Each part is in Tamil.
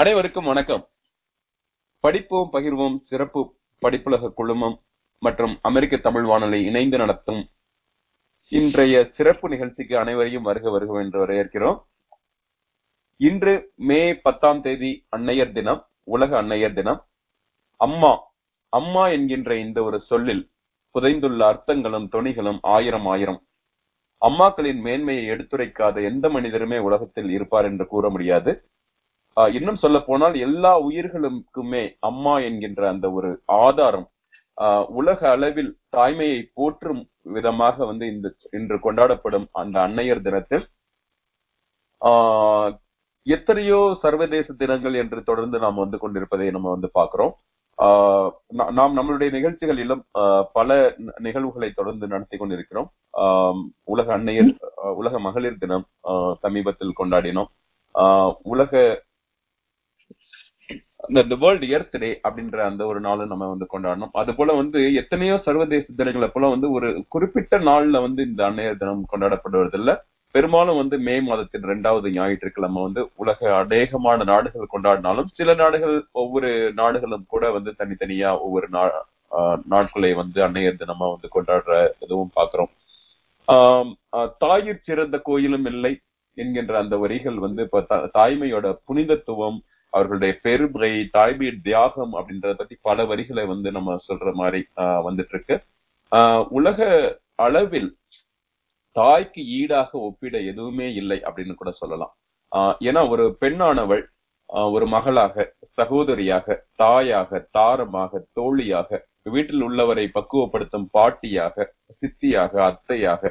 அனைவருக்கும் வணக்கம். படிப்போம் பகிர்வோம் சிறப்பு படிப்புலக குழுமம் மற்றும் அமெரிக்க தமிழ் வானொலி இணைந்து நடத்தும் இன்றைய சிறப்பு நிகழ்ச்சிக்கு அனைவரையும் வருக வருக என்று வரவேற்கிறோம். இன்று மே பத்தாம் தேதி அன்னையர் தினம் உலக அன்னையர் தினம். அம்மா அம்மா என்கின்ற இந்த ஒரு சொல்லில் புதைந்துள்ள அர்த்தங்களும் துணிகளும் ஆயிரம் ஆயிரம். அம்மாக்களின் மேன்மையை எடுத்துரைக்காத எந்த மனிதருமே உலகத்தில் இருப்பார் என்று கூற முடியாது. இன்னும் சொல்ல போனால் எல்லா உயிர்களுக்குமே அம்மா என்கின்ற அந்த ஒரு ஆதாரம் ஆஹ் உலக அளவில் தாய்மையை போற்றும் விதமாக வந்து இந்த இன்று கொண்டாடப்படும் அந்த அன்னையர் தினத்தில் ஆஹ் எத்தனையோ சர்வதேச தினங்கள் என்று தொடர்ந்து நாம் வந்து கொண்டிருப்பதை நம்ம வந்து பார்க்கிறோம். ஆஹ் நாம் நம்மளுடைய நிகழ்ச்சிகளிலும் பல நிகழ்வுகளை தொடர்ந்து நடத்தி கொண்டிருக்கிறோம். ஆஹ் உலக அன்னையர் உலக மகளிர் தினம் சமீபத்தில் கொண்டாடினோம். ஆஹ் உலக இந்த வேர்ல்டு எர்த் டே அப்படின்ற அந்த ஒரு நாளும் நம்ம வந்து கொண்டாடணும். அது போல வந்து எத்தனையோ சர்வதேச தினங்களை போல வந்து ஒரு குறிப்பிட்ட நாள்ல வந்து இந்த அன்னையர் தினம் கொண்டாடப்படுவதில்லை. பெரும்பாலும் வந்து மே மாதத்தின் இரண்டாவது ஞாயிற்றுக்கிழமை வந்து உலக அநேகமான நாடுகள் கொண்டாடினாலும் சில நாடுகள் ஒவ்வொரு நாடுகளும் கூட வந்து தனித்தனியா ஒவ்வொரு நாட்களை வந்து அன்னையர் தினமா வந்து கொண்டாடுற இதுவும் பாக்குறோம் ஆஹ் தாயிற் சிறந்த கோயிலும் இல்லை என்கின்ற அந்த வரிகள் வந்து இப்ப தாய்மையோட புனிதத்துவம் அவர்களுடைய பெருமை தாய்மை தியாகம் அப்படின்றத பத்தி பல வரிகளை வந்து நம்ம சொல்ற மாதிரி ஆஹ் வந்துட்டு இருக்கு ஆஹ் உலக அளவில் தாய்க்கு ஈடாக ஒப்பிட எதுவுமே இல்லை அப்படின்னு கூட சொல்லலாம். ஆஹ் ஏன்னா ஒரு பெண்ணானவள் ஒரு மகளாக சகோதரியாக தாயாக தாரமாக தோழியாக வீட்டில் உள்ளவரை பக்குவப்படுத்தும் பாட்டியாக சித்தியாக அத்தையாக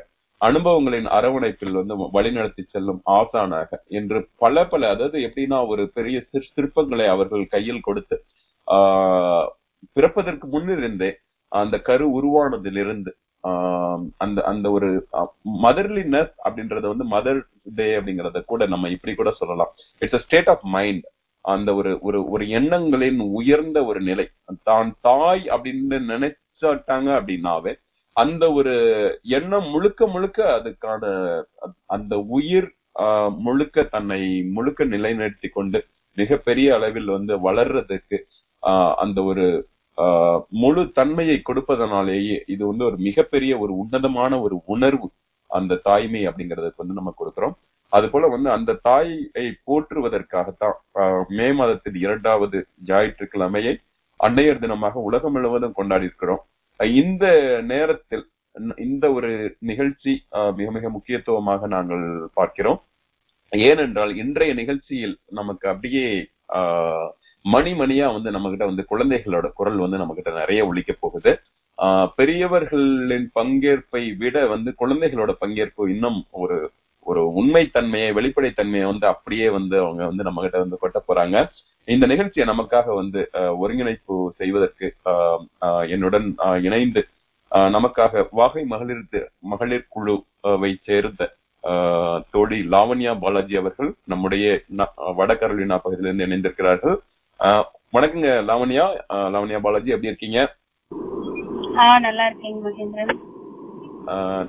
அனுபவங்களின் அரவணைப்பில் வந்து வழிநடத்தி செல்லும் ஆசானாக என்று பல பல அதாவது எப்படின்னா ஒரு பெரிய சிற்பங்களை அவர்கள் கையில் கொடுத்து ஆஹ் பிறப்பதற்கு முன்னிருந்தே அந்த கரு உருவானதிலிருந்து அந்த அந்த ஒரு மதர்லினஸ் அப்படின்றத வந்து மதர் டே அப்படிங்கறத கூட நம்ம இப்படி கூட சொல்லலாம். It's a state of mind அந்த ஒரு ஒரு ஒரு எண்ணங்களின் உயர்ந்த ஒரு நிலை. தான் தாய் அப்படின்னு நினைச்சாட்டாங்க அப்படின்னாவே அந்த ஒரு எண்ணம் முழுக்க முழுக்க அதுக்கான அந்த உயிர் ஆஹ் முழுக்க தன்னை முழுக்க நிலைநிறுத்தி கொண்டு மிகப்பெரிய அளவில் வந்து வளர்றதுக்கு ஆஹ் அந்த ஒரு ஆஹ் முழு தன்மையை கொடுப்பதனாலேயே இது வந்து ஒரு மிகப்பெரிய ஒரு உன்னதமான ஒரு உணர்வு அந்த தாய்மை அப்படிங்கறதுக்கு வந்து நம்ம கொடுக்குறோம். அது போல வந்து அந்த தாயை போற்றுவதற்காகத்தான் மே மாதத்தின் இரண்டாவது ஞாயிற்றுக்கிழமையை அன்னையர் தினமாக உலகம் முழுவதும் கொண்டாடி இருக்கிறோம் இந்த நேரத்தில் இந்த ஒரு நிகழ்ச்சி மிக மிக முக்கியத்துவமாக நாங்கள் பார்க்கிறோம். ஏனென்றால் இன்றைய நிகழ்ச்சியில் நமக்கு அப்படியே மணி மணியா வந்து நம்ம கிட்ட வந்து குழந்தைகளோட குரல் வந்து நம்ம கிட்ட நிறைய ஒழிக்க போகுது. பெரியவர்களின் பங்கேற்பை விட வந்து குழந்தைகளோட பங்கேற்பு இன்னும் ஒரு ஒரு உண்மைத்தன்மையை வெளிப்படைத்தன்மையை வந்து அப்படியே வந்து அவங்க வந்து நம்ம கிட்ட வந்து கொட்ட போறாங்க. இந்த நிகழ்ச்சியை நமக்காக வந்து ஒருங்கிணைப்பு செய்வதற்கு என்னுடன் இணைந்து நமக்காக வாகை மகளிர் மகளிர் குழுவை சேர்ந்த தோழி லாவண்யா பாலாஜி அவர்கள் நம்முடைய வடகரலினா பகுதியிலிருந்து இணைந்திருக்கிறார்கள். வணக்கங்க லாவண்யா. லாவண்யா பாலாஜி எப்படி இருக்கீங்க? நல்லா இருக்கேங்க மகேந்திரன்.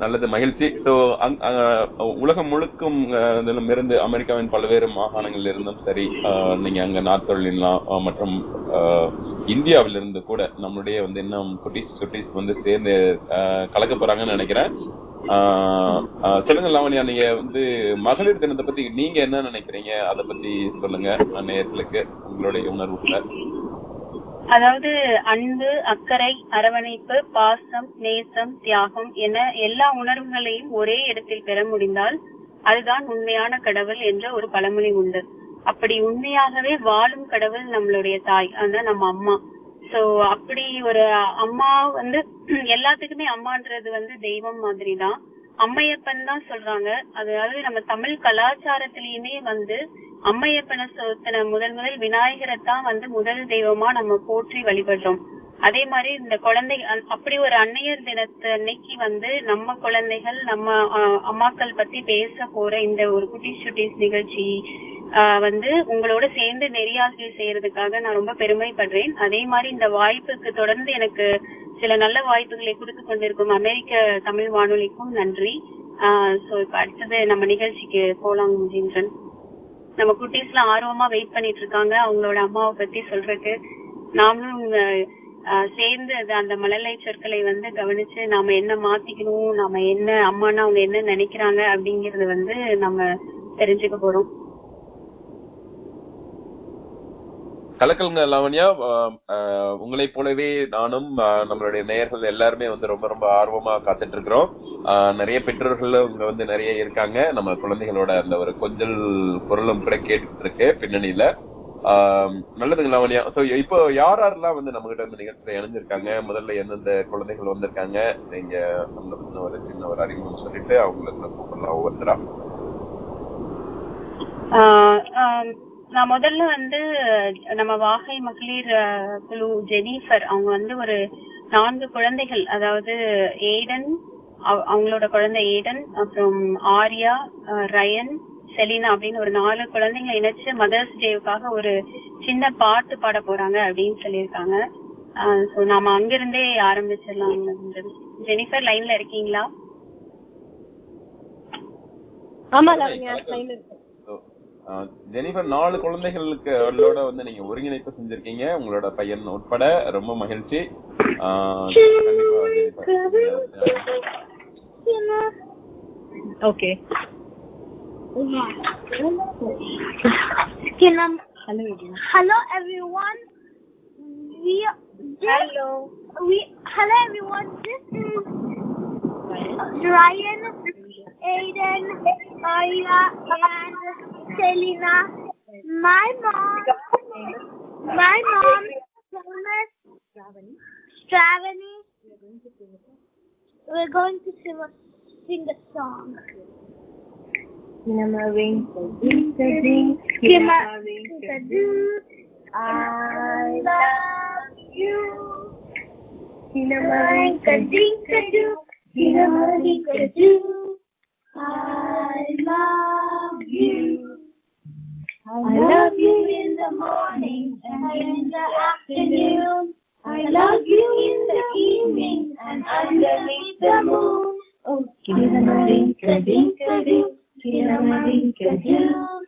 நல்லது மகிழ்ச்சி. ஸோ உலகம் முழுக்கும் இருந்து அமெரிக்காவின் பல்வேறு மாகாணங்களில் இருந்தும் சரி நீங்க அங்க நாத்தொழிலாம் மற்றும் இந்தியாவிலிருந்து கூட நம்மளுடைய வந்து இன்னும் குட்டீஸ் குட்டிஸ் வந்து சேர்ந்து கலக்க போறாங்கன்னு நினைக்கிறேன். சொல்லுங்க லாவண்யா நீங்க வந்து மகளிர் தினத்தை பத்தி நீங்க என்ன நினைக்கிறீங்க? அதை பத்தி சொல்லுங்க நேர்களுக்கு உங்களுடைய உணர்வுகளை. அதாவது அன்பு அக்கறை அரவணைப்பு பாசம் நேசம் தியாகம் என எல்லா உணர்வுகளையும் ஒரே இடத்தில் பெற முடிந்தால் அதுதான் உண்மையான கடவுள் என்ற ஒரு பழமொழி உண்டு. அப்படி உண்மையாகவே வாழும் கடவுள் நம்மளுடைய தாய் அதான் நம்ம அம்மா. சோ அப்படி ஒரு அம்மா வந்து எல்லாத்துக்குமே அம்மான்றது வந்து தெய்வம் மாதிரி தான் அம்மையப்பன் தான் சொல்றாங்க. அதாவது நம்ம தமிழ் கலாச்சாரத்திலயுமே வந்து அம்மையப்பனை சொத்தன முதல் முதல் விநாயகரை தான் வந்து முதல் தெய்வமா நம்ம போற்றி வழிபடுறோம். அதே மாதிரி இந்த குழந்தை அப்படி ஒரு அன்னையர் தினத்து அன்னைக்கு வந்து நம்ம குழந்தைகள் நம்ம அம்மாக்கள் பத்தி பேச போற இந்த ஒரு குட்டி சுட்டீஸ் நிகழ்ச்சி வந்து உங்களோட சேர்ந்து நெறியாசிரியர் செய்யறதுக்காக நான் ரொம்ப பெருமைப்படுறேன். அதே மாதிரி இந்த வாய்ப்புக்கு தொடர்ந்து எனக்கு சில நல்ல வாய்ப்புகளை கொடுத்து கொண்டிருக்கும் அமெரிக்க தமிழ் வானொலிக்கும் நன்றி. ஆஹ் சோ இப்ப அடுத்தது நம்ம நிகழ்ச்சிக்கு போலாம் முஜேந்திரன் நம்ம குட்டீஸ்லாம் ஆர்வமா வெயிட் பண்ணிட்டு இருக்காங்க அவங்களோட அம்மாவை பத்தி சொல்றதுக்கு. நாமளும் அஹ், சேர்ந்து அது அந்த மழலை சொற்களை வந்து கவனிச்சு நாம என்ன மாத்திக்கணும் நாம என்ன அம்மானா அவங்க என்ன நினைக்கிறாங்க அப்படிங்கறது வந்து நம்ம தெரிஞ்சுக்க போறோம். கலக்கலுங்க லாவண்யா உங்களை போலவே நானும் நம்மளுடைய நேயர்கள் எல்லாருமே வந்து ரொம்ப ரொம்ப ஆர்வமா காத்துட்டு இருக்கிறோம் நிறைய பெற்றோர்கள் இங்க வந்து நிறைய இருக்காங்க. நம்ம குழந்தைகளோட அந்த ஒரு கொஞ்சல் குரலும் கூட கேட்டுட்டு இருக்கு பின்னணியில. ஆஹ் நல்லதுங்க லாவண்யா. சோ இப்போ யார் யாரெல்லாம் வந்து நம்ம கிட்ட வந்து நிகழ்ச்சியில இணைஞ்சிருக்காங்க? முதல்ல எந்தெந்த குழந்தைகள் வந்திருக்காங்க? நீங்க நம்மள பத்தின ஒரு சின்ன ஒரு அறிமுகம் சொல்லிட்டு அவங்களுக்கு கூப்பிடலாம். ஒவ்வொருத்தரா? நான் முதல்ல வந்து நம்ம வாகை மகளிர் குழு ஜெனிஃபர் அவங்க வந்து ஒரு நான்கு குழந்தைகள். அதாவது ஏடன் அவ- அவங்களோட குழந்தை ஏடன் அப்புறம் ஆர்யா ரயன் செலினா அப்படின்னு ஒரு நாலு குழந்தைங்களை இணைச்சு மதர்ஸ் டேவுக்காக ஒரு சின்ன பாட்டு பாட போறாங்க அப்படின்னு சொல்லியிருக்காங்க. சோ நாம அங்கிருந்தே ஆரம்பிச்சிடலாம் ஜெனிஃபர் லைன்ல இருக்கீங்களா? ஆமா அருமை, லாவண்யா கலக்கல். line இருக்கு. So, ஆஹ் ஜெனிஃபர் நாலு குழந்தைகளுக்கு அவளோட வந்து நீங்க ஒருங்கிணைப்பு செஞ்சிருக்கீங்க. உங்களோட பையன் உட்பட ரொம்ப மகிழ்ச்சி. கண்டிப்பா Jennifer. Okay. I- Hello everyone. We hello we hello everyone. This is Ryan, Aiden, Aya, and Selena. My mom, my mom, Thomas, Stravani. We're going to sing a, sing a song. Kinama winka dinka dink, kinama winka dink, I love you. Kinama winka dinka dink, kinama winka dink, I love you. I love you in the morning and in the afternoon. I love you in the evening and underneath the moon. Oh, cinema-rinka-dinka-doo, cinema-rinka-doo.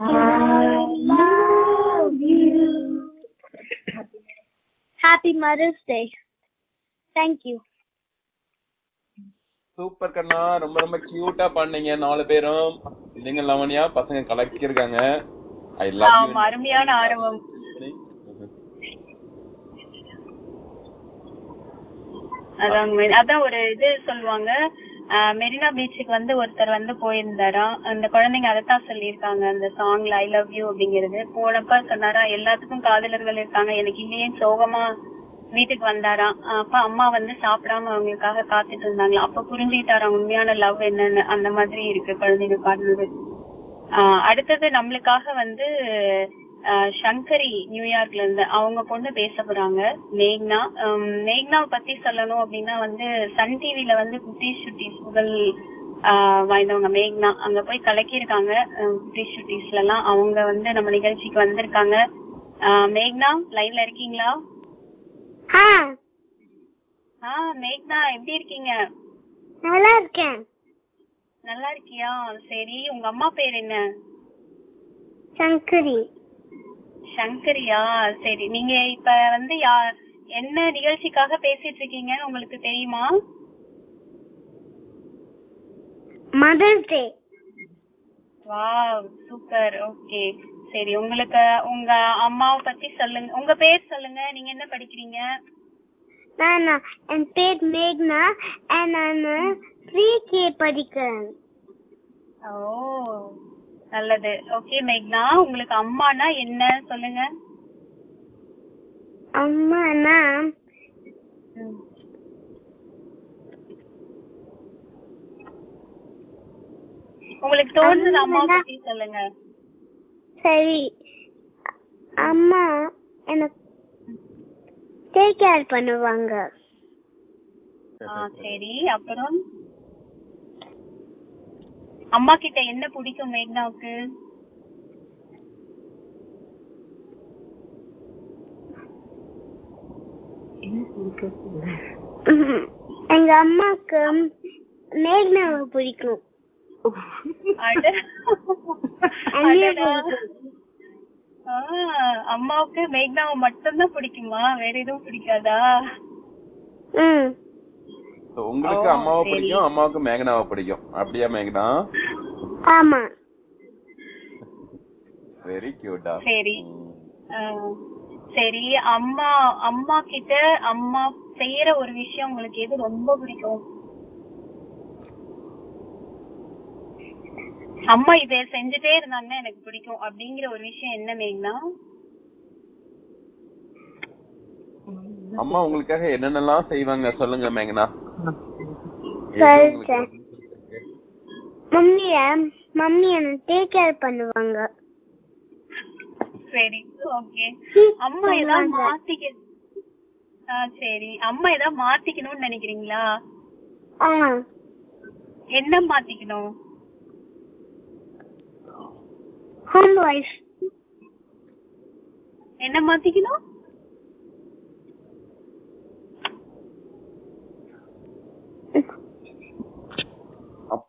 I love you. Happy Mother's Day. Thank you. Super கண்ணா ரொம்ப ரொம்ப கியூட்டா பண்ணீங்க நாலு பேரும் இல்லைங்க லவண்யா பசங்க கலக்கிருக்காங்க ஐ லவ் அருமையான ஆர்வம் அதான். அதான் ஒரு இது சொல்லுவாங்க. மெரினா பீச்சுக்கு வந்து ஒருத்தர் வந்து போயிருந்தாராம். அந்த குழந்தைங்க அதைத்தான் சொல்லியிருக்காங்க. அந்த சாங்ல ஐ லவ் யூ அப்படிங்கிறது. போனப்ப சொன்னாரா எல்லாத்துக்கும் காதலர்கள் இருக்காங்க. எனக்கு இல்லையே சோகமா வீட்டுக்கு வந்தாராம். அப்ப அம்மா வந்து சாப்பிடாம அவங்களுக்காக காத்துட்டு இருந்தாங்களா. அப்ப புரிஞ்சுக்கிட்டாராம் உண்மையான லவ் என்னன்னு. அந்த மாதிரி இருக்கு குழந்தைங்க பாடுறது. அடுத்தது நம்மளுக்காக வந்து சங்கரி நியூயார்க்ல இருந்து அவங்க பொண்ணு பேச போறாங்க. மேக்னா மேக்னாவை பத்தி சொல்லணும் அப்படின்னா வந்து சன் டிவில வந்து சுட்டீஸ் முதல் ஆஹ் வாய்ந்தவங்க மேக்னா. அங்க போய் கலக்கியிருக்காங்க. அஹ் குட்டீஸ் சுட்டீஸ்ல எல்லாம் அவங்க வந்து நம்ம நிகழ்ச்சிக்கு வந்திருக்காங்க. மேக்னா லைன்ல இருக்கீங்களா? ஆஹ் மேக்னா எப்படி இருக்கீங்க? நல்லா இருக்கேன். நல்லா இருக்கியா? சரி உங்க அம்மா பேர் என்ன? சங்கரி. சங்கரியா? சரி நீங்க இப்ப வந்து யா என்ன நிகழ்ச்சிக்காக பேசிட்டு இருக்கீங்கன்னு உங்களுக்கு தெரியுமா? Mother's day. Wow super. Okay. சரி உங்களுக்கு உங்க அம்மாவை பத்தி சொல்லுங்க. உங்க பேர் சொல்லுங்க. நீங்க என்ன படிக்கிறீங்க? நானா? என் பேர் மேக்னா. நான் ப்ரீ கே படிக்கிறேன். ஓ நல்லது. ஓகே மேக்னா உங்களுக்கு அம்மானா என்ன? சொல்லுங்க. அம்மானா? உங்களுக்கு தோணுது அம்மா பத்தி சொல்லுங்க. சரி. அம்மா எனக்கு டேக் கேர் பண்ணுவாங்க. ஆ சரி. அப்புறம்? அம்மா கிட்ட என்ன பிடிக்கும் மேக்னாவுக்கு. எங்க அம்மாக்கு மேக்னாவை பிடிக்கும். அம்மாவுக்கு மேக்னாவை மட்டும்தான் பிடிக்குமா? வேற எதுவும் பிடிக்காதா? ம். So, உங்களுக்கு அம்மாவை. பிடிக்கும் அம்மாவுக்கு மேகனாவை பிடிக்கும். அப்படியா மேகனா? ஆமா. வெரி கியூட்டா சரி. ஆ, சரி. அம்மா அம்மா கிட்ட அம்மா செய்யற ஒரு விஷயம் உங்களுக்கு எது ரொம்ப பிடிக்கும்? அம்மா இத செஞ்சுட்டே இருந்தாங்கன்னா எனக்கு பிடிக்கும். அப்படிங்கிற ஒரு விஷயம் என்ன மேக்னா? அம்மா உங்களுக்காக என்னென்னலாம் செய்வாங்க சொல்லுங்க உங்களுக்கு சொல்றேன். மம்மிய மம்மி என்ன டேக் கேர் பண்ணுவாங்க. சரி ஓகே அம்மா ஏதாவது மாத்திக்க சரி. அம்மா ஏதாவது மாத்திக்கணும்னு நினைக்கிறீங்களா? என்ன மாத்திக்கணும்? ஹோம் என்ன மாத்திக்கணும்?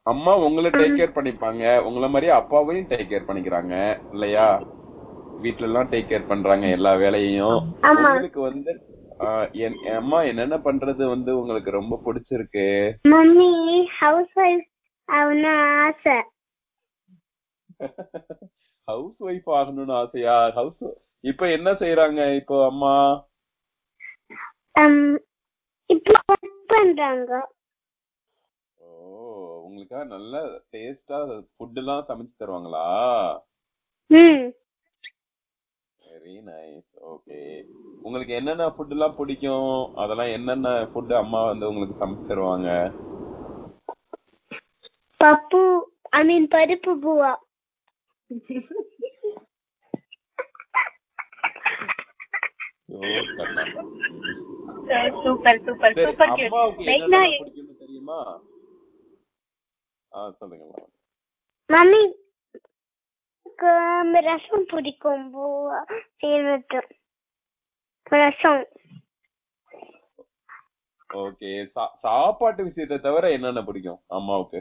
அம்மா உங்களை டேக் கேர் பண்ணிப்பாங்க. உங்களை மாதிரியே அப்பாவையும் டேக் கேர் பண்ணிக்கிறாங்க. இல்லையா? வீட்ல எல்லாம் டேக் கேர் பண்றாங்க எல்லா வேலையையும். உங்களுக்கு வந்து அம்மா என்னென்ன பண்றது வந்து உங்களுக்கு ரொம்ப பிடிச்சிருக்கு? மம்மி ஹவுஸ் ஒய்ஃப் ஆகணும்னு ஆசை. ஹவுஸ் ஒய்ஃப் ஆகணும்னு ஆசையா? ஹவுஸ் இப்ப என்ன செய்யறாங்க இப்போ அம்மா? இப்போ பண்றாங்க. ஓ. உங்களுக்கா நல்ல டேஸ்டா ஃபுட் எல்லாம் சமைச்சு தருவாங்களா? வெரி நைஸ் ஓகே உங்களுக்கு என்னென்ன ஃபுட் எல்லாம் பிடிக்கும்? அதெல்லாம் என்னென்ன ஃபுட் அம்மா வந்து உங்களுக்கு சமைச்சு தருவாங்க? பப்பு ஐ மீன் பருப்பு பூவா. Super super. சூப்பர் தெரியுமா? ஆ சொல்லுங்க மம்மி ரசம் பிடிக்கும் செய்யறது ரசம். ஓகே சாப்பாட்டு விஷயத்தை தவிர என்னென்ன பிடிக்கும் அம்மாவுக்கு?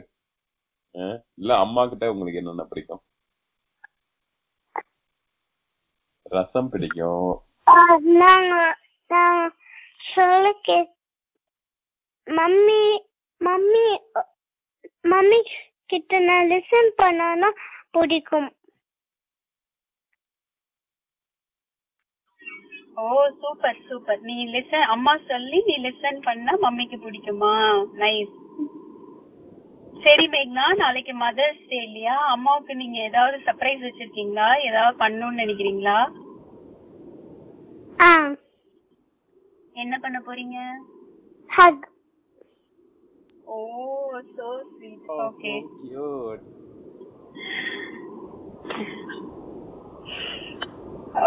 இல்ல அம்மா கிட்ட உங்களுக்கு என்னென்ன பிடிக்கும்? ரசம் பிடிக்கும். மம்மி மம்மி மம்மி கிட்ட நான் லிசன் பண்ணானா பிடிக்கும். Oh super super. நீ லிசன் அம்மா சொல்லி நீ லிசன் பண்ணா மம்மிக்கு பிடிக்குமா? நைஸ் சரி மேக்னா நாளைக்கு மதர்ஸ் டே இல்லையா? அம்மாவுக்கு நீங்க ஏதாவது சர்ப்ரைஸ் வச்சிருக்கீங்களா? ஏதாவது பண்ணணும்னு நினைக்கிறீங்களா? என்ன பண்ண போறீங்க? Hug oh so sweet Oh, okay so cute.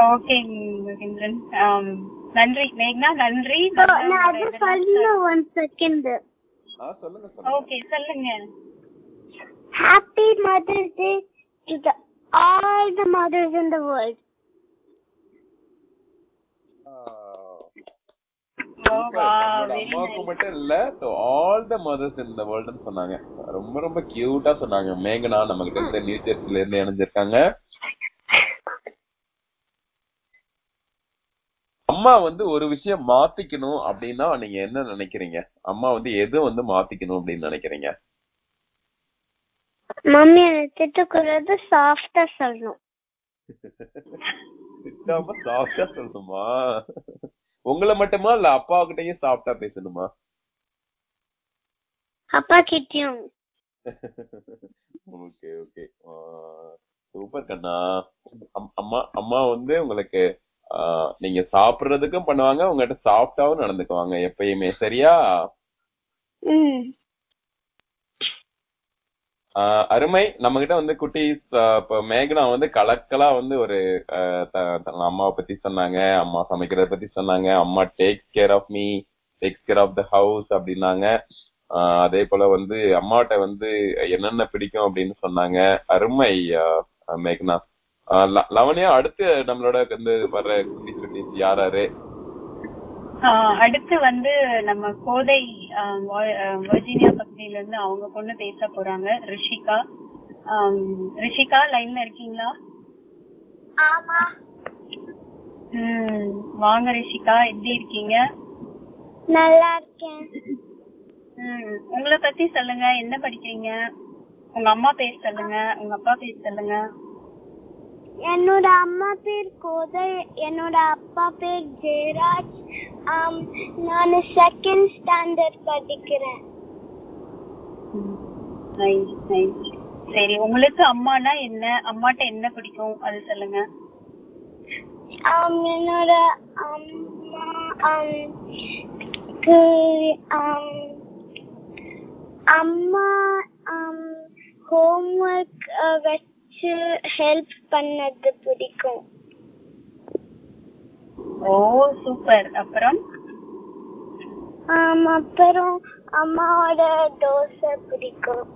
Okay Mahendran ஆம், நன்றி. மேக்னா நன்றி. நான் அது சொல்லணும் ஒன் செகண்ட் ஆ சொல்லுங்க சொல்லுங்க. ஓகே சொல்லுங்க. Happy mother's day to the all the mothers in the world அம்மாவுக்கு மட்டும் இல்ல ஆல் த மதர்ஸ் இந்த வேர்ல்டுன்னு சொன்னாங்க. ரொம்ப ரொம்ப கியூட்டா சொன்னாங்க. மேகனா நம்ம கிட்ட இருந்து நியூ ஜெர்சில இருந்து இணைஞ்சிருக்காங்க. அம்மா வந்து ஒரு விஷயம் மாத்திக்கணும் அப்படின்னா நீங்க என்ன நினைக்கிறீங்க? அம்மா வந்து எது வந்து மாத்திக்கணும் அப்படின்னு நினைக்கிறீங்க? மம்மி என்னை திட்டக்கூடாது சாஃப்டா சொல்லணும். திட்டாம சாஃப்டா சொல்லணுமா? உங்களை மட்டுமா இல்ல அப்பா கிட்டயும் சாஃப்டா பேசணுமா? அப்பா கிட்டயும் ஓகே. ஓகே சூப்பர் கண்ணா. அம்- அம்மா அம்மா வந்து உங்களுக்கு நீங்க சாப்பிடுறதுக்கும் பண்ணுவாங்க உங்ககிட்ட சாஃப்டாவும் நடந்துக்குவாங்க எப்பயுமே. சரியா? அருமை. நம்ம கிட்ட வந்து குட்டீஸ் இப்ப மேகனா வந்து கலக்கலா வந்து ஒரு த- அம்மாவை பத்தி சொன்னாங்க. அம்மா சமைக்கிறத பத்தி சொன்னாங்க. அம்மா take care of me take care of the house அப்படின்னாங்க. அதே போல வந்து அம்மாட்ட வந்து என்னென்ன பிடிக்கும் அப்படின்னு சொன்னாங்க. அருமை மேகனா. லவனியா அடுத்து நம்மளோட வந்து வர்ற குட்டி குட்டீஸ் யாராரு அடுத்து வந்து நம்ம கோதை வர்ஜீனியா பகுதியில இருந்து அவங்க பொண்ணு பேச போறாங்க. ரிஷிகா. ரிஷிகா லைன்ல இருக்கீங்களா? ஆமா. ம் வாங்க ரிஷிகா எப்படி இருக்கீங்க? நல்லா இருக்கேன். ம் உங்களை பத்தி சொல்லுங்க. என்ன படிக்கிறீங்க? உங்க அம்மா பேர் சொல்லுங்க. உங்க அப்பா பேர் சொல்லுங்க. என்னோட அம்மா பேர் கோதை என்னோட அப்பா பேர் ஜெயராஜ். நான் செகண்ட் ஸ்டாண்டர்ட் படிக்கிறேன். சரி உங்களுக்கு அம்மானா என்ன? அம்மாட்ட என்ன பிடிக்கும்? அது சொல்லுங்க. என்னோட அம்மா அம்மா ஹோம்ஒர்க் வச்சு ஹெல்ப் பண்ணது பிடிக்கும். ஓ சூப்பர் அப்புறம்? ஆம், அப்புறம் அம்மாவோட தோசை பிடிக்கும்.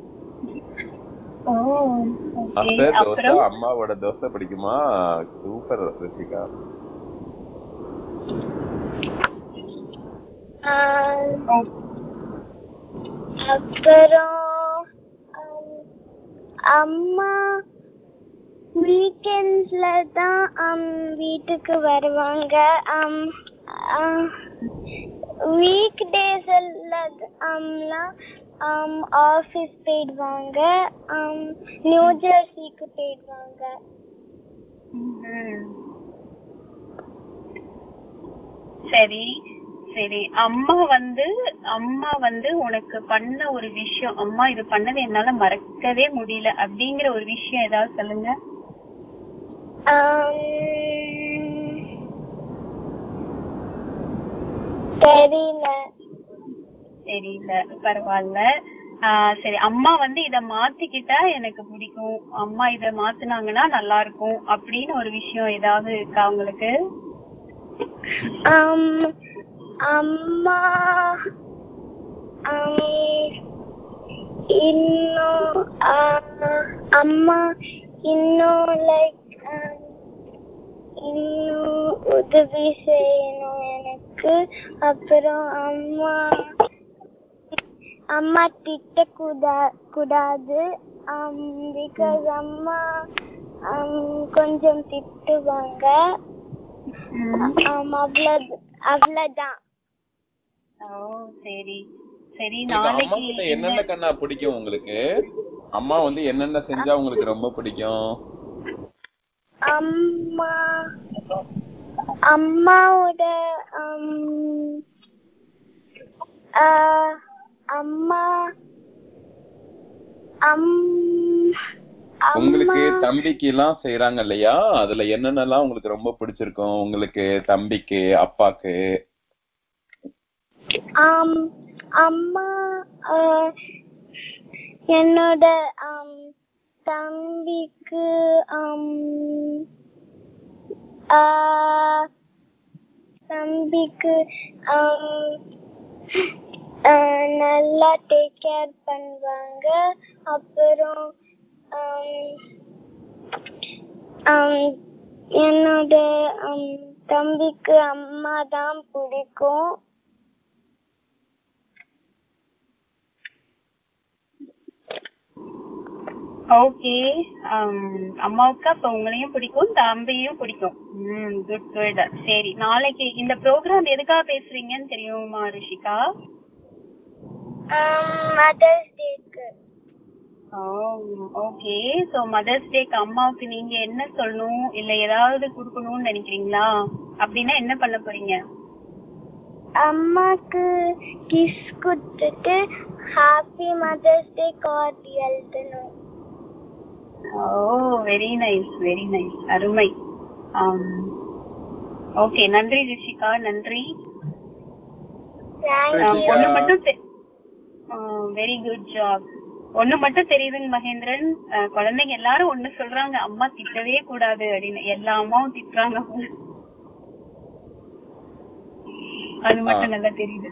தோசை அப்புறம்? அம்மாவோட தோசை பிடிக்குமா? சூப்பர் ரிஷிகா அப்புறம் அம்மா வீக்கெண்ட்ஸ்ல தான் um, வீட்டுக்கு வருவாங்க. வீக் டேஸ்ல ஆஃபீஸ் போயிடுவாங்க. Um, நியூ ஜெர்சிக்கு போயிடுவாங்க. சரி சரி. அம்மா வந்து அம்மா வந்து உனக்கு பண்ண ஒரு விஷயம் அம்மா இது பண்ணது என்னால மறக்கவே முடியல. அப்படிங்கிற ஒரு விஷயம் ஏதாவது சொல்லுங்க. தெரியல. தெரியல. பரவாயில்ல. சரி. அம்மா வந்து இத மாத்திக்கிட்டா எனக்கு பிடிக்கும். அம்மா இத மாத்துனாங்கன்னா நல்லா இருக்கும் அப்படின்னு ஒரு விஷயம் ஏதாவது இருக்கா உங்களுக்கு? அம்மா இன்னும் அம்மா இன்னும் லைக் இன்னும் உதவி செய்யணும் எனக்கு. அப்புறம் அம்மா அம்மா திட்ட கூடா கூடாது. பிகாஸ் அம்மா கொஞ்சம் திட்டுவாங்க. அவ்வளவு அவ்வளவுதான் ஓ சரி. சரி நாளைக்கு என்னென்ன கண்ணா பிடிக்கும் உங்களுக்கு? அம்மா வந்து என்னென்ன செஞ்சா உங்களுக்கு ரொம்ப பிடிக்கும்? அம்மா அம்மாவோட அம்மா அம் உங்களுக்கு தம்பிக்கு எல்லாம் செய்யறாங்க இல்லையா? அதுல என்னென்னலாம் உங்களுக்கு ரொம்ப பிடிச்சிருக்கும்? உங்களுக்கு தம்பிக்கு அப்பாக்கு? அம்மா என்னோட தம்பிக்கு தம்பிக்கு நல்லா டேக் கேர் பண்ணுவாங்க. அப்புறம் என்னோட தம்பிக்கு அம்மா தான் பிடிக்கும். ஓகே அம்மாவுக்கு அப்ப உங்களையும் பிடிக்கும் தம்பியும் பிடிக்கும். ம் குட் குட் சரி நாளைக்கு இந்த ப்ரோக்ராம் எதுக்காக பேசுறீங்கன்னு தெரியுமா ரிஷிகா? மதர்ஸ் டேக்கு ஓகே சோ மதர்ஸ் டேக்கு அம்மாவுக்கு நீங்க என்ன சொல்லணும் இல்ல ஏதாவது கொடுக்கணும்னு நினைக்கிறீங்களா? அப்படின்னா என்ன பண்ண போறீங்க? அம்மாக்கு கிஸ் கொடுத்துட்டு ஹாப்பி மதர்ஸ் டே கார்டு எழுதணும். Oh very nice very nice அருமை. ஓகே நன்றி ரிஷிகா நன்றி. ஒண்ணு மட்டும் வெரி குட் ஜாப் ஒண்ணு மட்டும் தெரியுதுங்க மகேந்திரன். குழந்தைங்க எல்லாரும் ஒண்ணு சொல்றாங்க அம்மா திட்டவே கூடாது அப்படின்னு. எல்லா அம்மாவும் திட்டுறாங்க. அது மட்டும். நல்லா தெரியுது.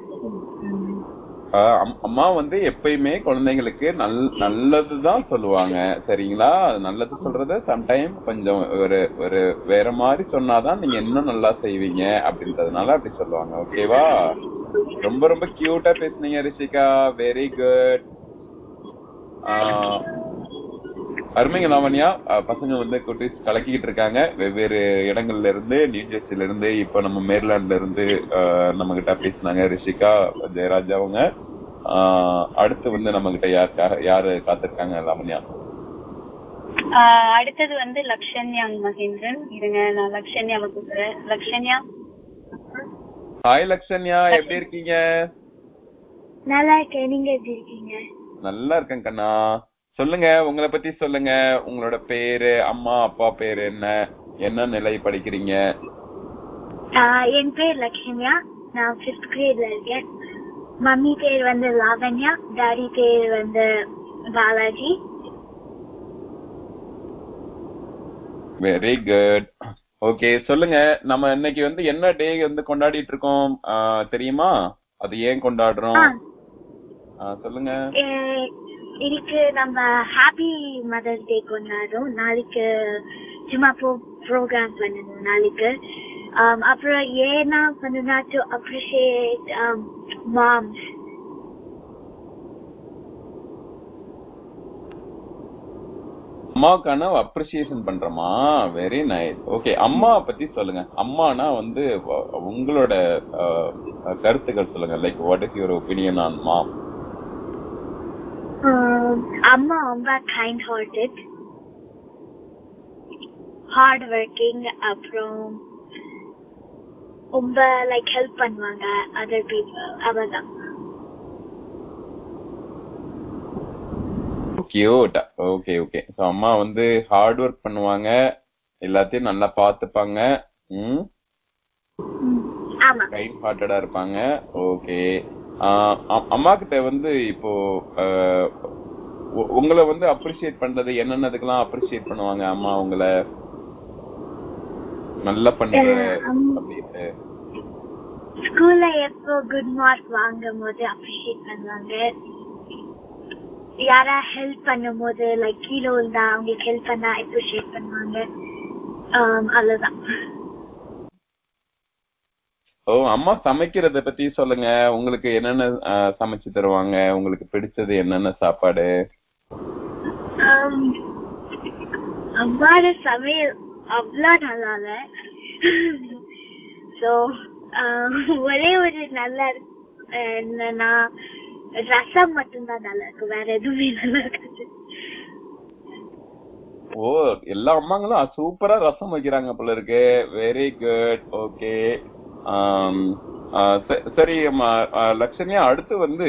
அம்மா வந்து எப்பயுமே குழந்தைங்களுக்கு நல் நல்லதுதான் சொல்லுவாங்க. சரிங்களா? நல்லது சொல்றது சம்டைம் கொஞ்சம் ஒரு ஒரு வேற மாதிரி சொன்னாதான் நீங்க இன்னும் நல்லா செய்வீங்க அப்படின்றதுனால அப்படி சொல்லுவாங்க. ஓகேவா ரொம்ப ரொம்ப கியூட்டா பேசுனீங்க ரிஷிகா. வெரி குட் அருமைங்க லாவண்யா பசங்க வந்து குட்டீஸ் கலக்கிக்கிட்டு இருக்காங்க. வெவ்வேறு இடங்கள்ல இருந்து நியூ ஜெர்சில இருந்து இப்ப நம்ம மேர்லாண்ட்ல இருந்து நம்ம கிட்ட பேசினாங்க ரிஷிகா ஜெயராஜ் அவங்க. அடுத்து வந்து நம்ம கிட்ட யாருக்காக யாரு காத்திருக்காங்க லாவண்யா அடுத்தது வந்து லக்ஷன்யா மகேந்திரன். இருங்க நான் லக்ஷன்யாவை கூப்பிடுறேன். லக்ஷன்யா? ஹாய் லக்ஷன்யா. எப்படி இருக்கீங்க? நல்லா இருக்கேன். நீங்க எப்படி இருக்கீங்க? நல்லா இருக்கேன் கண்ணா. சொல்லுங்க உங்களை பத்தி சொல்லுங்க. உங்களோட பேரு அம்மா அப்பா பேரு என்ன? என்ன நிலை படிக்கிறீங்க? என் பேர் லக்ஷ்மியா. நான் ஃபிஃப்த் கிரேட்ல இருக்கேன். மம்மி பேர் வந்து லாவண்யா. டாடி பேர் வந்து பாலாஜி. வெரி குட் ஓகே சொல்லுங்க. நம்ம இன்னைக்கு வந்து என்ன டே வந்து கொண்டாடிட்டு இருக்கோம்? தெரியுமா? அது ஏன் கொண்டாடுறோம்? சொல்லுங்க. இன்னைக்கு நம்ம ஹாப்பி மதர்ஸ் டே கொண்டாடுறோம். நாளைக்கு சும்மா ப்ரோ ப்ரோக்ராம் பண்ணணும் நாளைக்கு. அப்புறம் ஏன்னா பண்ணுனா டு அப்ரிஷியேட் மாம்ஸ் அம்மாக்கான அப்ரிசியேஷன் பண்றோமா வெரி நைஸ் ஓகே அம்மா பத்தி சொல்லுங்க. அம்மானா வந்து உங்களோட ஆஹ், கருத்துக்கள் சொல்லுங்க. Like what is your opinion on mom அம்மா ரொம்ப கைண்ட் ஹார்ட்டட் ஹார்ட் ஒர்க்கிங் அப்புறம் ரொம்ப லைக் ஹெல்ப் பண்ணுவாங்க அதர் பீப்புள் அவதான் கியூட் ஓகே ஓகே ஸோ அம்மா வந்து ஹார்ட் ஒர்க் பண்ணுவாங்க. எல்லாத்தையும் நல்லா பார்த்துப்பாங்க. ம்? ஆமா. கைண்ட் ஹார்ட்டடா இருப்பாங்க. ஓகே அம்மா கிட்ட வந்து இப்போ உங்களை வந்து அப்ரிஷியேட் பண்றது என்னென்னதுக்கெல்லாம் அப்ரிஷியேட் பண்ணுவாங்க அம்மா உங்களை? நல்லா பண்ற ஸ்கூல்ல எப்போ குட் மார்க் வாங்கும் போது அப்ரிஷியேட் பண்ணுவாங்க? யாரா ஹெல்ப் பண்ணும் போது லைக் கீழே இருந்தா அவங்களுக்கு ஹெல்ப் பண்ணா அப்ரிஷியேட் பண்ணுவாங்க? Um, அவ்வளவுதான். ஓ அம்மா சமைக்கிறத பத்தி சொல்லுங்க. உங்களுக்கு என்னென்ன சமைச்சு தருவாங்க? உங்களுக்கு பிடிச்சது என்னென்ன சாப்பாடு? அம்மாவோட சமையல் அவ்வளோ நல்லா இல்ல ஸோ ஒரே ஒரு நல்ல என்னன்னா ரசம் மட்டும்தான் நல்லா இருக்கும். வேற எதுவுமே நல்லா இருக்காது. ஓ எல்லா அம்மாங்களும் சூப்பரா ரசம் வைக்கிறாங்க போல இருக்கு. வெரி குட் ஓகே சரி லக்ஷன்யா அடுத்து வந்து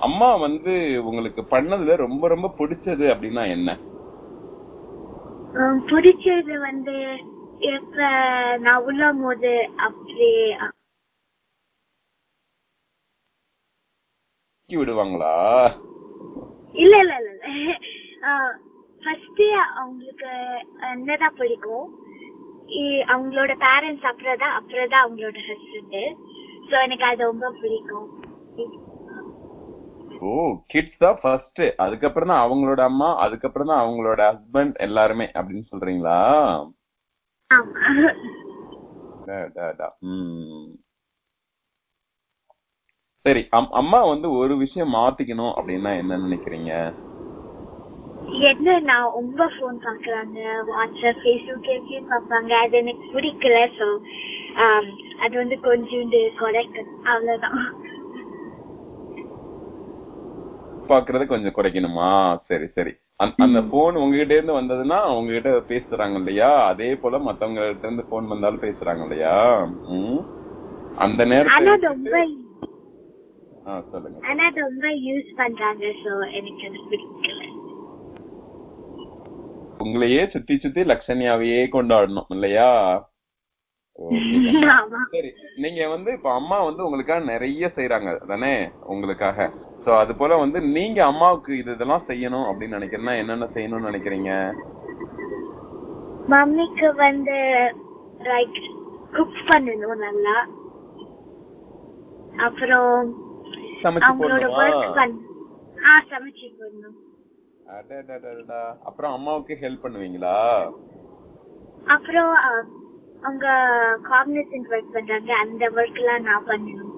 அம்மா வந்து உங்களுக்கு பண்ணதுல ரொம்ப ரொம்ப பிடிச்சது அப்படின்னா என்ன? பிடிச்சது வந்து எப்ப நான் உள்ளம் போது அப்படியே தூக்கி விடுவாங்களா? இல்ல இல்ல இல்ல. ஃபர்ஸ்ட் அவங்களுக்கு என்னதான் பிடிக்கும்? அவங்களோட பேரண்ட்ஸ் அப்புறம் தான் அப்புறம் தான் அவங்களோட ஹஸ்பண்ட் ஸோ எனக்கு அது ரொம்ப பிடிக்கும். ஓ கிட்ஸ் தான் ஃபர்ஸ்ட் அதுக்கப்புறம் தான் அவங்களோட அம்மா அதுக்கப்புறம் தான் அவங்களோட ஹஸ்பண்ட் எல்லாருமே அப்படின்னு சொல்றீங்களா. சரி அம்- அம்மா வந்து ஒரு விஷயம் மாத்திக்கணும் அப்படின்னா என்ன நினைக்கிறீங்க? என்ன நான் ரொம்ப ஃபோன் பாக்குறாங்க வாட்ஸ்அப் ஃபேஸ்புக் எப்படியும் பார்ப்பாங்க. அது எனக்கு பிடிக்கல ஸோ அது வந்து கொஞ்சோண்டு குறைக்கணும் அவ்வளவுதான். பாக்குறத கொஞ்சம் குறைக்கணுமா? சரி சரி. அந்த- போன் உங்ககிட்ட இருந்து வந்ததுன்னா உங்ககிட்ட பேசுறாங்க இல்லையா? அதே போல மத்தவங்க கிட்ட இருந்து போன் வந்தாலும் பேசுறாங்க இல்லையா? ம். அந்த நேரத்துல சொல்லுங்க. ஆனா ரொம்ப யூஸ் பண்றாங்க ஸோ எனக்கு அது பிடிக்கல. உங்களையே சுத்தி சுத்தி லட்சணியாவையே கொண்டாடணும் இல்லையா? சரி நீங்க வந்து இப்ப அம்மா வந்து உங்களுக்காக நிறைய செய்யறாங்க தானே? உங்களுக்காக. சோ அது போல வந்து நீங்க அம்மாவுக்கு இது இதெல்லாம் செய்யணும் அப்படின்னு நினைக்கிறேன்னா என்னென்ன செய்யணும்னு நினைக்கிறீங்க? மம்மிக்கு வந்து லைக் குக் பண்ணணும் நல்லா. அப்புறம் சமைச்சு அவங்களோட ஒர்க் ஆ சமைச்சு போடணும். அப்புறம் அம்மாவுக்கு ஹெல்ப் பண்ணுவீங்களா? அப்புறம் அவங்க காக்னிசன்ட் ஒர்க் பண்றாங்க. அந்த ஒர்க் எல்லாம் நான் பண்ணணும்.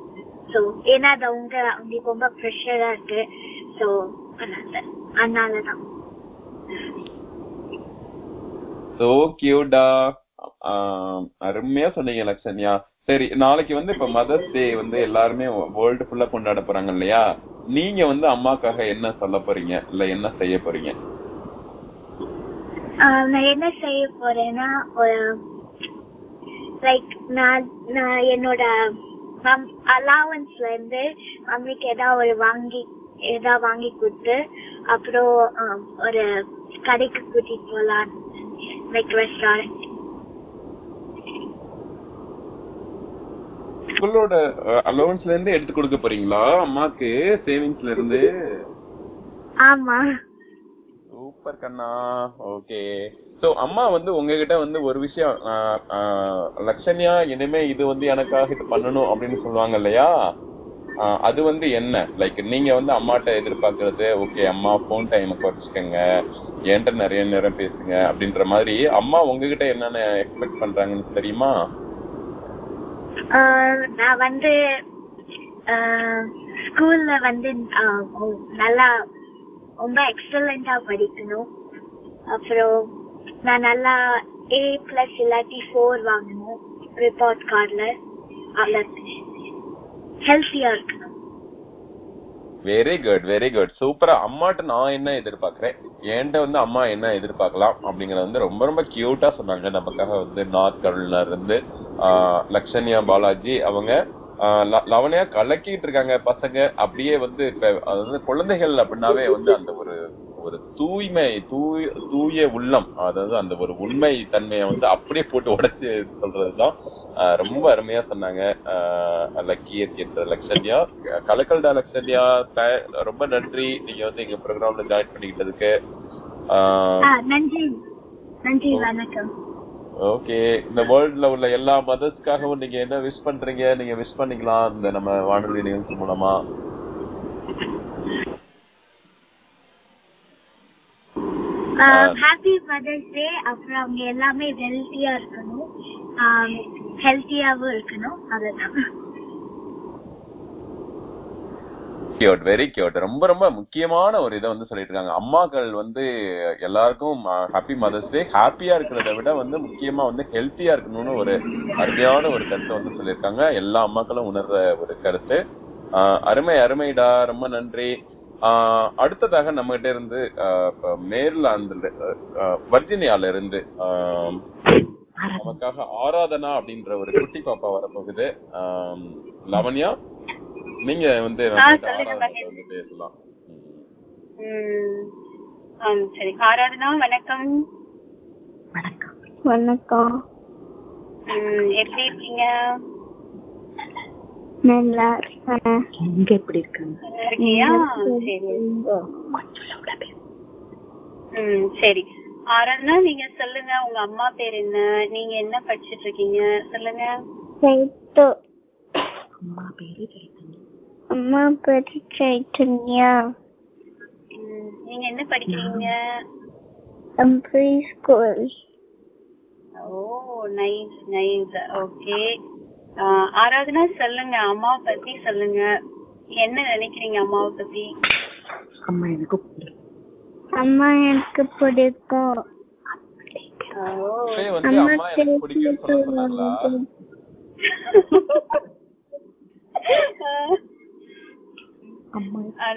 ஸோ ஏன்னா அது அவங்க அவங்களுக்கு ரொம்ப ப்ரெஷரா இருக்கு. அதனால அதனாலதான். சோ கியூட்டா அருமையா சொன்னீங்க லக்ஷன்யா. சரி நாளைக்கு வந்து இப்ப மதர்ஸ் டே வந்து எல்லாருமே வேர்ல்டு ஃபுல்லா கொண்டாட போறாங்க இல்லையா? நீங்க வந்து அம்மாக்காக என்ன சொல்ல போறீங்க? இல்ல என்ன செய்ய போறீங்க? நான் என்ன செய்ய போறேன்னா லைக் நான் நான் என்னோட அலாவன்ஸ்ல இருந்து மம்மிக்கு ஏதாவது ஒரு வாங்கி ஏதாவது வாங்கி கொடுத்து அப்புறம் ஒரு கடைக்கு கூட்டிட்டு போலாம் லைக் ரெஸ்டாரண்ட் உங்களோட அலோவன்ஸ்ல இருந்து எடுத்து கொடுக்க போறீங்களா? அம்மாக்கு சேவிங்ஸ்ல இருந்து? ஆமா. சூப்பர் கண்ணா. ஓகே சோ அம்மா வந்து உங்ககிட்ட வந்து ஒரு விஷயம் லக்ஷன்யா இனிமே இது வந்து எனக்காக இது பண்ணணும் அப்படின்னு சொல்லுவாங்க இல்லையா? அது வந்து என்ன? லைக் நீங்க வந்து அம்மாட்ட எதிர்பார்க்கறது ஓகே அம்மா போன் டைம் குறைச்சிக்கங்க என்கிட்ட நிறைய நேரம் பேசுங்க அப்படின்ற மாதிரி அம்மா உங்ககிட்ட என்னென்ன எக்ஸ்பெக்ட் பண்றாங்கன்னு தெரியுமா? நான் வந்து ஸ்கூல்ல வந்து நல்லா ரொம்ப எக்ஸலண்டா படிக்கணும். அப்புறம் நான் நல்லா ஏ பிளஸ் இல்லாட்டி ஃபோர் வாங்கணும் ரிப்போர்ட் கார்டில் ஹெல்த்தியா இருக்கணும். வெரி குட் வெரி குட் சூப்பரா அம்மாட்ட நான் என்ன எதிர்பார்க்கறேன்? என்கிட்ட வந்து அம்மா என்ன எதிர்பார்க்கலாம்? அப்படிங்கறத வந்து ரொம்ப ரொம்ப கியூட்டா சொன்னாங்க. நமக்காக வந்து நார்த் கருள்ல இருந்து லக்ஷன்யா பாலாஜி அவங்க லவனையா கலக்கிட்டு இருக்காங்க பசங்க. அப்படியே வந்து இப்ப அதாவது குழந்தைகள் அப்படின்னாவே வந்து அந்த ஒரு ஒரு தூய்மை தூய் தூய உள்ளம். அதாவது அந்த ஒரு உண்மை தன்மையை வந்து அப்படியே போட்டு உடைச்சு சொல்றதுதான் ரொம்ப அருமையா சொன்னாங்க. லக்கிய என்ற லக்ஷன்யா. கலக்கல்டா லக்ஷன்யா ரொம்ப நன்றி. நீங்க வந்து எங்க ப்ரோக்ராம்ல ஜாயின் பண்ணிக்கிட்டதுக்கு. நன்றி. நன்றி வணக்கம். ஓகே இந்த வேர்ல்ட்ல உள்ள எல்லா மதர்ஸ்க்காகவும் நீங்க என்ன விஷ் பண்றீங்க? நீங்க விஷ் பண்ணிக்கலாம் இந்த நம்ம வானொலி நிகழ்ச்சி மூலமா. ஹாப்பி மதர்ஸ் டே அப்புறம் அவங்க எல்லாமே ஹெல்த்தியா இருக்கணும். Um, ஹெல்த்தியாவும் இருக்கணும். அதுதான் கியூட் வெரி கியூட் ரொம்ப ரொம்ப முக்கியமான ஒரு இதை வந்து சொல்லிட்டு இருக்காங்க அம்மாக்கள் வந்து எல்லாருக்கும் ஹாப்பி மதர்ஸ் டே ஹாப்பியா இருக்கிறத விட வந்து முக்கியமா வந்து ஹெல்த்தியா இருக்கணும்னு ஒரு அருமையான ஒரு கருத்தை வந்து சொல்லியிருக்காங்க. எல்லா அம்மாக்களும் உணர்ற ஒரு கருத்து. ஆஹ் அருமை அருமைடா. ரொம்ப நன்றி. ஆஹ் அடுத்ததாக நம்ம கிட்ட இருந்து ஆஹ் மேர்லாந்துல வர்ஜினியால இருந்து நமக்காக ஆராதனா அப்படின்ற ஒரு குட்டி பாப்பா வரப்போகுது. ஆஹ் லவண்யா. நீங்க வந்து பேசலாம். சரி. ஆராதனா வணக்கம். வணக்கம். ம், எப்படி இருக்கீங்க? நல்லா இருக்கேன். இங்க எப்படி இருக்காங்க? சரி. ஆராதனா நீங்க சொல்லுங்க உங்க அம்மா பேர் என்ன? நீங்க என்ன படிச்சிட்டு இருக்கீங்க? சொல்லுங்க. அம்மா பேரு அம்மா பேரு சைத்தன்யா ம், நீங்க என்ன படிக்கிறீங்க? Preschool oh nice nice okay Aradhana சொல்லுங்க அம்மாவை பத்தி சொல்லுங்க. என்ன நினைக்கிறீங்க அம்மாவை பத்தி? அம்மா எனக்கு பிடிக்கும். அம்மா எனக்கு பிடிக்கும். ஓ. இப்பயே வந்து அம்மா எனக்கு பிடிக்கும்னு சொல்ல சொன்னாங்களா? அம்மா ஆ,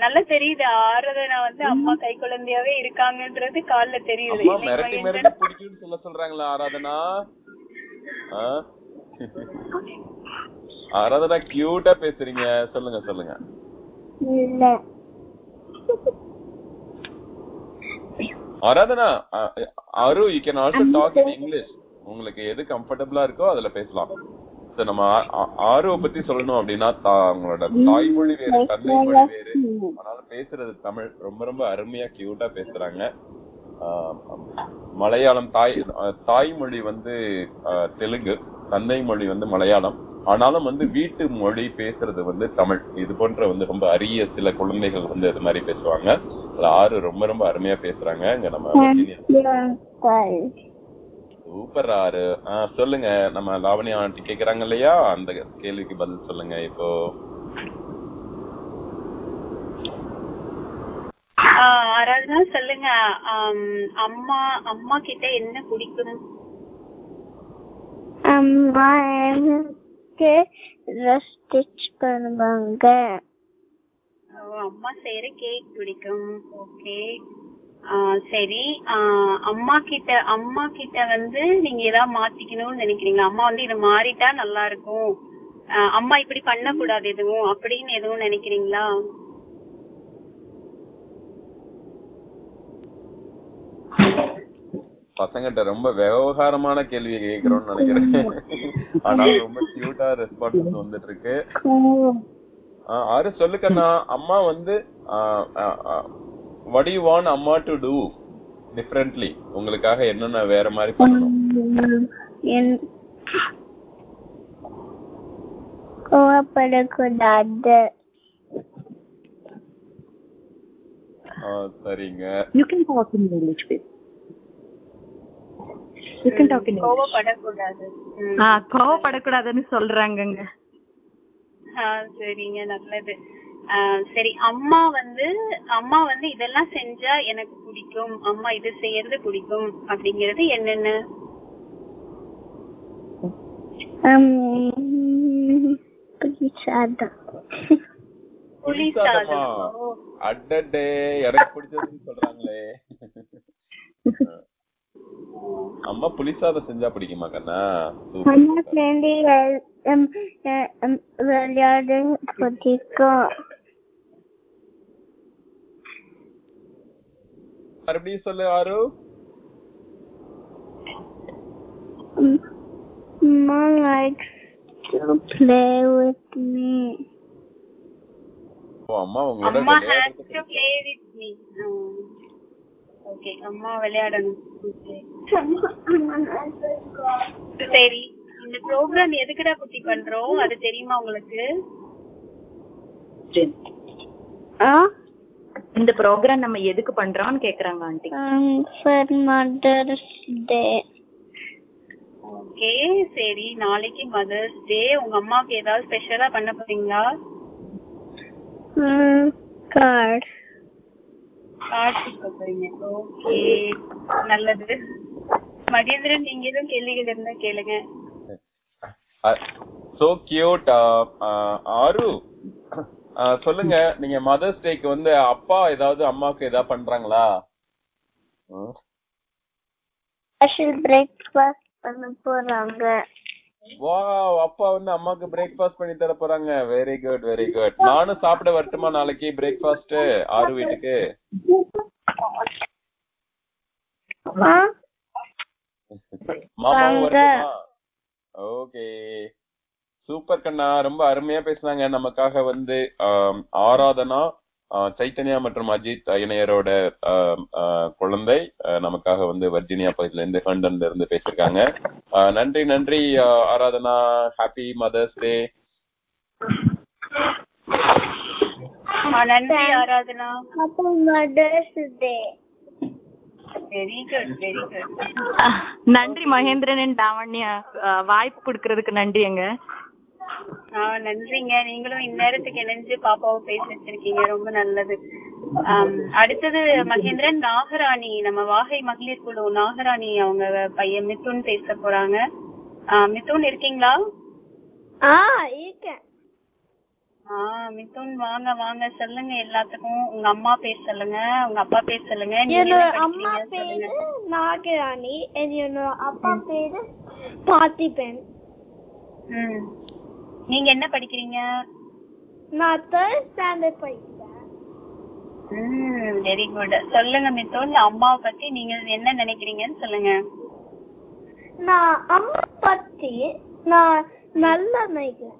நல்லா தெரியுது. ஆராதனா வந்து அம்மா கை குழந்தையாவே இருக்காங்கன்றது கால்ல தெரியுது. மிரட்டி மிரட்டி பிடிக்கும்னு சொல்ல சொல்றாங்களா ஆராதனா? ஆராதனா கியூட்டா பேசுறீங்க. சொல்லுங்க சொல்லுங்க. ஆராதனா அரு you can also talk in English உங்களுக்கு எது கம்ஃபர்டபுளா இருக்கோ அதுல பேசலாம். நம்ம ஆருவ பத்தி சொல்லணும் அப்படின்னா அவங்களோட தாய்மொழி வேறு தந்தை மொழி வேறு. அதனால பேசுறது தமிழ். ரொம்ப ரொம்ப அருமையா கியூட்டா பேசுறாங்க. மலையாளம் தாய் தாய்மொழி வந்து தெலுங்கு தந்தை மொழி வந்து மலையாளம். ஆனாலும் வந்து வீட்டு மொழி பேசுறது வந்து தமிழ். இது போன்ற வந்து ரொம்ப அரிய சில குழந்தைகள் வந்து அது மாதிரி பேசுவாங்க. ஆறு ரொம்ப ரொம்ப அருமையா பேசுறாங்க. இங்க நம்ம சூப்பர் ஆறு சொல்லுங்க. நம்ம லாவணியா ஆண்டி கேக்குறாங்க இல்லையா அந்த கேள்விக்கு பதில் சொல்லுங்க இப்போ. ஆஹ் ஆராதனா சொல்லுங்க. அம்மா அம்மா கிட்ட என்ன பிடிக்கும் அம்மா எனக்கு ட்ரெஸ் ஸ்டிச் பண்ணுவாங்க. அம்மா செய்யற கேக் பிடிக்கும் ஓகே சரி. ஆஹ் அம்மா கிட்ட அம்மா கிட்ட வந்து நீங்க ஏதாவது மாத்திக்கணும்னு நினைக்கிறீங்களா? அம்மா வந்து இதை மாறிட்டா நல்லா இருக்கும். அம்மா இப்படி பண்ண கூடாது எதுவும் அப்படின்னு எதுவும் நினைக்கிறீங்களா? பசங்கிட்ட ரொம்ப விவகாரமான கேள்வி கேக்குறோம்னு நினைக்கிறேன். ஆனாலும் ரொம்ப கியூட்டா ரெஸ்பான்ஸ் வந்துட்டு இருக்கு ஆறு சொல்லுக்கண்ணா. அம்மா வந்து வட் யூ வாண்ட் அம்மா டு டூ டிஃப்ரெண்ட்லி உங்களுக்காக என்னென்ன வேற மாதிரி பண்ணணும் கோவப்படக்கூடாது சரிங்க You can talk in English, babe. You can talk in English. கோவப்படக்கூடாது. ஆ கோவப்படக்கூடாதுன்னு சொல்றாங்கங்க சரிங்க நல்லது சரி அம்மா வந்து அம்மா வந்து இதெல்லாம் செஞ்சா எனக்கு பிடிக்கும். அம்மா இது செய்யறது பிடிக்கும். அப்படிங்கறது என்னென்ன? அடடே எனக்கு பிடிச்சதுன்னு சொல்றாங்களே. அம்மா புளிசாதம் செஞ்சா பிடிக்குமா கண்ணா? அம்மா. சேர்ந்து விளையாட பிடிக்கும். மறுபடியும் சொல்லு ஆரு. Mama likes to play with me. ஓ அம்மா உங்களோட அம்மா விளையாடுறது has to play with me. Okay அம்மா விளையாடணும். சரி இந்த ப்ரோக்ராம் எதுக்குடா குட்டி பண்றோம்? அது தெரியுமா உங்களுக்கு? Ah, இந்த ப்ரோக்ராம் நம்ம எதுக்கு பண்றோம்னு கேக்குறாங்க aunty. Um, for Mother's Day. Okay சரி நாளைக்கு மதர்ஸ் டே உங்க அம்மாவுக்கு ஏதாவது ஸ்பெஷலா பண்ண போறீங்களா? Card. கார்டு கொடுக்க போறீங்க. ஓகே நல்லது. மகேந்திரன் நீங்க எதுவும் கேள்விகள் இருந்தா கேளுங்க. சோ கியூட் ஆரு ஆ, சொல்லுங்க. நீங்க மதர்ஸ் டேக்கு வந்து அப்பா ஏதாவது அம்மாக்கு ஏதாவது பண்றாங்களா. Special breakfast பண்ண போறாங்க. வாவ் அப்பா வந்து அம்மாக்கு பிரேக்ஃபாஸ்ட் பண்ணி தர போறாங்க. வெரி குட் வெரி குட் நானும் சாப்பிட வரட்டுமா நாளைக்கு பிரேக்ஃபாஸ்ட் ஆறு வீட்டுக்கு. வரட்டுமா? ஓகே சூப்பர் கண்ணா ரொம்ப அருமையா பேசுனாங்க. நமக்காக வந்து ஆராதனா சைத்தன்யா மற்றும் அஜித் இணையரோட குழந்தை நமக்காக வந்து வர்ஜீனியா பகுதியில இருந்து லண்டன்ல இருந்து பேசியிருக்காங்க. நன்றி நன்றி ஆராதனா. ஹாப்பி மதர்ஸ் டே நன்றி Aradhana. Happy Mother's Day. Very good very good நன்றி மகேந்திரன் and லாவண்யா அஹ், வாய்ப்பு கொடுக்கறதுக்கு நன்றிங்க. ஆ நன்றிங்க. நீங்களும் இந்நேரத்துக்கு இணைஞ்சு பாப்பாவை பேச வச்சிருக்கீங்க. ரொம்ப நல்லது. அடுத்தது மகேந்திரன் நாகராணி. நம்ம வாகை மகளிர் குழு நாகராணி அவங்க பையன் மிதுன் பேச போறாங்க. மிதுன் இருக்கீங்களா? Ah, இருக்கேன். ஆ மிதுன் வாங்க வாங்க. சொல்லுங்க எல்லாத்துக்கும். உங்க அம்மா பேர் சொல்லுங்க. உங்க அப்பா பேர் சொல்லுங்க. என்னோட என்ன அம்மா பேரு நாகராணி. என்னோட அப்பா பேரு பார்த்திபன் ம். நீங்க என்ன படிக்கிறீங்க? நான் தேர்ட் ஸ்டாண்டர்ட் படிக்கிறேன். வெரி குட் சொல்லுங்க மிதுன் அம்மாவை பத்தி நீங்க என்ன நினைக்கிறீங்கன்னு சொல்லுங்க. நான் அம்மா பத்தி நான் நல்லா நினைக்கிறேன்.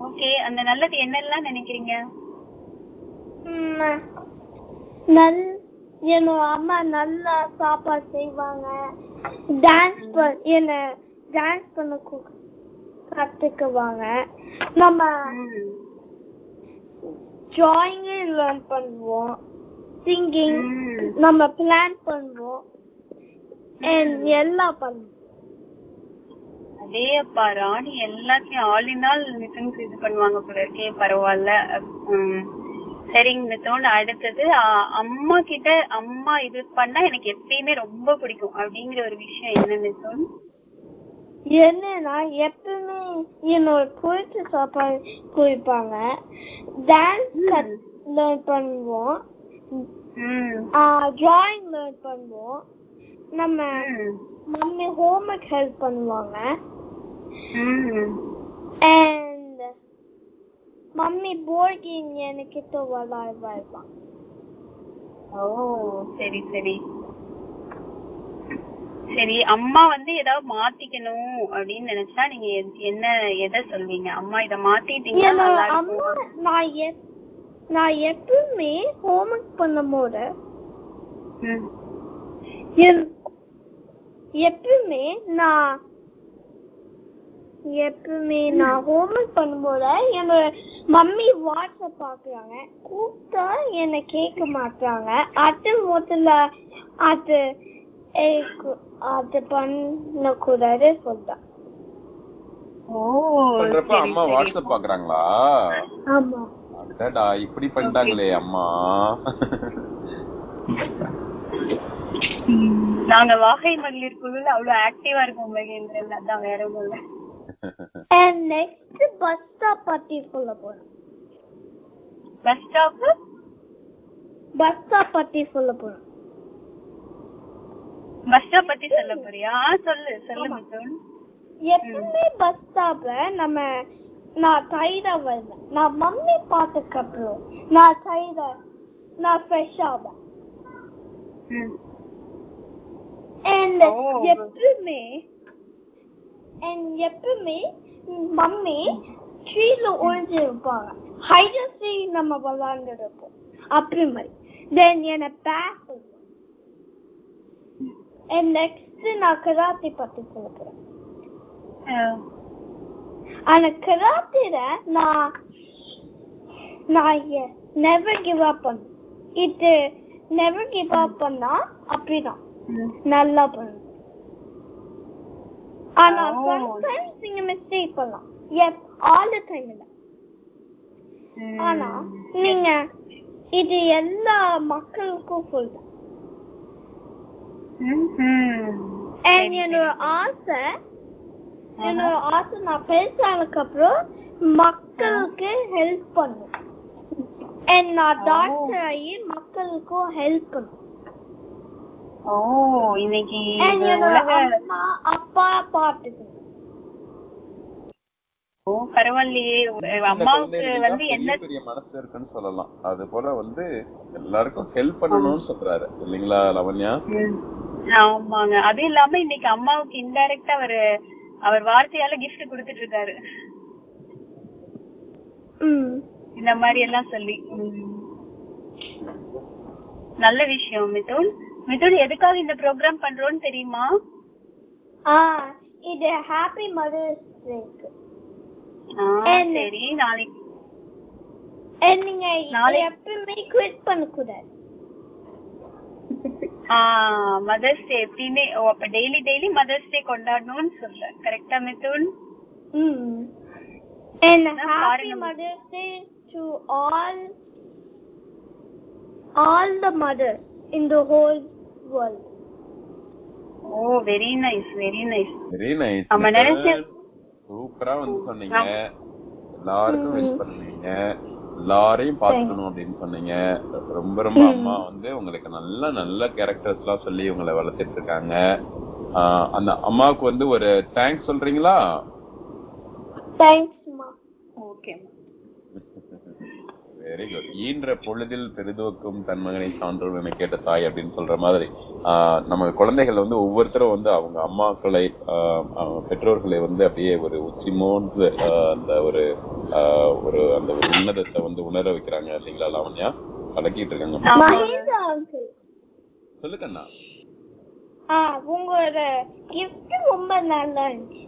ஓகே அந்த நல்லது என்னெல்லாம் நினைக்கிறீங்க? நல் என்னோட அம்மா நல்லா சாப்பாடு செய்வாங்க. டான்ஸ் என்ன டான்ஸ் பண்ண கு- கத்துக்குவாங்க. நம்ம ம். டிராயிங் லேர்ன் பண்ணுவோம். சிங்கிங். நம்ம பிளான் பண்ணுவோம். எல்லாம் பண்ணுவோம். அதே அப்பா ராணி எல்லாத்தையும் ஆல் இன் ஆல் மிதுனுக்கு இது பண்ணுவாங்க போல இருக்கே பரவாயில்ல. சரிங்க மிதுன் அடுத்தது அம்மா கிட்ட அம்மா இது பண்ணா எனக்கு எப்பயுமே ரொம்ப பிடிக்கும். அப்படிங்கிற ஒரு விஷயம் என்ன மிதுன் என்னன்னா எப்பவுமே என்னோட பிடிச்ச சாப்பாடு குடிப்பாங்க டான்ஸ் லேர்ன் பண்ணுவோம். டிராயிங் லேர்ன் பண்ணுவோம். நம்ம. மம்மி ஹோம்ஒர்க் ஹெல்ப் பண்ணுவாங்க. and மம்மி போர்ட் கேம் என்கிட்ட விளையாடுவாங்க ஓ சரி சரி. சரி அம்மா வந்து ஏதாவது மாத்திக்கணும் அப்படின்னு நினைச்சா நீங்க என்ன எதை சொல்வீங்க? அம்மா இத மாத்திட்டீங்கன்னா அம்மா நான் எப் நான் எப்பவுமே ஹோம்ஒர்க் பண்ணும்போது ம். என்- எப்பவுமே நான் எப்பவுமே நான் ஹோம்ஒர்க் பண்ணும்போது என்னோட மம்மி வாட்ஸ்அப் பாக்குறாங்க. கூப்பிட்டா என்ன கேட்க மாட்டாங்க அது முதல்ல அது பண்ணக்கூடாது சொல்றேன் ஓ பண்றப்ப அம்மா. வாட்ஸ்அப் பாக்குறாங்களா ஆமா அடடா இப்படி பண்ணிட்டாங்களே அம்மா ம். நாங்க வாகை மகளிர் குழுல அவ்வளவு ஆக்டிவா இருக்கோம் மகேந்திரன் அதான் வேற ஒண்ணும் next பஸ் ஸ்டாப் பத்தி சொல்ல போறேன் பஸ் ஸ்டாப் பஸ் ஸ்டாப் பத்தி சொல்ல போறேன் பஸ் ஸ்டாப் பத்தி சொல்ல போறியா? சொல்லு சொல்லு எப்பவுமே பஸ் ஸ்டாப்ல நம்ம நான் டைடா வருவேன். நான் மம்மி பார்த்ததுக்கு அப்புறம் நான் டைடா நான் ஃப்ரெஷ் ஆவேன் Oh. எப்பவுமே and எப்பவுமே மம்மி ட்ரீல ஒழிஞ்சு இருப்பாங்க. ஹைட் அண்ட் சீக் நம்ம விளாண்டு இருப்போம். அப்படி மாதிரி. தென் என்ன பேக் and நெக்ஸ்ட் நான் கராத்தே பத்தி சொல்ல போறேன் ஆ. அந்த கராத்தேல நான் நான் நெவர் கிவ் அப் பண்ண இது நெவர் கிவ் அப் பண்ணா அப்படிதான். நல்லா பண்ணும் ஆனா sometimes நீங்க மிஸ்டேக் பண்ணலாம் எஸ் ஆல் த டைம் இல்ல. ஆனா நீங்க இது எல்லா மக்களுக்கும் சொல்றேன் என்னோட சரி. ஆசை என்னோட ஆசை நான் பெருசானதுக்கு அப்புறம் மக்களுக்கு ஹெல்ப் பண்ணும். And நான் Oh. டாக்டர் ஆகி மக்களுக்கும் ஹெல்ப் பண்ணும். ஓ இன்னைக்கு அம்மா அப்பா பார்த்துக்கணும் ஓ பரவாயில்லையே. அம்மாவுக்கு வந்து என்ன பெரிய மனசு இருக்குன்னு சொல்லலாம். அது போல வந்து எல்லாருக்கும் ஹெல்ப் பண்ணணும்னு சொல்றாரு. இல்லைங்களா லவண்யா? ம். ஆமாங்க. அது இல்லாம இன்னைக்கு அம்மாவுக்கு இன்டைரக்டா அவரு அவர் வார்த்தையால கிஃப்ட் கொடுத்துட்டு இருக்காரு இந்த மாதிரி எல்லாம் சொல்லி. நல்ல விஷயம் மிதுன். மிதுன் எதுக்காக இந்த ப்ரோக்ராம் பண்றோம்னு தெரியுமா? இது ஹாப்பி மதர்ஸ் டேக்கு? சரி நாளைக்கு. நீங்க எப்பவுமே குவிட் பண்ணக்கூடாது. மதர்ஸ் டே எப்படின்னு ஓ அப்ப டெய்லி டெய்லி மதர்ஸ் டே கொண்டாடணும்னு சொல்ல கரெக்டா Mithun. And That's happy foreign. Mother's Day to all all the mothers in the whole world. Oh very nice very nice very nice ஆமா, நினைச்சேன். சூப்பரா வந்து சொன்னீங்க எல்லாருக்கும் ஹெல்ப் பண்ணுவீங்க எல்லாரையும் பாத்துக்கணும் அப்படின்னு சொன்னீங்க. ரொம்ப ரொம்ப அம்மா வந்து உங்களுக்கு நல்ல நல்ல கேரக்டர்ஸ் எல்லாம் சொல்லி உங்களை வளர்த்துட்டு இருக்காங்க. அந்த அம்மாவுக்கு வந்து ஒரு தேங்க்ஸ் சொல்றீங்களா? Thanks, Ma. Okay very good ஈன்ற பொழுதில் பெரிதுவக்கும் தன் மகனை சான்றோர் என கேட்ட தாய் அப்படின்னு சொல்ற மாதிரி ஆஹ் நம்ம குழந்தைகள் வந்து ஒவ்வொருத்தரும் வந்து அவங்க அம்மாக்களை பெற்றோர்களை வந்து அப்படியே ஒரு உச்சி மோந்து அந்த ஒரு ஒரு அந்த ஒரு உன்னதத்தை வந்து உணர வைக்கிறாங்க இல்லைங்களா லாவண்யா? பழக்கிட்டு இருக்காங்க. சொல்லுக்கண்ணா உங்களோட ரொம்ப நல்லா இருந்துச்சு.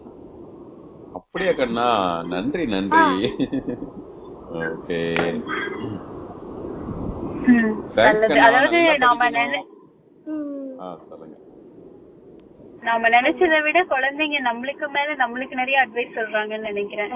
அப்படியா கண்ணா? நன்றி நன்றி. ஓகே. அதாவது நாம சொல்லுங்க. நாம நினைச்சதை விட குழந்தைங்க நம்மளுக்கு மேல நம்மளுக்கு நிறைய அட்வைஸ் சொல்றாங்கன்னு நினைக்கிறேன்.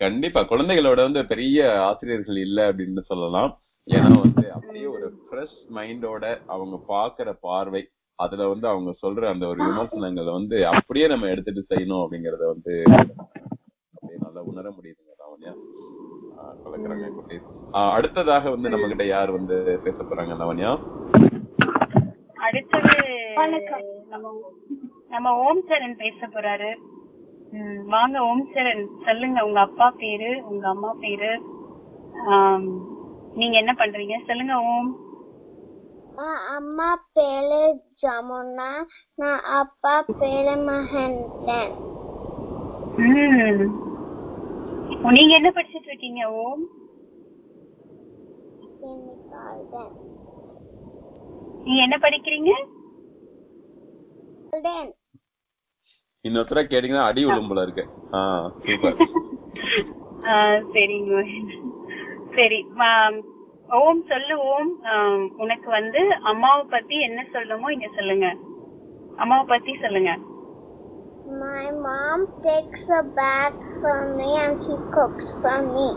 கண்டிப்பா. குழந்தைகளோட வந்து பெரிய ஆசிரியர்கள் இல்ல அப்படின்னு சொல்லலாம். ஏன்னா வந்து அப்படியே ஒரு ஃப்ரெஷ் மைண்டோட அவங்க பாக்குற பார்வை அதுல வந்து அவங்க சொல்ற அந்த ஒரு விமர்சனங்களை வந்து அப்படியே நம்ம எடுத்துட்டு செய்யணும் அப்படிங்கறத வந்து அப்படியே நல்லா உணர ஆ, கலக்குறாங்க அடுத்ததாக வந்து நம்ம கிட்ட யார் வந்து பேச போறாங்க அடுத்தது வணக்கம். நம்ம ஓம் சரண் பேச போறாரு. வாங்க ஓம் சரண். சொல்லுங்க உங்க அப்பா பேரு உங்க அம்மா பேரு. நீங்க என்ன பண்றீங்க? சொல்லுங்க ஓம். அம்மா பேரு ஜமுனா. நான் அப்பா பேரு மகேந்திரன். ம். நீங்க என்ன படிச்சிட்டு இருக்கீங்க ஓம். நீங்க என்ன படிக்கிறீங்க? இன்னொருத்தர கேட்டீங்கன்னா அடி விழும்புல இருக்கு. சரிங்க. சரி ஓம் சொல்லு ஓம். உனக்கு வந்து அம்மாவை பத்தி என்ன சொல்லணுமோ இங்க சொல்லுங்க. அம்மாவை பத்தி சொல்லுங்க. My mom takes a bath for me and she cooks for me.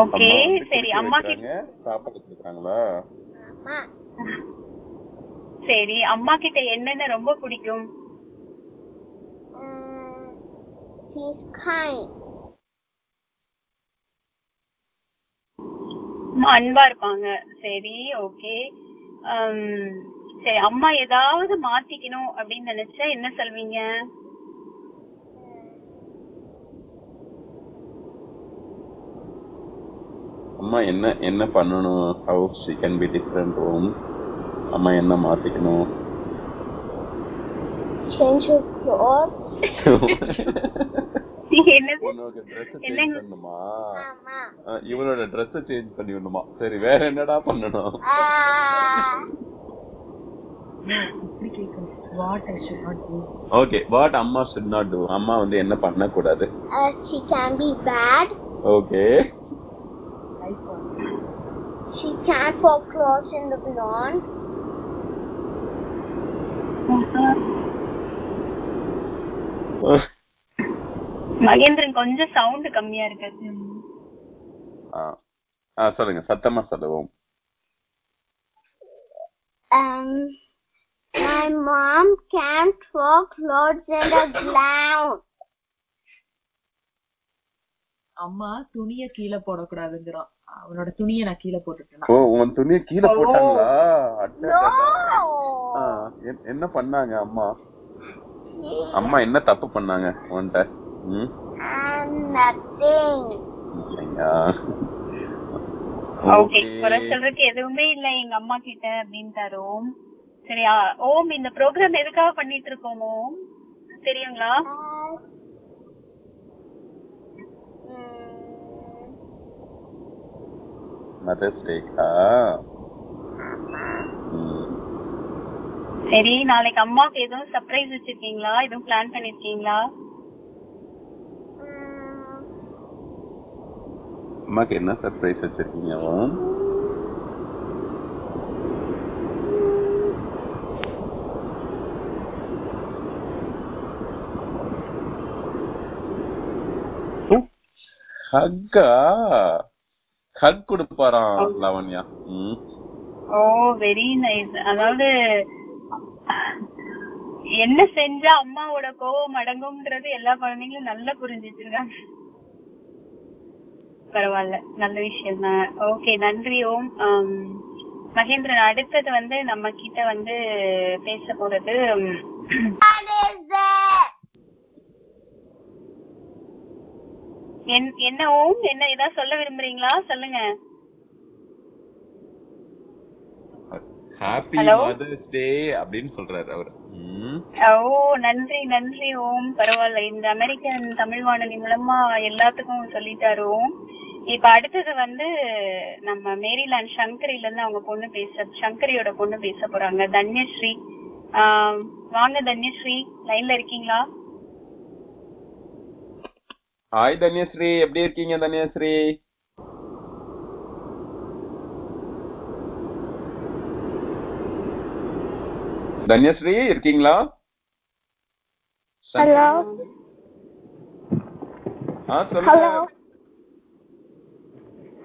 Okay சரி அம்மா. கிட்ட சாப்பாடு கொடுக்குறாங்களா சரி அம்மா கிட்ட என்னென்ன ரொம்ப பிடிக்கும்? she's kind. அன்பா இருப்பாங்க. சரி ஓகே சரி அம்மா ஏதாவது மாத்திக்கணும் அப்படின்னு நினைச்சா என்ன சொல்வீங்க? அம்மா என்ன என்ன பண்ணணும்? How she can be different room அம்மா என்ன மாத்திக்கணும்? Change Mama. அஹ் இவளோட ட்ரெஸ் சேஞ்ச் பண்ணி விடணுமா சரி வேற என்னடா பண்ணணும். What I should not to okay what அம்மா should not do? அம்மா வந்து என்ன பண்ண கூடாது Uh, she can be bad. Okay She can't clothes in the lawn. Mahendran கொஞ்சம் சவுண்ட் கம்மியா இருக்கு. ஆ சொல்லுங்க சத்தமா சொல்லுவோம். Um, my mom can't throw clothes in the ground. அம்மா துணிய கீழே போடக்கூடாதுங்கிறான். அவனோட துணியை நான் கீழே போட்டுட்டேன்? ஓ உன் துணியை கீழே. போட்டாங்களா? என்ன பண்ணாங்க அம்மா? அம்மா என்ன தப்பு பண்ணாங்க உன்கிட்ட? குறை சொல்றதுக்கு எதுவுமே இல்ல. எங்க அம்மா கிட்ட அப்படின்ட்டாரு ஓம் சரி ஆ, ஓம் இந்த ப்ரோக்ராம் எதுக்காக பண்ணிட்டு இருக்கோம் ஓம் தெரியுங்களா மதர்ஸ் டேக்கா சரி நாளைக்கு அம்மாவுக்கு எதுவும் சர்ப்ரைஸ் வச்சிருக்கீங்களா? எதுவும் பிளான் பண்ணிருக்கீங்களா? அம்மாக்கு என்ன சர்ப்ரைஸ் வச்சிருக்கீங்க ஹக்கா. ஹக் கொடுப்பாராம் லாவண்யா. ஓ வெரி நைஸ் அதாவது என்ன செஞ்சா அம்மாவோட கோவம் அடங்கும்ன்றது எல்லா குழந்தைங்களும் நல்லா புரிஞ்சுட்டு இருக்காங்க பரவாயில்ல நல்ல விஷயம் தான் ஓகே நன்றி ஓம். மகேந்திரன் அடுத்தது வந்து நம்ம கிட்ட வந்து பேச போறது ம், What is that? என்- என்ன ஓம்? என்ன ஏதாவது சொல்ல விரும்புறீங்களா? சொல்லுங்க. ஹாப்பி? மதர்ஸ் டே அப்படின்னு சொல்றாரு அவரு. ஓ நன்றி நன்றி ஓம். பரவாயில்ல. இந்த அமெரிக்கன் தமிழ் வானொலி மூலமா எல்லாத்துக்கும் சொல்லிட்டாரு ஓம். இப்ப அடுத்தது வந்து நம்ம மேரிலாண்ட் சங்கரில இருந்து அவங்க பொண்ணு பேச சங்கரியோட பொண்ணு பேச போறாங்க. தன்யஸ்ரீ. வாங்க தன்யஸ்ரீ. லைன்ல இருக்கீங்களா? ஹாய் தன்யஸ்ரீ எப்படி இருக்கீங்க தன்யஸ்ரீ தன்யஸ்ரீ இருக்கீங்களா? ஹலோ ஆ சொல்லுங்க.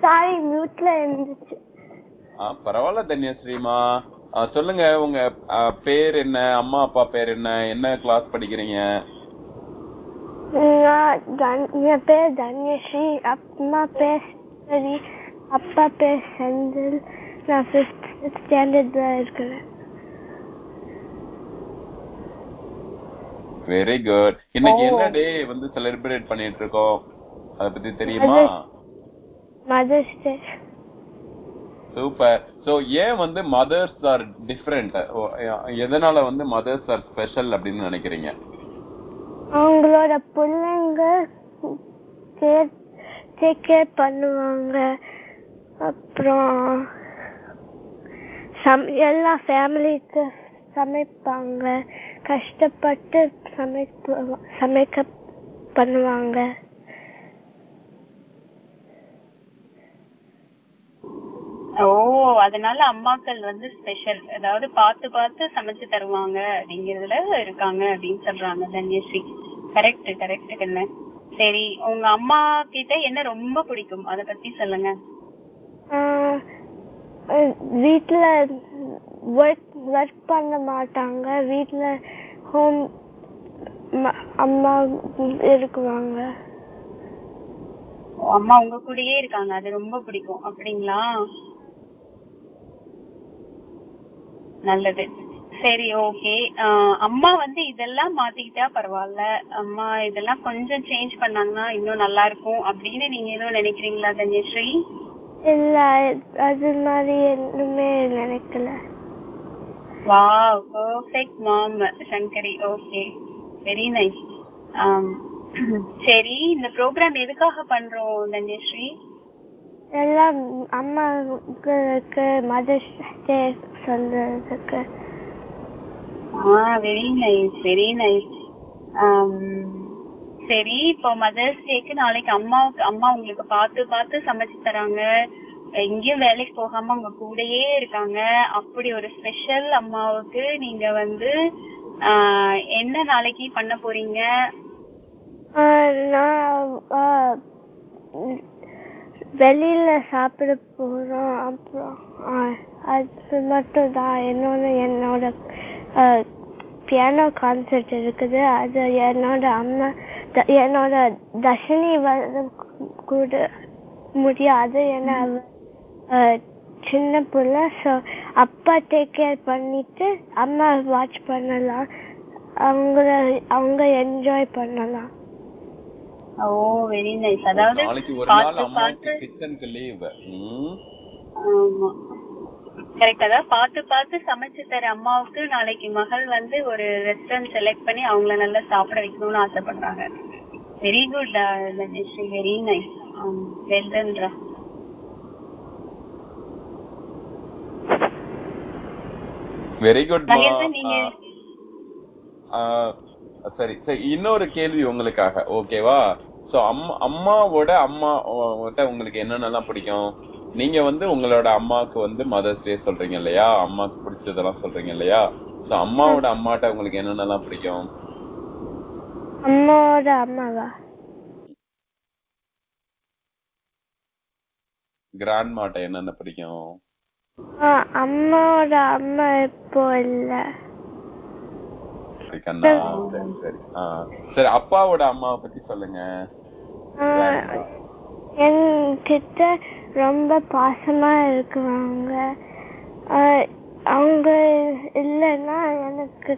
சாரி மியூட்ல இருந்துச்சு. ஆ பரவாயில்ல தன்யஸ்ரீமா சொல்லுங்க உங்க பேர் என்ன அம்மா அப்பா பேர் என்ன என்ன கிளாஸ் படிக்கிறீங்க? என் பேர் தன்யஸ்ரீ அம்மா பேர் சரி அப்பா பேர் செந்தில் நான் ஃபிஃப்த் ஸ்டாண்டர்ட்ல இருக்கிறேன் வெரி குட் இன்னைக்கு ஓ. என்ன டே வந்து செலிப்ரேட் பண்ணிட்டு இருக்கோம் அத பத்தி தெரியுமா? மதர்ஸ் டே சூப்பர் சோ ஏன் வந்து மதர்ஸ் ஆர் டிஃபரெண்ட் எதனால வந்து மதர்ஸ் ஆர் ஸ்பெஷல் அப்படின்னு நினைக்கிறீங்க? அவங்களோட பிள்ளைங்க கேர் டேக் கேர் பண்ணுவாங்க. அப்புறம் சம் எல்லா ஃபேமிலிக்கு சமைப்பாங்க. கஷ்டப்பட்டு சமைப்பு சமைக்க பண்ணுவாங்க. ஓ அதனால அம்மாக்கள் வந்து ஸ்பெஷல் அதாவது பார்த்து பார்த்து சமைச்சு தருவாங்க அப்படிங்கறதுல இருக்காங்க அப்படின்னு சொல்றாங்க தன்யஸ்ரீ. கரெக்ட் கரெக்ட் கண்ணு. சரி உங்க அம்மா கிட்ட என்ன ரொம்ப பிடிக்கும்? அத பத்தி சொல்லுங்க. வீட்ல ஒர்க் ஒர்க் பண்ண மாட்டாங்க. வீட்ல ஹோம் அம்மா இருக்குவாங்க. அம்மா உங்க கூடயே இருக்காங்க. அது ரொம்ப பிடிக்கும். அப்படிங்களா? நல்லது. சரி ஓகே அம்மா வந்து இதெல்லாம் மாத்திக்கிட்டா பரவாயில்ல. அம்மா இதெல்லாம் கொஞ்சம் சேஞ்ச் பண்ணாங்கன்னா இன்னும் நல்லா இருக்கும் அப்படின்னு நீங்க எதுவும் நினைக்கிறீங்களா தன்யஸ்ரீ இல்ல அது மாதிரி எதுவுமே நினைக்கல. Wow perfect mom Sankari. Okay very nice சரி இந்த ப்ரோக்ராம் எதுக்காக பண்றோம் தன்யஸ்ரீ எல்லாம் அம்மாவுக்கு மதர்ஸ் டே சொல்றதுக்கு. ஆ வெரி நைஸ் வெரி நைஸ் சரி இப்போ மதர்ஸ் டேக்கு நாளைக்கு அம்மாவுக்கு அம்மா உங்களுக்கு பார்த்து பார்த்து சமைச்சு தராங்க. எங்கேயும் வேலைக்கு போகாம உங்க கூடயே இருக்காங்க. அப்படி ஒரு ஸ்பெஷல் அம்மாவுக்கு நீங்க வந்து என்ன நாளைக்கு பண்ண போறீங்க? நான் வெளியில சாப்பிட போறோம். அப்புறம் அது மட்டும் தான் என்னோட என்னோட பியானோ கான்சர்ட் இருக்குது. அது என்னோட அம்மா த- என்னோட தர்ஷினி வர கூட முடியாது. ஏன்னா சின்ன பிள்ளை. ஸோ அப்பா டேக் கேர் பண்ணிட்டு அம்மா வாட்ச் பண்ணலாம். அவங்கள அவங்க என்ஜாய் பண்ணலாம். ஓ வெரி நைஸ் அதாவது கிச்சனுக்கு லீவ் ஆமா. கரெக்ட் அதாவது பார்த்து பார்த்து சமைச்சு தர அம்மாவுக்கு நாளைக்கு மகள் வந்து ஒரு ரெஸ்டாரண்ட் செலக்ட் பண்ணி அவங்கள நல்லா சாப்பிட வைக்கணும்னு ஆசைப்படுறாங்க. Very good very nice well டன்ரா very good சரி. சரி இன்னொரு கேள்வி உங்களுக்காக. ஓகேவா சோ அம்மா அம்மாவோட அம்மா உங்களுக்கு என்னென்னலாம் பிடிக்கும்? நீங்க வந்து உங்களோட அம்மாவுக்கு வந்து மதர்ஸ் டே சொல்றீங்க இல்லையா? அம்மாக்கு பிடிச்சதெல்லாம் சொல்றீங்க இல்லையா? சோ அம்மாவோட அம்மாட்ட உங்களுக்கு என்னென்னலாம் பிடிக்கும்? அம்மாவோட அம்மாவா? கிராண்ட் மாட்ட என்னென்ன பிடிக்கும்? அம்மாவோட அம்மா இப்போ இல்ல. சரி கண்ணா சரி சரி. அப்பாவோட அம்மாவை பத்தி சொல்லுங்க. என்கிட்ட ரொம்ப பாசமா இருக்குவாங்க அவங்க இல்லைன்னா எனக்கு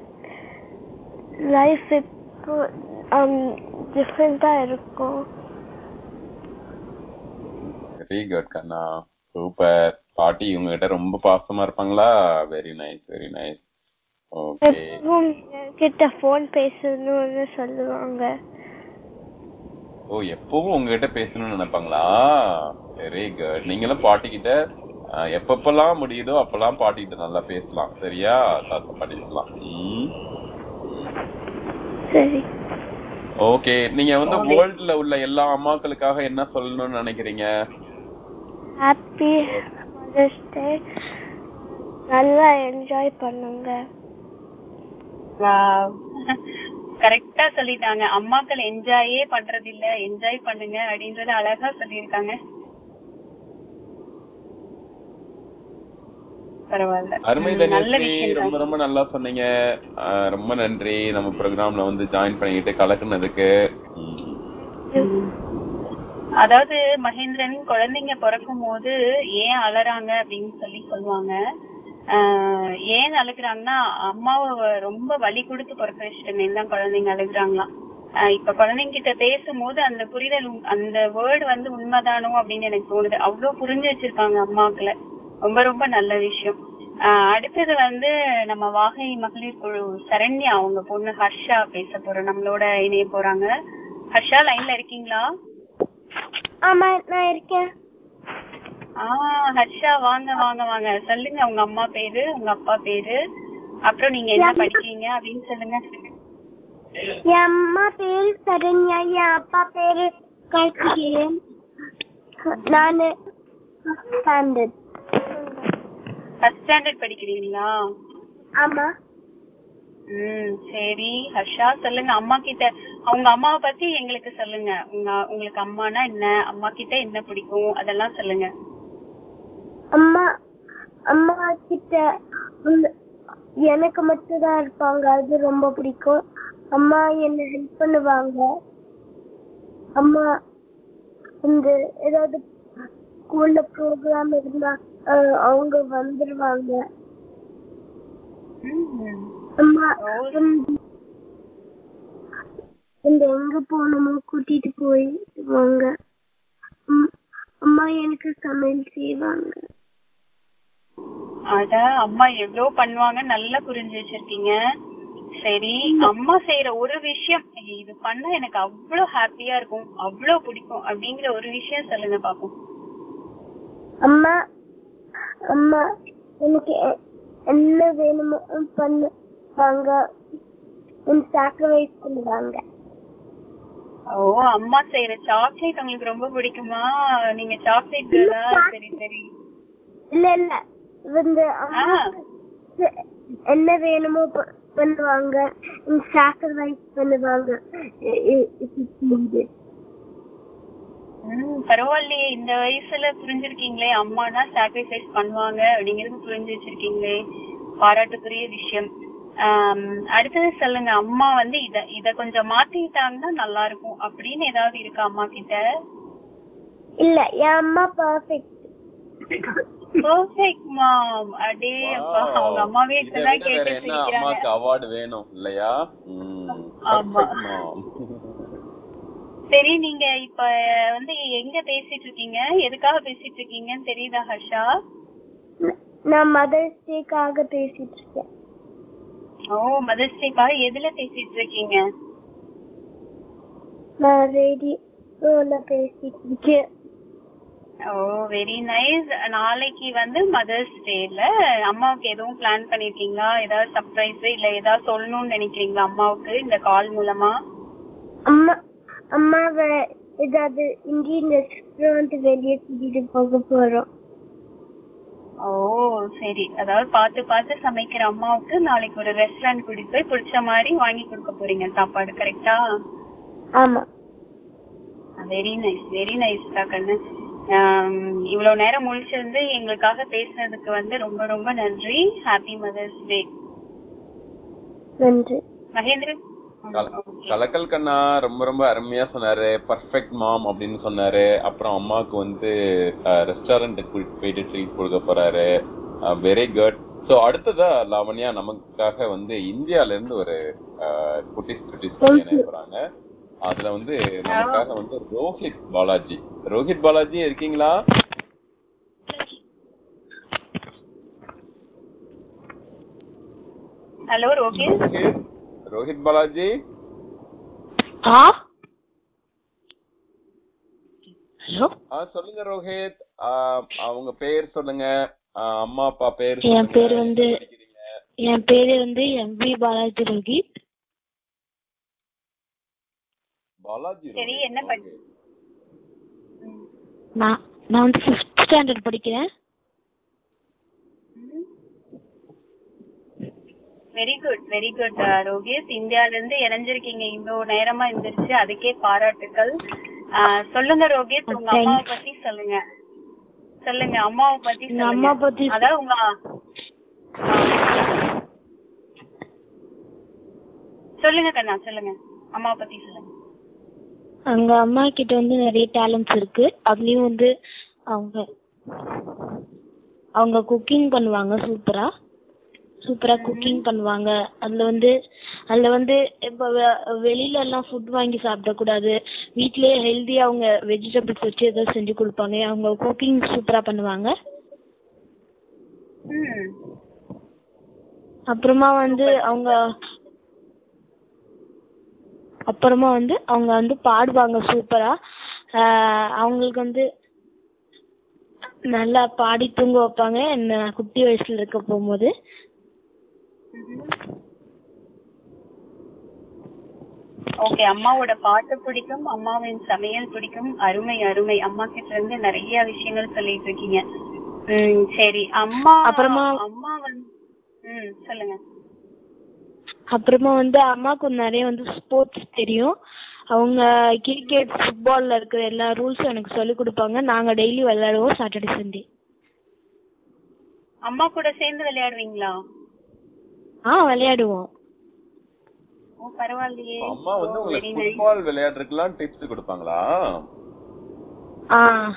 லைஃப் இப்போ டிஃப்ரெண்டா இருக்கும். வெரி குட் கண்ணா. சூப்பர் பாட்டி உங்ககிட்ட ரொம்ப பாசமா இருப்பாங்களா? வெரி நைஸ் வெரி நைஸ் எப்பவும் என்கிட்ட ஃபோன் பேசணும்னு சொல்லுவாங்க. ஓ எப்பவும் உங்ககிட்ட பேசணும்னு நினைப்பாங்களா? வெரி குட் நீங்களும் பாட்டிக்கிட்ட அஹ், எப்பப்பெல்லாம் முடியுதோ அப்பெல்லாம் பாட்டிக்கிட்ட நல்லா பேசலாம். சரியா? தாத்தா பாட்டிக்கலாம் ம். சரி. ஓகே. நீங்க வந்து. வேர்ல்ட்ல உள்ள எல்லா அம்மாக்களுக்காக என்ன சொல்லணும்னு நினைக்கிறீங்க? ஹாப்பி மதர்ஸ் டே நல்லா என்ஜாய் பண்ணுங்க. கரெக்டா சொல்லிட்டாங்க. அம்மாக்கள் என்ஜாயே பண்றது இல்ல என்ஜாய் பண்ணுங்க அப்படின்றத அழகா சொல்லியிருக்காங்க. ரொம்ப. ரொம்ப நல்லா சொன்னீங்க. ரொம்ப நன்றி. நம்ம ப்ரோக்ராம்ல வந்து ஜாயின் பண்ணிக்கிட்டு கலக்குனதுக்கு. அதாவது மகேந்திரன் குழந்தைங்க பிறக்கும் போது ஏன் அலறாங்க அப்படின்னு சொல்லி சொல்லுவாங்க. ஏன் அழுகுறாங்கன்னா அம்மாவை ரொம்ப வலி கொடுத்து பிறக்க வச்சுட்டேன்னு தான் குழந்தைங்க அழுகுறாங்களாம் இப்ப குழந்தைங்க கிட்ட பேசும்போது அந்த புரிதல் அந்த வேர்டு வந்து உண்மைதானோ அப்படின்னு எனக்கு தோணுது. அவ்வளவு புரிஞ்சு வச்சிருக்காங்க அம்மாக்களை. ரொம்ப ரொம்ப நல்ல விஷயம். ஆஹ் அடுத்தது வந்து நம்ம வாகை மகளிர் குழு சரண்யா அவங்க பொண்ணு ஹர்ஷா பேச போறோம். நம்மளோட இணைய போறாங்க. ஹர்ஷா லைன்ல இருக்கீங்களா? ஆமா நான் இருக்கேன். ஆஹ் ஹர்ஷா வாங்க வாங்க வாங்க. சொல்லுங்க உங்க அம்மா பேரு உங்க அப்பா பேரு. அப்புறம் நீங்க என்ன படிக்கிறீங்க அப்படின்னு சொல்லுங்க. என் அம்மா பேரு சரண்யா என் அப்பா பேரு கார்த்திகேயன். நானு ஸ்டாண்டர்ட் ஃபர்ஸ்ட் ஸ்டாண்டர்ட் படிக்கிறீங்களா? ஆமா. ம் சரி. ஹர்ஷா சொல்லுங்க. அம்மா கிட்ட அவங்க அம்மாவை பத்தி எங்களுக்கு சொல்லுங்க. உங்க உங்களுக்கு அம்மானா என்ன? அம்மா கிட்ட என்ன பிடிக்கும்? அதெல்லாம் சொல்லுங்க. அம்மா அம்மா கிட்ட எனக்கு மட்டும் தான் இருப்பாங்க. அது ரொம்ப பிடிக்கும். அம்மா என்ன ஹெல்ப் பண்ணுவாங்க. அம்மா இந்த ஏதாவது ஸ்கூல்ல ப்ரோக்ராம் இருந்தா அஹ், அவங்க வந்துருவாங்க. அம்மா இந்த- எங்க போனோமோ கூட்டிட்டு போயிடுவாங்க. அம்மா எனக்கு சமையல் செய்வாங்க. அட அம்மா எவ்வளவு பண்ணுவாங்க நல்லா புரிஞ்சு வச்சிருக்கீங்க. சரி அம்மா செய்யற ஒரு விஷயம் இது பண்ணா எனக்கு அவ்வளவு ஹாப்பியா இருக்கும் அவ்வளவு பிடிக்கும் அப்படிங்கிற ஒரு விஷயம் சொல்லுங்க பாப்போம். அம்மா அம்மா எனக்கு என்ன வேணுமோ பண்ணுவாங்க சாக்ரிஃபைஸ் பண்ணுவாங்க ஓ அம்மா செய்யற சாக்லேட் உங்களுக்கு ரொம்ப பிடிக்குமா? நீங்க சாக்லேட் சரி சரி. இல்ல இல்ல. வந்து. என்ன வேணுமோ பண்ணுவாங்க. சாக்ரிஃபைஸ் பண்ணுவாங்க. பரவாயில்லையே. இந்த வயசுல புரிஞ்சிருக்கீங்களே. அம்மானா சாக்ரிஃபைஸ் பண்ணுவாங்க அப்படிங்கறது புரிஞ்சு வச்சிருக்கீங்களே. பாராட்டுக்குரிய விஷயம். அடுத்தது சொல்லுங்க. அம்மா வந்து இத இத கொஞ்சம் மாத்திக்கிட்டாங்கன்னா நல்லா இருக்கும் அப்படின்னு ஏதாவது இருக்கா அம்மா கிட்ட? இல்ல என் அம்மா பர்ஃபெக்ட் பர்ஃபெக்ட் மாம் அடே அப்பா Wow. அவங்க அம்மாவே இதை இப்பதான் விட வேற கேட்டு சிரிக்கிறாங்க அம்மாக்கு அவார்டு வேணும் இல்லையா. சரி நீங்க இப்ப வந்து எங்க பேசிட்டு இருக்கீங்க? எதுக்காக பேசிட்டு இருக்கீங்கன்னு தெரியுதா ஹர்ஷா? நான் மதர்ஸ் டேக்காக பேசிட்டு இருக்கேன். ஓ மதர்ஸ் டேக்காக எதுல பேசிட்டு இருக்கீங்க? நான் ரேடியோல பேசிட்டு இருக்கேன். ஓ வெரி நைஸ் நாளைக்கு வந்து மதர்ஸ் டேல அம்மாவுக்கு எதுவும் பிளான் பண்ணிருக்கீங்களா? ஏதாவது சர்ப்ரைஸ் இல்ல ஏதாவது சொல்லணும்னு நினைக்கிறீங்களா அம்மாவுக்கு இந்த கால் மூலமா? அம்மா அம்மாவை ஏதாவது இந்தியன் ரெஸ்டாரண்ட் வெளியே கூட்டிட்டு போக போறோம். ஓ சரி. அதாவது பார்த்து பார்த்து சமைக்கிற அம்மாவுக்கு நாளைக்கு ஒரு ரெஸ்டாரண்ட் கூட்டிட்டு போய் பிடிச்ச மாதிரி வாங்கி கொடுக்க போறீங்க. சாப்பாடு கரெக்டா ஆமா. வெரி நைஸ் வெரி நைஸ் கண்ணு. இவ்வளவு நேரம் முழிச்சிருந்து எங்களுக்காக பேசுனதுக்கு வந்து ரொம்ப ரொம்ப நன்றி. ஹாப்பி மதர்ஸ் டே நன்றி. மகேந்திரன். கலக்கல் கண்ணா ரொம்ப ரொம்ப அருமையா சொன்னாரு. பர்ஃபெக்ட் மாம் அப்படின்னு சொன்னாரு. அப்புறம் அம்மாவுக்கு வந்து ரெஸ்டாரண்ட்டுக்கு கூட்டிட்டு போயிட்டு ட்ரீட் கொடுக்க போறாரு. வெரி குட் சோ அடுத்ததா லாவண்யா நமக்காக வந்து இந்தியால இருந்து ஒரு குட்டிஸ் குட்டிஸ் போறாங்க அதுல வந்து நமக்காக வந்து ரோஹித் பாலாஜி. ரோஹித் பாலாஜி இருக்கீங்களா? ஹலோ ரோஹித். ரோஹித். பாலாஜி. சொல்லுங்க ரோஹித். அவங்க பேர் சொல்லுங்க. அம்மா அப்பா பேர் என். பேர் வந்து? என் பேரு வந்து எம் வி பாலாஜி ரோஹித். பாலாஜி சரி. என்ன படி- Okay. நான் நான் வந்து ஃபிஃப்த் ஸ்டாண்டர்ட் படிக்கிறேன். Very good very good Rokesh. இந்தியால இருந்து இணைஞ்சிருக்கீங்க. இவ்வளவு நேரமா இருந்துருச்சு அதுக்கே பாராட்டுக்கள். ஆஹ் சொல்லுங்க ரோகேஷ் உங்க. அம்மாவை பத்தி சொல்லுங்க. சொல்லுங்க அம்மாவை பத்தி அம்மா பத்தி அதாவது உங்க சொல்லுங்க கண்ணா சொல்லுங்க. அம்மாவை பத்தி சொல்லுங்க. அவங்க அம்மா கிட்ட வந்து நிறைய டேலண்ட்ஸ் இருக்கு. அதுலயும் வந்து அவங்க அவங்க குக்கிங் பண்ணுவாங்க சூப்பரா சூப்பரா குக்கிங் பண்ணுவாங்க. அதுல வந்து அதுல வந்து இப்ப வெளியில எல்லாம் ஃபுட் வாங்கி சாப்பிடக்கூடாது வீட்லயே ஹெல்தியா அவங்க வெஜிடபிள்ஸ் வச்சு ஏதாவது செஞ்சு கொடுப்பாங்க. அவங்க குக்கிங் சூப்பரா பண்ணுவாங்க. அப்புறமா வந்து அவங்க அப்புறமா வந்து அவங்க வந்து பாடுவாங்க சூப்பரா ஆஹ் அவங்களுக்கு வந்து நல்லா பாடி தூங்க வைப்பாங்க. என்ன குட்டி வயசுல இருக்க போகும்போது. ஓகே அம்மாவோட பாட்டு பிடிக்கும் அம்மாவின் சமையல் பிடிக்கும். அருமை அருமை. அம்மா கிட்ட இருந்து நிறைய விஷயங்கள் சொல்லிட்டு இருக்கீங்க. ம் சரி. அம்மா அப்புறமா- அம்மா வந்து ம் சொல்லுங்க. அப்புறமா வந்து அம்மாக்கு நிறைய வந்து ஸ்போர்ட்ஸ் தெரியும். அவங்க கிரிக்கெட் ஃபுட்பால்ல இருக்கிற எல்லா ரூல்ஸும் எனக்கு சொல்லி கொடுப்பாங்க. நாங்க டெய்லி விளையாடுவோம் சாட்டர்டே சண்டே அம்மா கூட சேர்ந்து விளையாடுவீங்களா? ஆ விளையாடுவோம். ஓ பரவாயில்லையே. அம்மா வந்து உங்களுக்கு. ஃபுட்பால் விளையாடுறதுக்கெல்லாம் டிப்ஸ் கொடுப்பாங்களா? ஆ.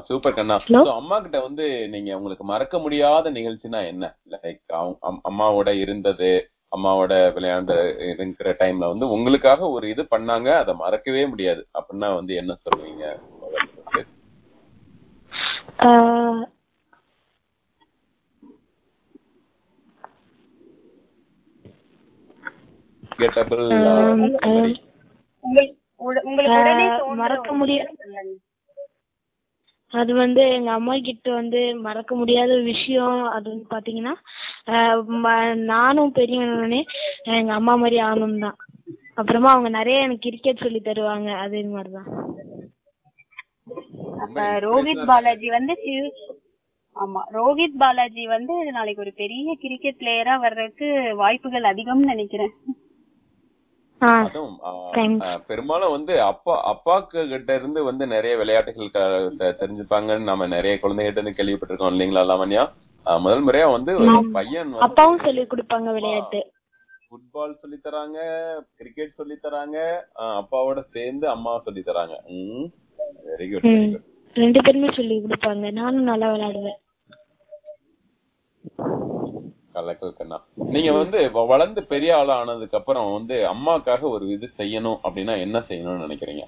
சூப்பர் கண்ணா. அம்மா கிட்ட வந்து நீங்க உங்களுக்கு மறக்க முடியாத நிகழ்ச்சினா என்ன? லைக் அம்மாவோட இருந்தது அம்மாவோட விளையாண்ட இருக்கிற டைம்ல வந்து உங்களுக்காக ஒரு இது பண்ணாங்க அதை மறக்கவே முடியாது. அப்படின்னா வந்து என்ன சொல்லுவீங்க? ஆ, கெட்டபிள் அது வந்து எங்க அம்மா கிட்ட வந்து மறக்க முடியாத விஷயம். அது வந்து பாத்தீங்கன்னா நானும் பெரியவனே எங்க அம்மா மாதிரி ஆகணும் தான். அப்புறமா அவங்க நிறைய எனக்கு கிரிக்கெட் சொல்லி தருவாங்க. அதே மாதிரிதான். அப்ப ரோஹித் பாலாஜி வந்து ஆமா ரோஹித் பாலாஜி வந்து நாளைக்கு ஒரு பெரிய கிரிக்கெட் பிளேயரா வர்றதுக்கு வாய்ப்புகள் அதிகம்னு நினைக்கிறேன். அதுவும் பெரும்பாலும் வந்து அப்பா அப்பாக்கு கிட்ட இருந்து வந்து நிறைய விளையாட்டுகள் தெரிஞ்சுப்பாங்கன்னு நம்ம நிறைய குழந்தைகிட்ட இருந்து கேள்விப்பட்டிருக்கோம் இல்லைங்களா லாவண்யா? முதல் முறையா வந்து ஒரு பையன் அப்பாவும் சொல்லி கொடுப்பாங்க விளையாட்டு. ஃபுட்பால் சொல்லி தராங்க கிரிக்கெட் சொல்லி தராங்க அப்பாவோட சேர்ந்து அம்மா சொல்லி தராங்க. வெரி. குட் ரெண்டு பேருமே சொல்லி கொடுப்பாங்க. நானும் நல்லா விளையாடுவேன். கலக்கல் கண்ணா நீங்க வந்து வளர்ந்து பெரிய ஆளா ஆனதுக்கு அப்புறம் வந்து அம்மாக்காக ஒரு இது செய்யணும் அப்படின்னா என்ன செய்யணும்னு நினைக்கிறீங்க?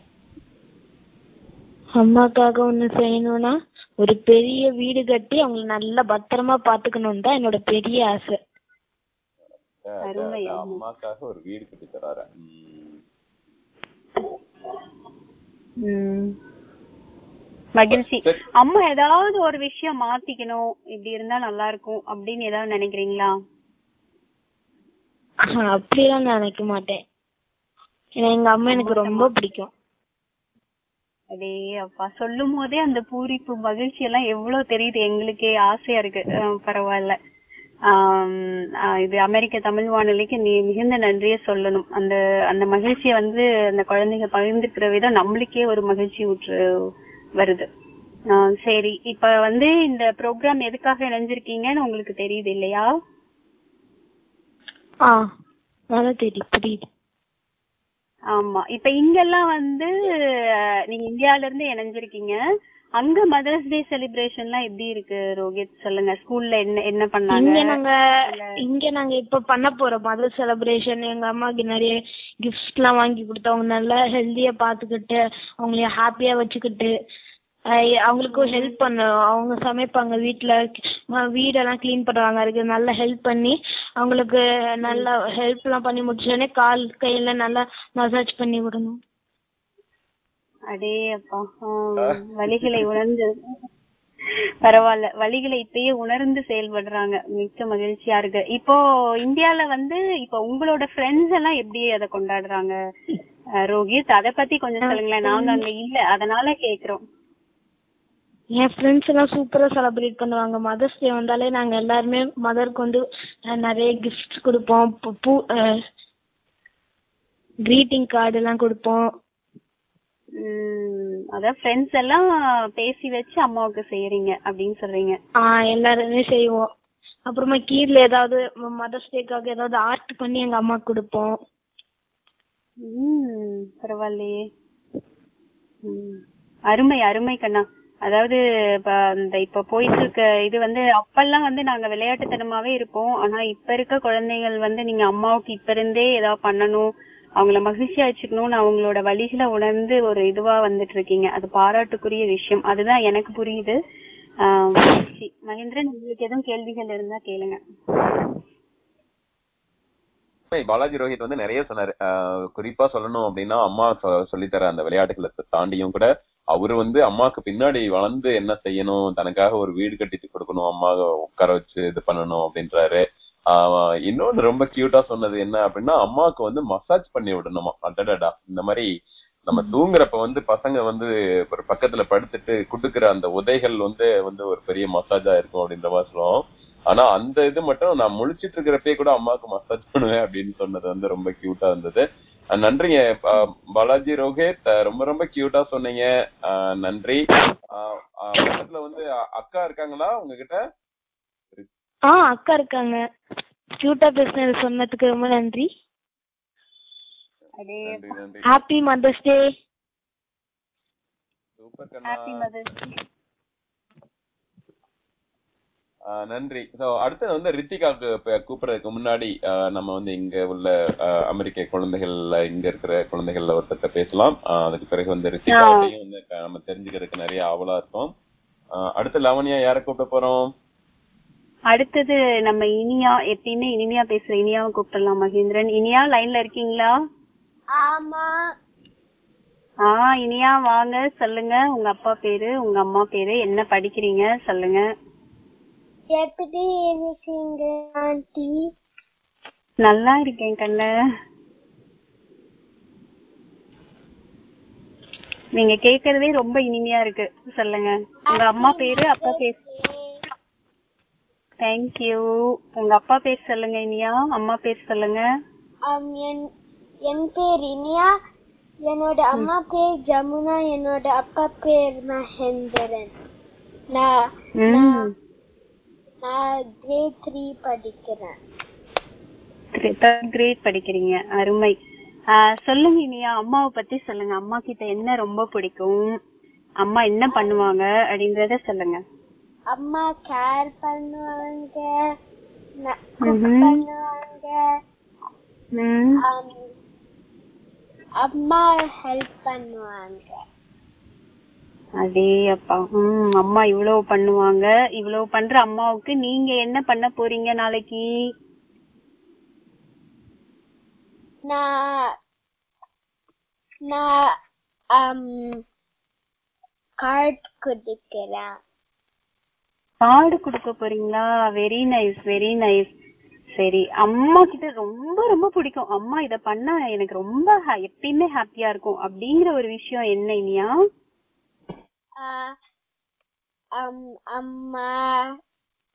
அம்மாக்காக ஒண்ணு செய்யணும்னா ஒரு பெரிய வீடு கட்டி அவங்களை நல்லா பத்திரமா பாத்துக்கணும் தான் என்னோட பெரிய ஆசை. அம்மாக்காக ஒரு வீடு கட்டி தராரு ம். மகிழ்ச்சி. அம்மா ஏதாவது ஒரு விஷயம் மாத்திக்கணும். இப்படி இருந்தா நல்லா இருக்கும் அப்படின்னு ஏதாவது நினைக்கிறீங்களா? அப்படியெல்லாம் நான் நினைக்க மாட்டேன். ஏன்னா எங்க அம்மா எனக்கு ரொம்ப பிடிக்கும். அடே அப்பா சொல்லும் போதே அந்த பூரிப்பு மகிழ்ச்சி எல்லாம் எவ்வளவு தெரியுது. எங்களுக்கே ஆசையா இருக்கு. பரவாயில்ல. இது அமெரிக்க தமிழ் வானொலிக்கு நீ மிகுந்த நன்றியை சொல்லணும். அந்த அந்த மகிழ்ச்சியை வந்து அந்த குழந்தைங்க பகிர்ந்துக்கிற விதம் நம்மளுக்கே ஒரு மகிழ்ச்சி ஊற்று வருது. சரி. இப்ப வந்து இந்த ப்ரோக்ராம் எதுக்காக இணைஞ்சிருக்கீங்கன்னு உங்களுக்கு தெரியுது இல்லையா? புரியுது. ஆமா. இப்ப இங்கெல்லாம் வந்து நீங்க இந்தியால இருந்து இணைஞ்சிருக்கீங்க. அங்க மதர்ஸ் டே செலிப்ரேஷன்லாம் எப்படி இருக்கு ரோஹித்? சொல்லுங்க. ஸ்கூல்ல என்ன என்ன பண்ணாங்க? இங்க நாங்க இங்க நாங்க இப்ப பண்ண போறோம். Mother celebration. எங்க அம்மாக்கு நிறைய கிஃப்ட்ஸ் எல்லாம் வாங்கி கொடுத்து அவங்க நல்லா ஹெல்தியா பாத்துக்கிட்டு அவங்கள ஹாப்பியா வச்சுக்கிட்டு அவங்களுக்கு ஹெல்ப் பண்ணும். அவங்க சமைப்பாங்க வீட்ல. ம- வீடெல்லாம் க்ளீன் பண்ணுவாங்க. அதுக்கு நல்லா ஹெல்ப் பண்ணி அவங்களுக்கு நல்லா ஹெல்ப் எல்லாம் பண்ணி முடிச்சோடனே கால் கையெல்லாம் நல்லா மசாஜ் பண்ணி விடணும். அடே அப்பா ஆ, வலிகளை உணர்ந்து பரவாயில்ல. வலிகளை இப்பயே உணர்ந்து செயல்படுறாங்க. மிக்க மகிழ்ச்சியா இருக்கு. இப்போ இந்தியால வந்து இப்போ உங்களோட ஃப்ரெண்ட்ஸ் எல்லாம் எப்படி அதை கொண்டாடுறாங்க? ரோஹித் அத பத்தி கொஞ்சம் சொல்லுங்களேன். நாங்க அங்க இல்ல. அதனால கேக்குறோம். என் ஃப்ரெண்ட்ஸ் எல்லாம் சூப்பரா செலிப்ரேட் பண்ணுவாங்க. மதர்ஸ் டே வந்தாலே நாங்க எல்லாருமே மதருக்கு வந்து நிறைய கிஃப்ட்ஸ் கொடுப்போம். பூ- கிரீட்டிங் கார்டு எல்லாம் கொடுப்போம். அதான் ஃப்ரெண்ட்ஸ் எல்லாம் பேசி வச்சு அம்மாவுக்கு செய்யறீங்க அப்படின்னு சொல்றீங்க. எல்லாருமே செய்வோம். அப்புறமா கீழ ஏதாவது மதர்ஸ் டேக்காக ஏதாவது ஆர்ட் பண்ணி எங்க அம்மாக்கு கொடுப்போம். பரவாயில்லையே. அருமை அருமை கண்ணா. அதாவது இப்ப இந்த இப்ப போயிட்டு இருக்க இது வந்து அப்பெல்லாம் வந்து நாங்க விளையாட்டுத்தனமாவே இருப்போம். ஆனா இப்ப இருக்க குழந்தைகள் வந்து நீங்க அம்மாவுக்கு இப்ப இருந்தே ஏதாவது பண்ணணும். அவங்கள மகிழ்ச்சியா வச்சுக்கணும்னு அவங்களோட வழிகளை உணர்ந்து ஒரு இதுவா வந்துட்டு இருக்கீங்க அது பாராட்டுக்குரிய விஷயம். அதுதான் எனக்கு புரியுது. ஆஹ் மகேந்திரன் உங்களுக்கு எதுவும் கேள்விகள் இருந்தா கேளுங்க. பாலாஜி ரோஹித் வந்து நிறைய சொன்னாரு. குறிப்பா சொல்லணும் அப்படின்னா அம்மா சொல்லித்தர அந்த விளையாட்டுகளை தாண்டியும் கூட அவரு வந்து அம்மாக்கு பின்னாடி வளர்ந்து என்ன செய்யணும் தனக்காக ஒரு வீடு கட்டிட்டு கொடுக்கணும் அம்மாவை உட்கார வச்சு இது பண்ணணும் அப்படின்றாரு. இன்னொன்னு ரொம்ப கியூட்டா சொன்னது என்ன அப்படின்னா அம்மாவுக்கு வந்து மசாஜ் பண்ணி விடணுமா? அடடடா. இந்த மாதிரி நம்ம தூங்குறப்ப வந்து பசங்க வந்து ஒரு பக்கத்துல படுத்துட்டு குடுக்குற அந்த உதைகள் வந்து வந்து ஒரு பெரிய மசாஜா இருக்கும் அப்படின்ற மாதிரி சொல்லுவோம். ஆனா அந்த இது மட்டும் நான் முழிச்சிட்டு இருக்கிறப்பே கூட அம்மாவுக்கு மசாஜ் பண்ணுவேன் அப்படின்னு சொன்னது வந்து ரொம்ப கியூட்டா இருந்தது. நன்றிங்க பாலாஜி ரோஹித் ரொம்ப ரொம்ப கியூட்டா சொன்னீங்க. நன்றி. பக்கத்துல வந்து அக்கா இருக்காங்களா உங்ககிட்ட? ஆ அக்கா இருக்காங்க. கியூட்டா பேசுனது சொன்னதுக்கு ரொம்ப நன்றி. ஹாப்பி மதர்ஸ் டே சூப்பர் கண்ணா. ஹாப்பி மதர்ஸ் ஆஹ் நன்றி. சோ அடுத்து வந்து ரித்திகாக்கு இப்ப கூப்பிடுறதுக்கு முன்னாடி நம்ம வந்து இங்க உள்ள ஆஹ் அமெரிக்க குழந்தைகள்ல இங்க இருக்கிற குழந்தைகள்ல ஒருத்தர்ட்ட பேசலாம். அதுக்கு பிறகு வந்து ரித்திகாவையும் வந்து நம்ம தெரிஞ்சுக்கிறதுக்கு நிறைய ஆவலா இருக்கும் அடுத்து லவனியா யார கூப்பிட போறோம்? அடுத்தது நம்ம இனியா எப்பயுமே இனிமையா பேசுற இனியாவை கூப்பிடலாம் மகேந்திரன். இனியா லைன்ல இருக்கீங்களா? ஆமா. ஆ இனியா வாங்க. சொல்லுங்க. உங்க அப்பா பேரு உங்க அம்மா பேரு என்ன படிக்கிறீங்க? சொல்லுங்க. எப்படி இருக்கீங்க ஆண்டி. நல்லா இருக்கேன் கண்ணு. நீங்க கேக்குறதே ரொம்ப இனிமையா இருக்கு. சொல்லுங்க. உங்க அம்மா பேரு அப்பா பேரு? தேங்க்யூ உங்க அப்பா பேர் சொல்லுங்க இனியா. அம்மா பேர் சொல்லுங்க. என் என் பேர் இனியா. என்னோட அம்மா பேர் ஜமுனா. என்னோட அப்பா பேர் மகேந்திரன். நான் நான் கிரேட் த்ரீ படிக்கிறேன். கிரேட் படிக்கிறீங்க. அருமை. சொல்லுங்க இனியா. அம்மாவை பத்தி சொல்லுங்க. அம்மா கிட்ட என்ன ரொம்ப பிடிக்கும்? அம்மா என்ன பண்ணுவாங்க? அப்படின்றத சொல்லுங்க. அம்மா கேர் பண்ணுவாங்க. பண்ணுவாங்க அம்மா ஹெல்ப் பண்ணுவாங்க. அடே அப்பா ம் அம்மா இவ்வளவு பண்ணுவாங்க. இவ்வளவு பண்ற அம்மாவுக்கு நீங்க என்ன பண்ண போறீங்க நாளைக்கு? நான் நான் கார்ட் குடிக்கிறேன். கார்டு கொடுக்க போறீங்களா? வெரி நைஸ் வெரி நைஸ் சரி அம்மா கிட்ட ரொம்ப ரொம்ப பிடிக்கும். அம்மா இத பண்ணா எனக்கு ரொம்ப எப்பயுமே ஹாப்பியா இருக்கும். அப்படிங்கிற ஒரு விஷயம் என்ன இனியா? அம்மா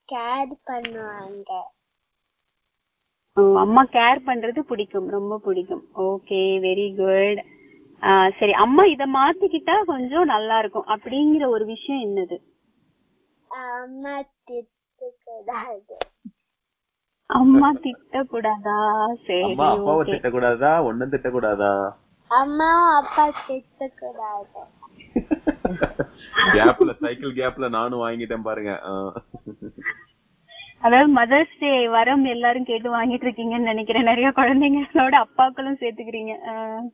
கேர் பண்ணுவாங்க. அம்மா கேர் பண்றது பிடிக்கும் ரொம்ப பிடிக்கும். ஓகே வெரி குட் சரி அம்மா இத மாத்திக்கிட்டா கொஞ்சம் நல்லா இருக்கும். அப்படிங்கிற ஒரு விஷயம் என்னது? அம்மா திட்டக்கூடாது. அம்மா திட்டக்கூடாதா? சரி அம்மா அப்பாவை திட்டக்கூடாதா? ஒண்ணும் திட்டக்கூடாதா? அம்மாவும் அப்பா திட்டக்கூடாது. கேப்ல சைக்கிள் கேப்ல நானும் வாங்கிட்டேன் பாருங்க. அதாவது மதர்ஸ் டே வரம் எல்லாரும் கேட்டு வாங்கிட்டு இருக்கீங்கன்னு நினைக்கிறேன். நிறைய குழந்தைங்களோட அப்பாக்களும் சேர்த்துக்கிறீங்க. ஆஹ்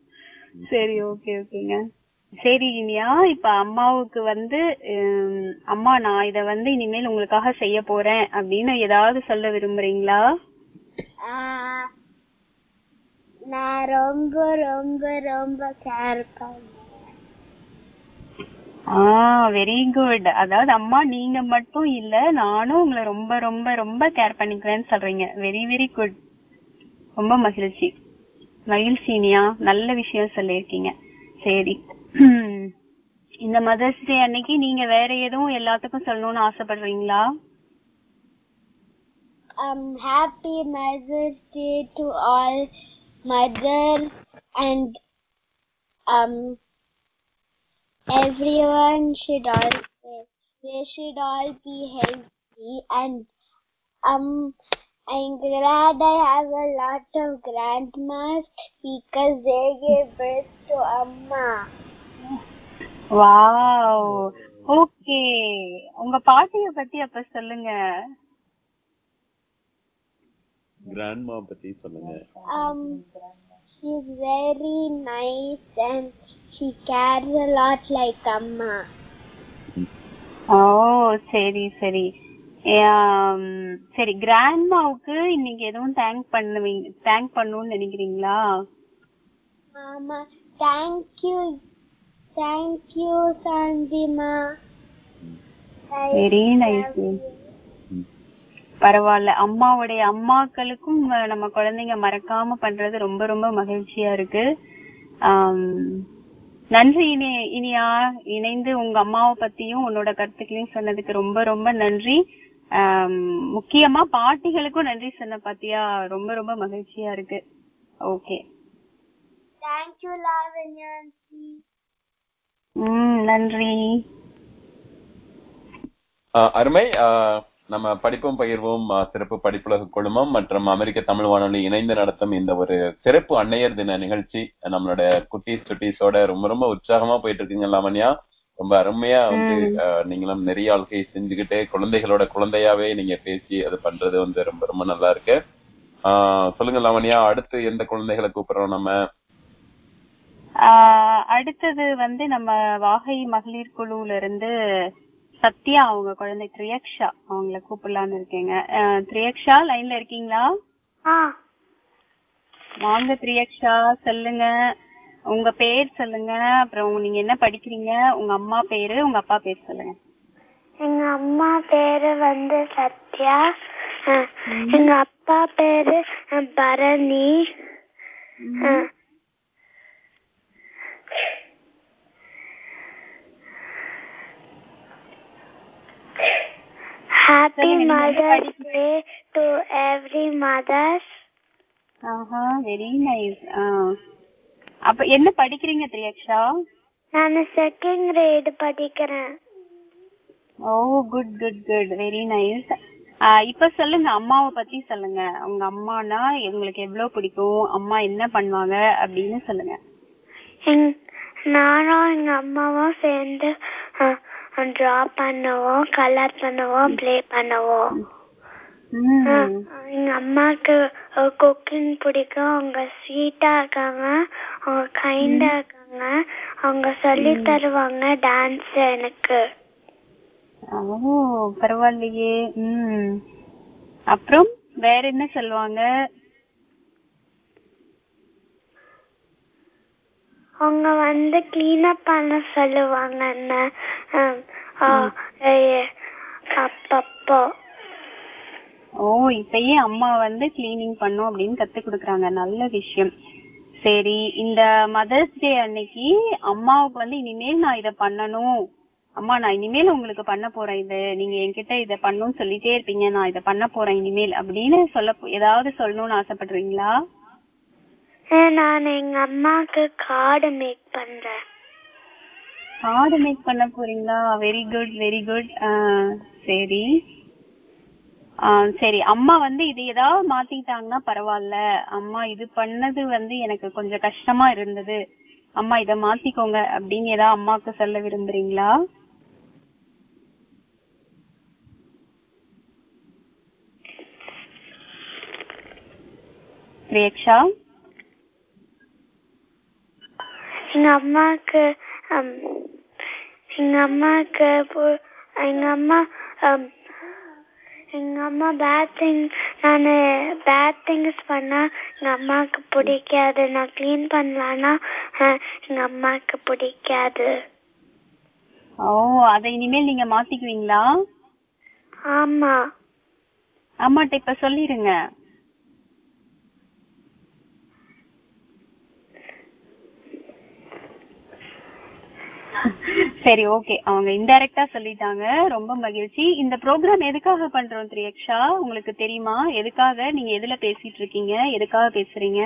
சரி ஓகே ஓகேங்க சரி இனியா இப்ப அம்மாவுக்கு வந்து அம்மா நான் இத வந்து இனிமேல் உங்களுக்காக செய்ய போறேன் அப்படின்னு ஏதாவது சொல்ல விரும்புறீங்களா? நான் ரொம்ப ரொம்ப ரொம்ப கேர் வெரி குட் அதாவது அம்மா நீங்க மட்டும் இல்ல நானும் உங்களை ரொம்ப ரொம்ப ரொம்ப கேர் பண்ணிக்கிறேன்னு சொல்றீங்க. வெரி வெரி குட் ரொம்ப மகிழ்ச்சி. மகிழ்ச்சி இனியா. நல்ல விஷயம் சொல்லியிருக்கீங்க. சரி. இந்த மதர்ஸ் டே அன்னைக்கு நீங்க வேற எதுவும் எல்லாத்துக்கும் சொல்லணும்னு ஆசைப்படுறீங்களா um happy mother's day to all mothers and um everyone should all they should all be healthy and um I'm glad I have a lot of grandmas because they gave birth to Amma. Wow. Okay. உங்க பாட்டிய பத்தி அப்ப சொல்லுங்க. கிராண்ட்மா பத்தி சொல்லுங்க. Um, she's very nice and she cares a lot like Amma. ஓ சரி சரி. ஆம், சரி கிராண்ட்மாவுக்கு இன்னைக்கு எதுவும் தேங்க் பண்ணுவீங்க தேங்க் பண்ணணும்னு நினைக்கிறீங்களா? Mama, thank you. Thank you, Sandima. I very nice. பரவாயில்ல. அம்மாவுடைய அம்மாக்களுக்கும் நம்ம குழந்தைங்க மறக்காம பண்றது ரொம்ப ரொம்ப மகிழ்ச்சியா இருக்கு. நன்றி இனி இனியா இணைந்து உங்க அம்மாவை பத்தியும் உன்னோட கருத்துக்களையும் சொன்னதுக்கு ரொம்ப ரொம்ப நன்றி. முக்கியமா பாட்டிகளுக்கும் நன்றி சொன்ன பாத்தியா ரொம்ப ரொம்ப மகிழ்ச்சியா இருக்கு. Okay Thank you, Lavanya and Steve. ம் நன்றி. அருமை. நம்ம படிப்பும் பகிர்வும் சிறப்பு படிப்புலக குழுமம் மற்றும் அமெரிக்க தமிழ் வானொலி இணைந்து நடத்தும் இந்த ஒரு சிறப்பு அன்னையர் தின நிகழ்ச்சி. நம்மளோட குட்டீஸ் சுட்டீஸோட ரொம்ப ரொம்ப உற்சாகமா போயிட்டு இருக்குங்க லாவண்யா. ரொம்ப அருமையா வந்து நீங்களும் நிறைய ஆள்கை செஞ்சுக்கிட்டு குழந்தைகளோட குழந்தையாவே நீங்க பேசி அது பண்றது வந்து ரொம்ப ரொம்ப நல்லா இருக்கு. ஆஹ் சொல்லுங்க லாவண்யா. அடுத்து எந்த குழந்தைகளை கூப்பிடுறோம் நம்ம? அடுத்தது வந்து நம்ம வாகை மகளிர் குழுல இருந்து சத்யா அவங்க குழந்தை திரியக்ஷா அவங்கள கூப்பிடலான்னு இருக்கேங்க. திரியக்ஷா லைன்ல இருக்கீங்களா? வாங்க திரியக்ஷா சொல்லுங்க. உங்க பேர் சொல்லுங்க. அப்புறம் நீங்க என்ன படிக்கிறீங்க? உங்க அம்மா பேரு உங்க அப்பா பேர் சொல்லுங்க. எங்க அம்மா பேரு வந்து சத்யா. எங்க அப்பா பேரு Bharani. Happy Mother's? Day to every mothers. ஆஹா வெரி நைஸ் அப்ப என்ன படிக்கிறீங்க திரியக்ஷா? நான் செகண்ட் கிரேட் படிக்கிறேன். ஓ good good good very nice இப்ப சொல்லுங்க அம்மாவை பத்தி சொல்லுங்க. உங்க அம்மானா உங்களுக்கு எவ்வளவு பிடிக்கும்? அம்மா என்ன பண்ணுவாங்க அப்படின்னு சொல்லுங்க. நானும் எங்க அம்மாவும் சேர்ந்து டிரா பண்ணுவோம் கலர் பண்ணுவோம் ப்ளே பண்ணுவோம். எங்க அம்மாக்கு குக்கிங் பிடிக்கும். அவங்க ஸ்வீட்டா இருக்காங்க. அவங்க கைண்டா இருக்காங்க. அவங்க சொல்லி தருவாங்க டான்ஸ் எனக்கு. ஓ பரவாயில்லையே. அப்புறம் வேற என்ன சொல்லுவாங்க? அவங்க வந்து கிளீன் அப் பண்ண சொல்லுவாங்க என்ன? அப்பப்போ. ஓ இப்பயே அம்மா வந்து கிளீனிங் பண்ணும் அப்படின்னு கத்து கொடுக்கறாங்க. நல்ல விஷயம். சரி இந்த மதர்ஸ் டே அன்னைக்கு அம்மாவுக்கு வந்து இனிமேல் நான் இத பண்ணணும். அம்மா நான் இனிமேல் உங்களுக்கு பண்ண போறேன் இது. நீங்க என்கிட்ட இத பண்ணணும்னு சொல்லிட்டே இருப்பீங்க. நான் இத பண்ண போறேன் இனிமேல் அப்படின்னு சொல்ல ஏதாவது சொல்லணும்னு ஆசைப்படுறீங்களா? நான் எங்க அம்மாக்கு கார்டு மேக் பண்றேன். கார்டு மேக் பண்ண போறீங்களா? வெரி குட் வெரி குட் சரி. ஆ, சரி. அம்மா வந்து இது ஏதாவது மாத்திட்டாங்கன்னா பரவாயில்ல. அம்மா இது பண்ணது வந்து எனக்கு கொஞ்சம் கஷ்டமா இருந்தது. அம்மா இத மாத்திக்கோங்க அப்படின்னு ஏதாவது அம்மாக்கு சொல்ல விரும்புறீங்களா? பிரியக்ஷா? எங்க அம்மாக்கு um, எங்க அம்மாக்கு பு- எங்க அம்மா um, எங்க அம்மா பேட் திங் நான் பேட் திங்ஸ் பண்ணா எங்க அம்மாக்கு பிடிக்காது நான் க்ளீன் பண்ணலான்னா அஹ், எங்க அம்மாக்கு பிடிக்காது ஓ அதை இனிமேல் நீங்க மாத்திக்குவீங்களா? ஆமா. அம்மாட்ட இப்ப சொல்லிருங்க. சரி ஓகே அவங்க இன்டைரக்டா சொல்லிட்டாங்க. ரொம்ப மகிழ்ச்சி. இந்த ப்ரோக்ராம் எதுக்காக பண்றோம் திரியக்ஷா? உங்களுக்கு தெரியுமா? எதுக்காக நீங்க எதுல பேசிட்டு இருக்கீங்க? எதுக்காக பேசுறீங்க?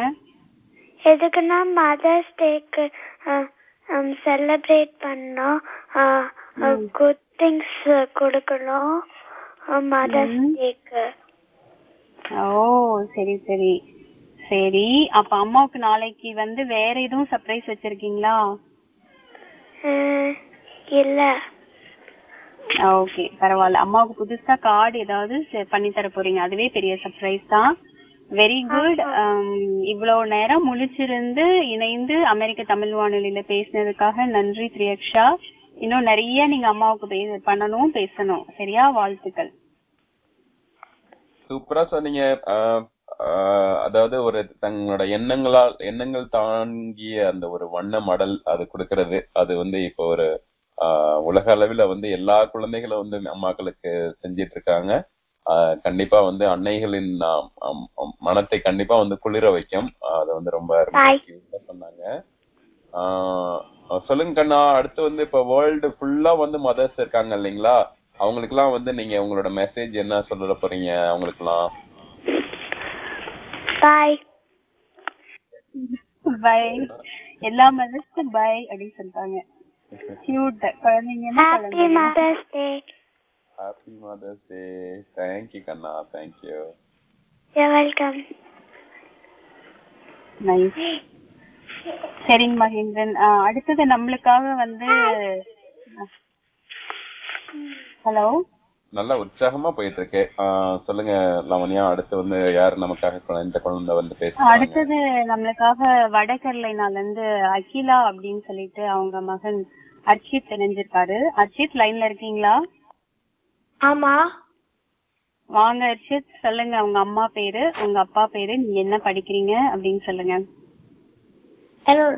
எதுக்குன்னா மதர்ஸ் டேக்கு செலிப்ரேட் பண்ணோம். குட் திங்ஸ் கொடுக்கணும். மதர்ஸ். டேக்கு ஓ சரி சரி. சரி அப்ப அம்மாவுக்கு நாளைக்கு வந்து வேற எதுவும் சர்ப்ரைஸ் வச்சிருக்கீங்களா? இல்ல. ஓகே பரவாயில்ல அம்மாவுக்கு புதுசா கார்டு ஏதாவது பண்ணி தர போறீங்க. அதுவே பெரிய சர்ப்ரைஸ் தான். வெரி குட் இவ்வளவு நேரம் முழிச்சிருந்து இணைந்து அமெரிக்க தமிழ் வானொலியில பேசினதுக்காக நன்றி திரியக்ஷா. இன்னும் நிறைய நீங்க அம்மாவுக்கு பே- பண்ணணும் பேசணும். சரியா? வாழ்த்துக்கள். சூப்பரா சொன்னீங்க. அதாவது ஒரு தங்களோட எண்ணங்களால் எண்ணங்கள் தாங்கிய அந்த ஒரு வண்ண மடல் அது கொடுக்கறது. அது வந்து இப்போ ஒரு உலக அளவில் வந்து எல்லா குழந்தைகளும் வந்து அம்மாக்களுக்கு செஞ்சிட்டு இருக்காங்க ஆஹ் கண்டிப்பா வந்து அன்னைகளின் மனத்தை கண்டிப்பா வந்து குளிர வைக்கும். அதை வந்து ரொம்ப சொன்னாங்க. ஆஹ் சொல்லுங்க கண்ணா அடுத்து வந்து இப்ப வேர்ல்டு ஃபுல்லா வந்து மதர்ஸ் இருக்காங்க இல்லைங்களா? அவங்களுக்குலாம் வந்து நீங்க உங்களோட மெசேஜ் என்ன சொல்ல போறீங்க? அவங்களுக்குலாம் பாய் பை எல்லா மதர்ஸ்க்கும் பை அப்படின்னு சொல்லிட்டாங்க. கியூட் குழந்தைங்கன்னா ஹாப்பி குழந்தைங்க mother's day happy mother's day thank you Kanna thank you you welcome nice சரிங்க மகேந்திரன் ஆஹ் அடுத்தது நம்மளுக்காக வந்து ஹலோ நல்லா உற்சாகமா போயிட்டு இருக்கு ஆஹ் சொல்லுங்க லவண்யா அடுத்து வந்து யார் நமக்காக குழந்தை- இந்த குழந்தை வந்து பேசுறாங்க அடுத்தது நம்மளுக்காக வடகர்லைனால இருந்து அகிலா அப்படின்னு சொல்லிட்டு அவங்க மகன் அர்ஷித் தெரிஞ்சிருக்காரு. அர்ஷித் லைன்ல இருக்கீங்களா? ஆமா. வாங்க அர்ஷித் சொல்லுங்க உங்க அம்மா பேரு உங்க அப்பா பேரு நீங்க என்ன படிக்கிறீங்க அப்படின்னு சொல்லுங்க. என்னோட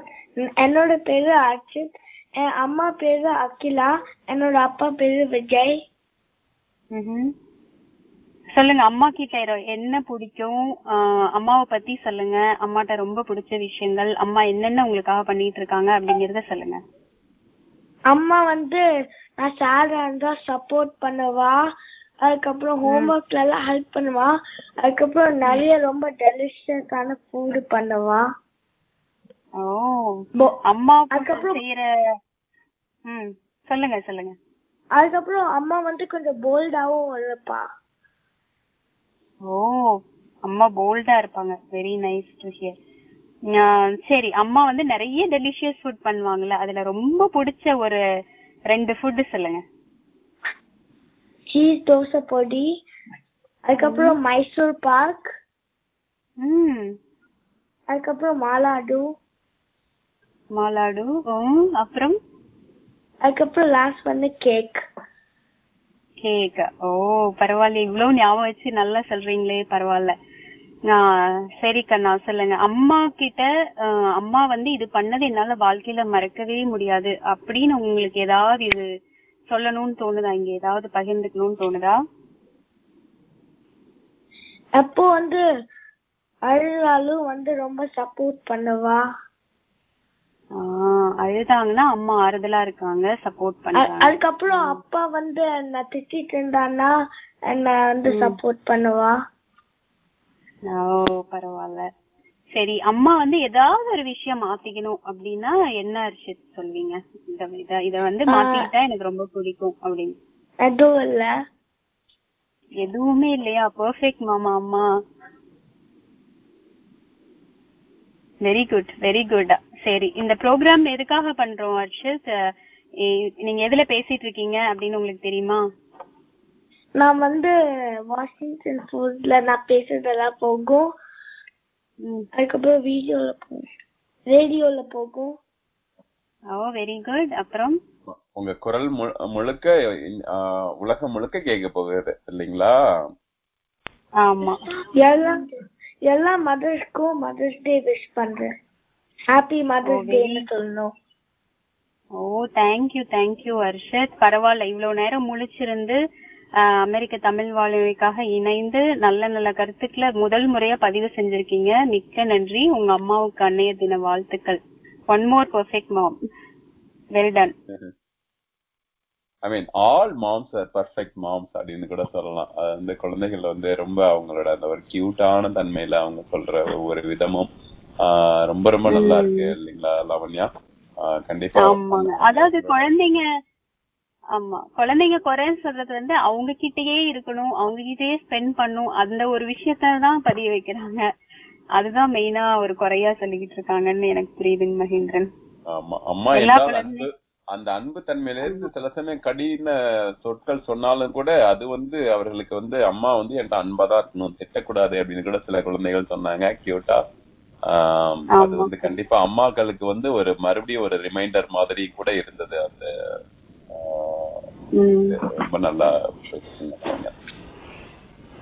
என்னோட பேரு அர்ச்சித் என் அம்மா பேரு அகிலா என்னோட அப்பா பேரு விஜய். சொல்லுங்க அம்மா கிட்ட இரு- என்ன பிடிக்கும்? அம்மாவை பத்தி சொல்லுங்க. அம்மாட்ட ரொம்ப பிடிச்ச விஷயங்கள் அம்மா என்னென்ன உங்களுக்காக பண்ணிட்டு இருக்காங்க அப்படிங்கறத சொல்லுங்க. அம்மா வந்து நான் சேடா இருந்தா சப்போர்ட் பண்ணுவா. அதுக்கப்புறம் ஹோம்ஒர்க்ல எல்லாம் ஹெல்ப் பண்ணுவா. அதுக்கப்புறம் நிறைய ரொம்ப டெலிஷியஸான ஃபுட் பண்ணுவா. ஓ. அம்மா அதுக்கப்புறம் செய்யற ம் சொல்லுங்க சொல்லுங்க. அதுக்கப்புறம் அம்மா வந்து கொஞ்சம் போல்டாவும் இருப்பா. ஓ அம்மா போல்டா இருப்பாங்க. வெரி நைஸ் டு ஹியர் சரி அம்மா வந்து நிறைய டெலிஷியஸ் ஃபுட் பண்ணுவாங்கல்ல அதுல ரொம்ப பிடிச்ச ஒரு ரெண்டு ஃபுட் சொல்லுங்க. சீஸ் தோசை பொடி அதுக்கப்புறம் மைசூர் பாக் ம். அதுக்கப்புறம் மாலாடு. மாலாடு அப்புறம்? அதுக்கப்புறம் லாஸ்ட் வந்து கேக் கேக் ஓ பரவாயில்ல இவ்வளவு ஞாபகம் வச்சு நல்லா சொல்றீங்களே பரவாயில்ல. நான் சரி கண்ணா சொல்லுங்க. அம்மா கிட்ட அம்மா வந்து இது பண்ணது என்னால வாழ்க்கையில மறக்கவே முடியாது. அப்படின்னு உங்களுக்கு ஏதாவது இது சொல்லணும்னு தோணுதா? இங்க ஏதாவது பகிர்ந்துக்கணும்னு தோணுதா? அப்போ வந்து அழுதாலும் வந்து ரொம்ப சப்போர்ட் பண்ணுவா? அழுதாங்கன்னா அம்மா ஆறுதலா இருக்காங்க சப்போர்ட் பண்றாங்க. அதுக்கப்புறம் அப்பா வந்து என்ன திட்டிட்டு இருந்தான்னா என்ன வந்து. சப்போர்ட் பண்ணுவா? ஓ பரவாயில்ல சரி அம்மா வந்து ஏதாவது ஒரு விஷயம் மாத்திக்கணும் அப்படின்னா என்ன அரிசித் சொல்வீங்க? இந்த இத இத வந்து. மாத்திக்கிட்டா எனக்கு ரொம்ப பிடிக்கும் அப்படின்னு. எதுவும் இல்ல. எதுவுமே இல்லையா? பெர்ஃபெக்ட் மாமா அம்மா. வெரி குட் வெரி குட் சரி இந்த ப்ரோக்ராம் எதுக்காக பண்றோம் இ- நீங்க எதுல பேசிட்டு இருக்கீங்க அப்படின்னு உங்களுக்கு தெரியுமா? நான் வந்து வாஷிங்டன் போஸ்ட்ல நான் பேசுறதெல்லாம் போகும். அதுக்கப்புறம் வீடியோல போகும். ரேடியோல போகும். ஓ வெரி குட் அப்புறம்? உங்க குரல் முழுக்க உலகம் முழுக்க கேட்க போகுது இல்லைங்களா? ஆமா. எல்லா எல்லா மதர்ஸ்க்கும் மதர்ஸ் டே விஷ் பண்றேன். ஹாப்பி மதர்ஸ் டேன்னு சொல்லணும். ஓ தேங்க்யூ தேங்க்யூ ஹர்ஷத் பரவாயில்ல இவ்வளவு நேரம் முழிச்சிருந்து ஆஹ், அமெரிக்க தமிழ் வானொலிக்காக இணைந்து நல்ல நல்ல கருத்துக்களை முதல் முறையா பதிவு செஞ்சிருக்கீங்க. மிக்க நன்றி. உங்க அம்மாவுக்கு அன்னைய தின வாழ்த்துக்கள். One more perfect mom well done I mean all moms are perfect moms அப்படின்னு கூட சொல்லலாம். அது வந்து குழந்தைகள் வந்து ரொம்ப அவங்களோட அந்த ஒரு கியூட்டான தன்மையில அவங்க சொல்ற ஒவ்வொரு விதமும். ரொம்ப ரொம்ப நல்லா இருக்கு இல்லைங்களா லாவண்யா? கண்டிப்பா அதாவது குழந்தைங்க ஆமா குழந்தைங்க குறைன்னு சொல்றது வந்து அவங்க கிட்டயே இருக்கணும் அவங்க கிட்டயே ஸ்பெண்ட் பண்ணும் அந்த ஒரு விஷயத்த தான் பதிய வைக்கிறாங்க. அதுதான் மெயினா ஒரு குறையா சொல்லிக்கிட்டு இருக்காங்கன்னு எனக்கு புரியுதுங்க மகேந்திரன். ஆமா அம்மா எல்லா அன்பு அந்த அன்பு தன்மையில இருந்து சில சமயம் கடின சொற்கள் சொன்னாலும் கூட அது வந்து அவர்களுக்கு வந்து அம்மா வந்து என்கிட்ட அன்பா தான் இருக்கணும் திட்டக்கூடாது அப்படின்னு கூட சில குழந்தைகள் சொன்னாங்க கியூட்டா அது. வந்து கண்டிப்பா அம்மாக்களுக்கு வந்து ஒரு மறுபடியும் ஒரு ரிமைண்டர் மாதிரி கூட இருந்தது. அந்த ரொம்ப நல்லா.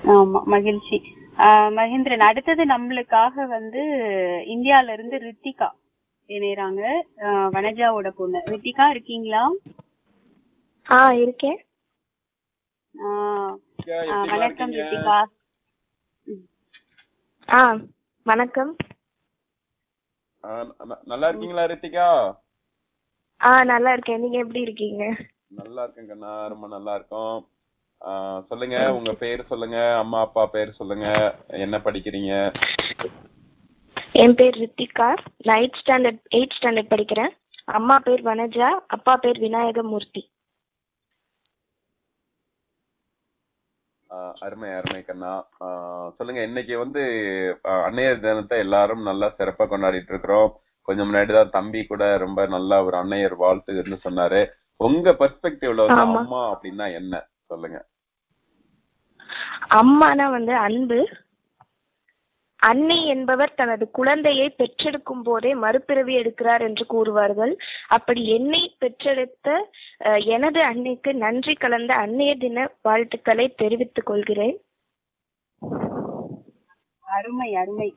ஆமா மகிழ்ச்சி. ஆஹ் மகேந்திரன் அடுத்தது நம்மளுக்காக வந்து இந்தியால இருந்து ரித்திகா இணையறாங்க. வனஜாவோட பொண்ணு. ரித்திகா இருக்கீங்களா? ஆ இருக்கேன். வணக்கம்? ரித்திகா. ஆ வணக்கம். நல்லா இருக்கீங்களா ரித்திகா? ஆ நல்லா இருக்கேன். நீங்க எப்படி இருக்கீங்க? நல்லா இருக்கேன் கண்ணா. ரொம்ப நல்லா இருக்கோம். சொல்லுங்க. உங்க பேர் சொல்லுங்க. அம்மா அப்பா பேர் சொல்லுங்க. என்ன படிக்கிறீங்க? என் பேர் ரித்திகா. நான் எயிட் ஸ்டாண்டர்ட் எயிட் ஸ்டாண்டர்ட் படிக்கிறேன். அம்மா பேர் வனஜா. அப்பா பேர் விநாயகமூர்த்தி. அருமை அருமை கண்ணா. சொல்லுங்க இன்னைக்கு வந்து அன்னையர் தினத்தை எல்லாரும் நல்லா சிறப்பா கொண்டாடிட்டு இருக்கிறோம். கொஞ்சம் முன்னாடி தான் தம்பி கூட ரொம்ப நல்லா ஒரு அன்னையர் வாழ்த்துன்னு சொன்னாரு. உங்க பெர்ஸ்பெக்டிவ்ல வந்து. அம்மா அப்படின்னா என்ன? சொல்லுங்க. அம்மானா வந்து அன்பு அன்னை என்பவர் தனது குழந்தையை பெற்றெடுக்கும் போதே மறுபிறவி எடுக்கிறார் என்று கூறுவார்கள். அப்படி என்னை பெற்றெடுத்த எனது அன்னைக்கு நன்றி கலந்த அன்னைய தின வாழ்த்துக்களை தெரிவித்துக் கொள்கிறேன். அருமை அருமை.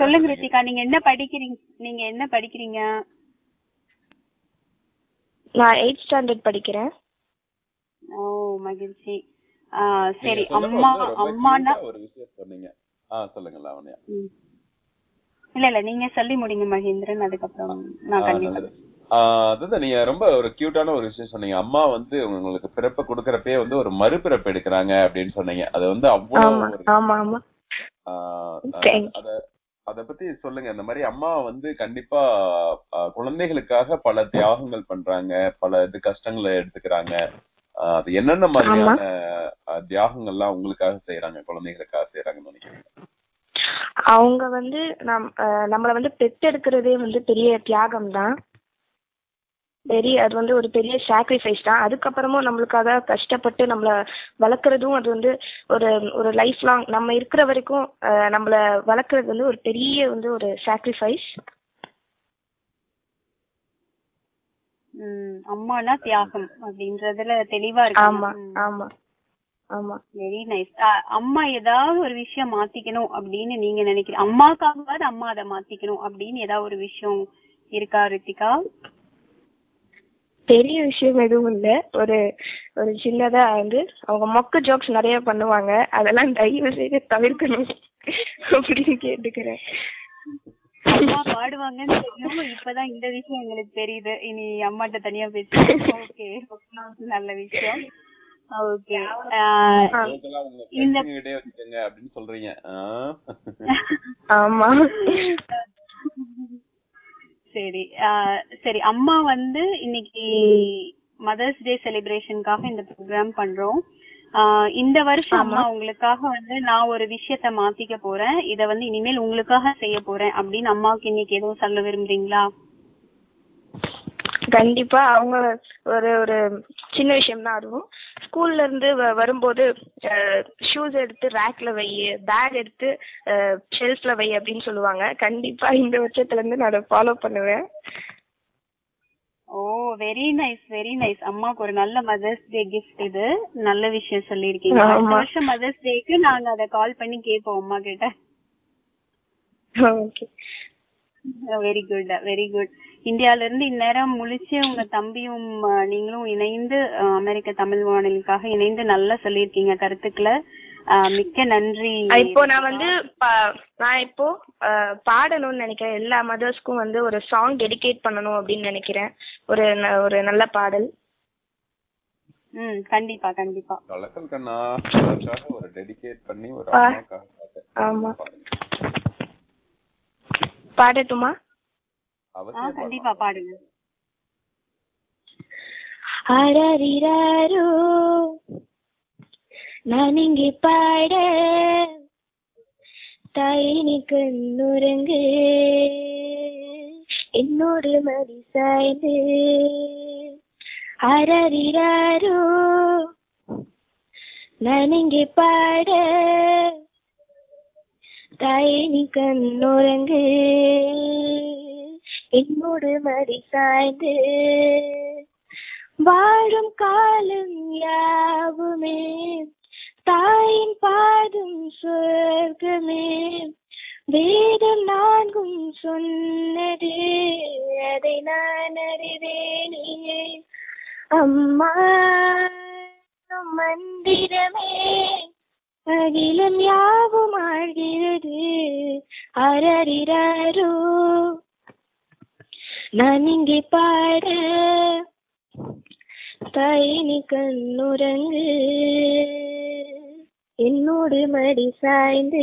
சொல்லுங்க. ரித்திகா நீங்க என்ன படிக்கிறீங்க நீங்க என்ன படிக்கிறீங்க? நான் எயிட் ஸ்டாண்டர்ட் படிக்கிறேன். ஓ மகிழ்ச்சி. சரி அம்மா அம்மானா ஆ ஒரு விஷயம் சொன்னீங்க. ஆஹ் சொல்லுங்க லாவண்யா. இல்ல இல்ல நீங்க சொல்லி முடிங்க மகேந்திரன் அதுக்கப்புறம் நான் கண்டிப்பா அதுதான் நீங்க ரொம்ப ஒரு கியூட்டான ஒரு விஷயம் சொன்னீங்க. அம்மா வந்து உங்களுக்கு பிறப்பு கொடுக்கறப்பே வந்து ஒரு மறுபிறப்பு எடுக்கிறாங்க அப்படின்னு சொன்னீங்க. அது வந்து அவ்வளவு அத அத பத்தி சொல்லுங்க. இந்த மாதிரி அம்மா வந்து கண்டிப்பா குழந்தைகளுக்காக பல தியாகங்கள் பண்றாங்க. பல இது கஷ்டங்களை எடுத்துக்கிறாங்க. அது என்னென்ன மாதிரியான தியாகங்கள்லாம் உங்களுக்காக செய்யறாங்க குழந்தைகளுக்காக செய்யறாங்கன்னு நினைக்கிறீங்க? அவங்க வந்து நம் நம்மள வந்து பெத்தெடுக்கிறதே வந்து பெரிய தியாகம் தான். பெரிய அது வந்து ஒரு பெரிய சாக்ரிஃபைஸ் தான். அதுக்கப்புறமும் நம்மளுக்காக கஷ்டப்பட்டு நம்மள வளர்க்குறதும் அது வந்து ஒரு ஒரு லைஃப் லாங் நம்ம இருக்கிற வரைக்கும் நம்மள வளர்க்குறது வந்து ஒரு பெரிய வந்து ஒரு சாக்ரிஃபைஸ் உம் அம்மானா தியாகம் அப்படின்றதுல தெளிவா ஆமா இருக்கு ஆமா ஆமா. வெரி நைஸ் அம்மா ஏதாவது ஒரு விஷயம் மாத்திக்கணும் அப்படின்னு நீங்க நினைக்கிறீங்க அம்மாக்காகவாது அம்மா அதை மாத்திக்கணும் அப்படின்னு ஏதாவது ஒரு விஷயம் இருக்கா ரித்திகா? பெரிய விஷயம் எதுவும் இல்ல. ஒரு ஒரு சின்னதா வந்து அவங்க மொக்க ஜோக்ஸ் நிறைய பண்ணுவாங்க. அதெல்லாம் தயவு செய்து தவிர்க்கணும் அப்படின்னு கேட்டுக்கிறேன். அம்மா பாடுவாங்கன்னு தெரியும். இப்பதான் இந்த விஷயம் எங்களுக்கு தெரியுது. இனி அம்மாட்ட தனியா பேசுறோம் ஓகே நல்ல விஷயம். ஓகே இந்த- அப்படின்னு சொல்றீங்க ஆமா. சரி. சரி. அம்மா வந்து இன்னைக்கு மதர்ஸ் டே செலிப்ரேஷனுக்காக இந்த ப்ரோக்ராம் பண்றோம். இந்த வருஷம் உங்களுக்காக வந்து நான் ஒரு விஷயத்த மாத்திக்க போறேன். இத வந்து இனிமேல் உங்களுக்காக செய்ய போறேன் அப்படின்னு அம்மாவுக்கு இன்னைக்கு எதுவும் சொல்ல விரும்புறீங்களா? கண்டிப்பா. அவங்க ஒரு ஒரு சின்ன விஷயம் தான் அதுவும். ஸ்கூல்ல இருந்து வரும்போது ஷூஸ் எடுத்து ரேக்ல வை பேக் எடுத்து ஷெல்ஃப்ல வை அப்படின்னு சொல்லுவாங்க. கண்டிப்பா இந்த வருஷத்துல இருந்து நான் அதை ஃபாலோ பண்ணுவேன். Oh very nice very nice அம்மாக்கு ஒரு நல்ல மதர்ஸ் டே கிஃப்ட் இது. நல்ல விஷயம் சொல்லியிருக்கீங்க. ஆமா. அடுத்த வருஷம் மதர்ஸ் டேக்கு நாங்க அதை கால் பண்ணி கேட்போம் அம்மா கிட்ட. Okay very good very good இந்தியால இருந்து இந்நேரம் முழிச்சு உங்க தம்பியும் நீங்களும் இணைந்து அமெரிக்க தமிழ் வானொலிக்காக இணைந்து நல்லா சொல்லியிருக்கீங்க கருத்துக்களை. மிக்க நன்றி. இப்போ நான் வந்து நான் இப்போ பாடணும்னு நினைக்கிறேன். எல்லா மதர்ஸ்க்கும் வந்து ஒரு சாங் டெடிகேட் பண்ணணும் அப்படின்னு நினைக்கிறேன். ஒரு ந- ஒரு நல்ல பாடல். ம் கண்டிப்பா கண்டிப்பா. கலக்கல் கண்ணா ஒரு டெடிகேட் பண்ணி ஒரு ஆமா. பாடட்டுமா? கண்டிப்பா பாடுங்க. அரரிராரோ நான் இங்கே பாட தாயினி கண்ணுறங்கு. என்னோடு மடி சாய்ந்து. அரரிராரோ நான் இங்கே பாட தாயினி கண்ணுறங்கு. என்னோடு மடி சாய்ந்து. வாழும் காலம் யாவுமே தாயின் பாதும் சொர்க்கமே. வேதம் நான்கும் சொன்னது அதை நான் அறிவேனே. அம்மா மந்திரமே. அகிலம் யாவும் ஆழ்கிறது அரறிறாரோ. நான் இங்கே பாட. தாயினி கண்ணுறங்கு என்னோடு மடி சாய்ந்து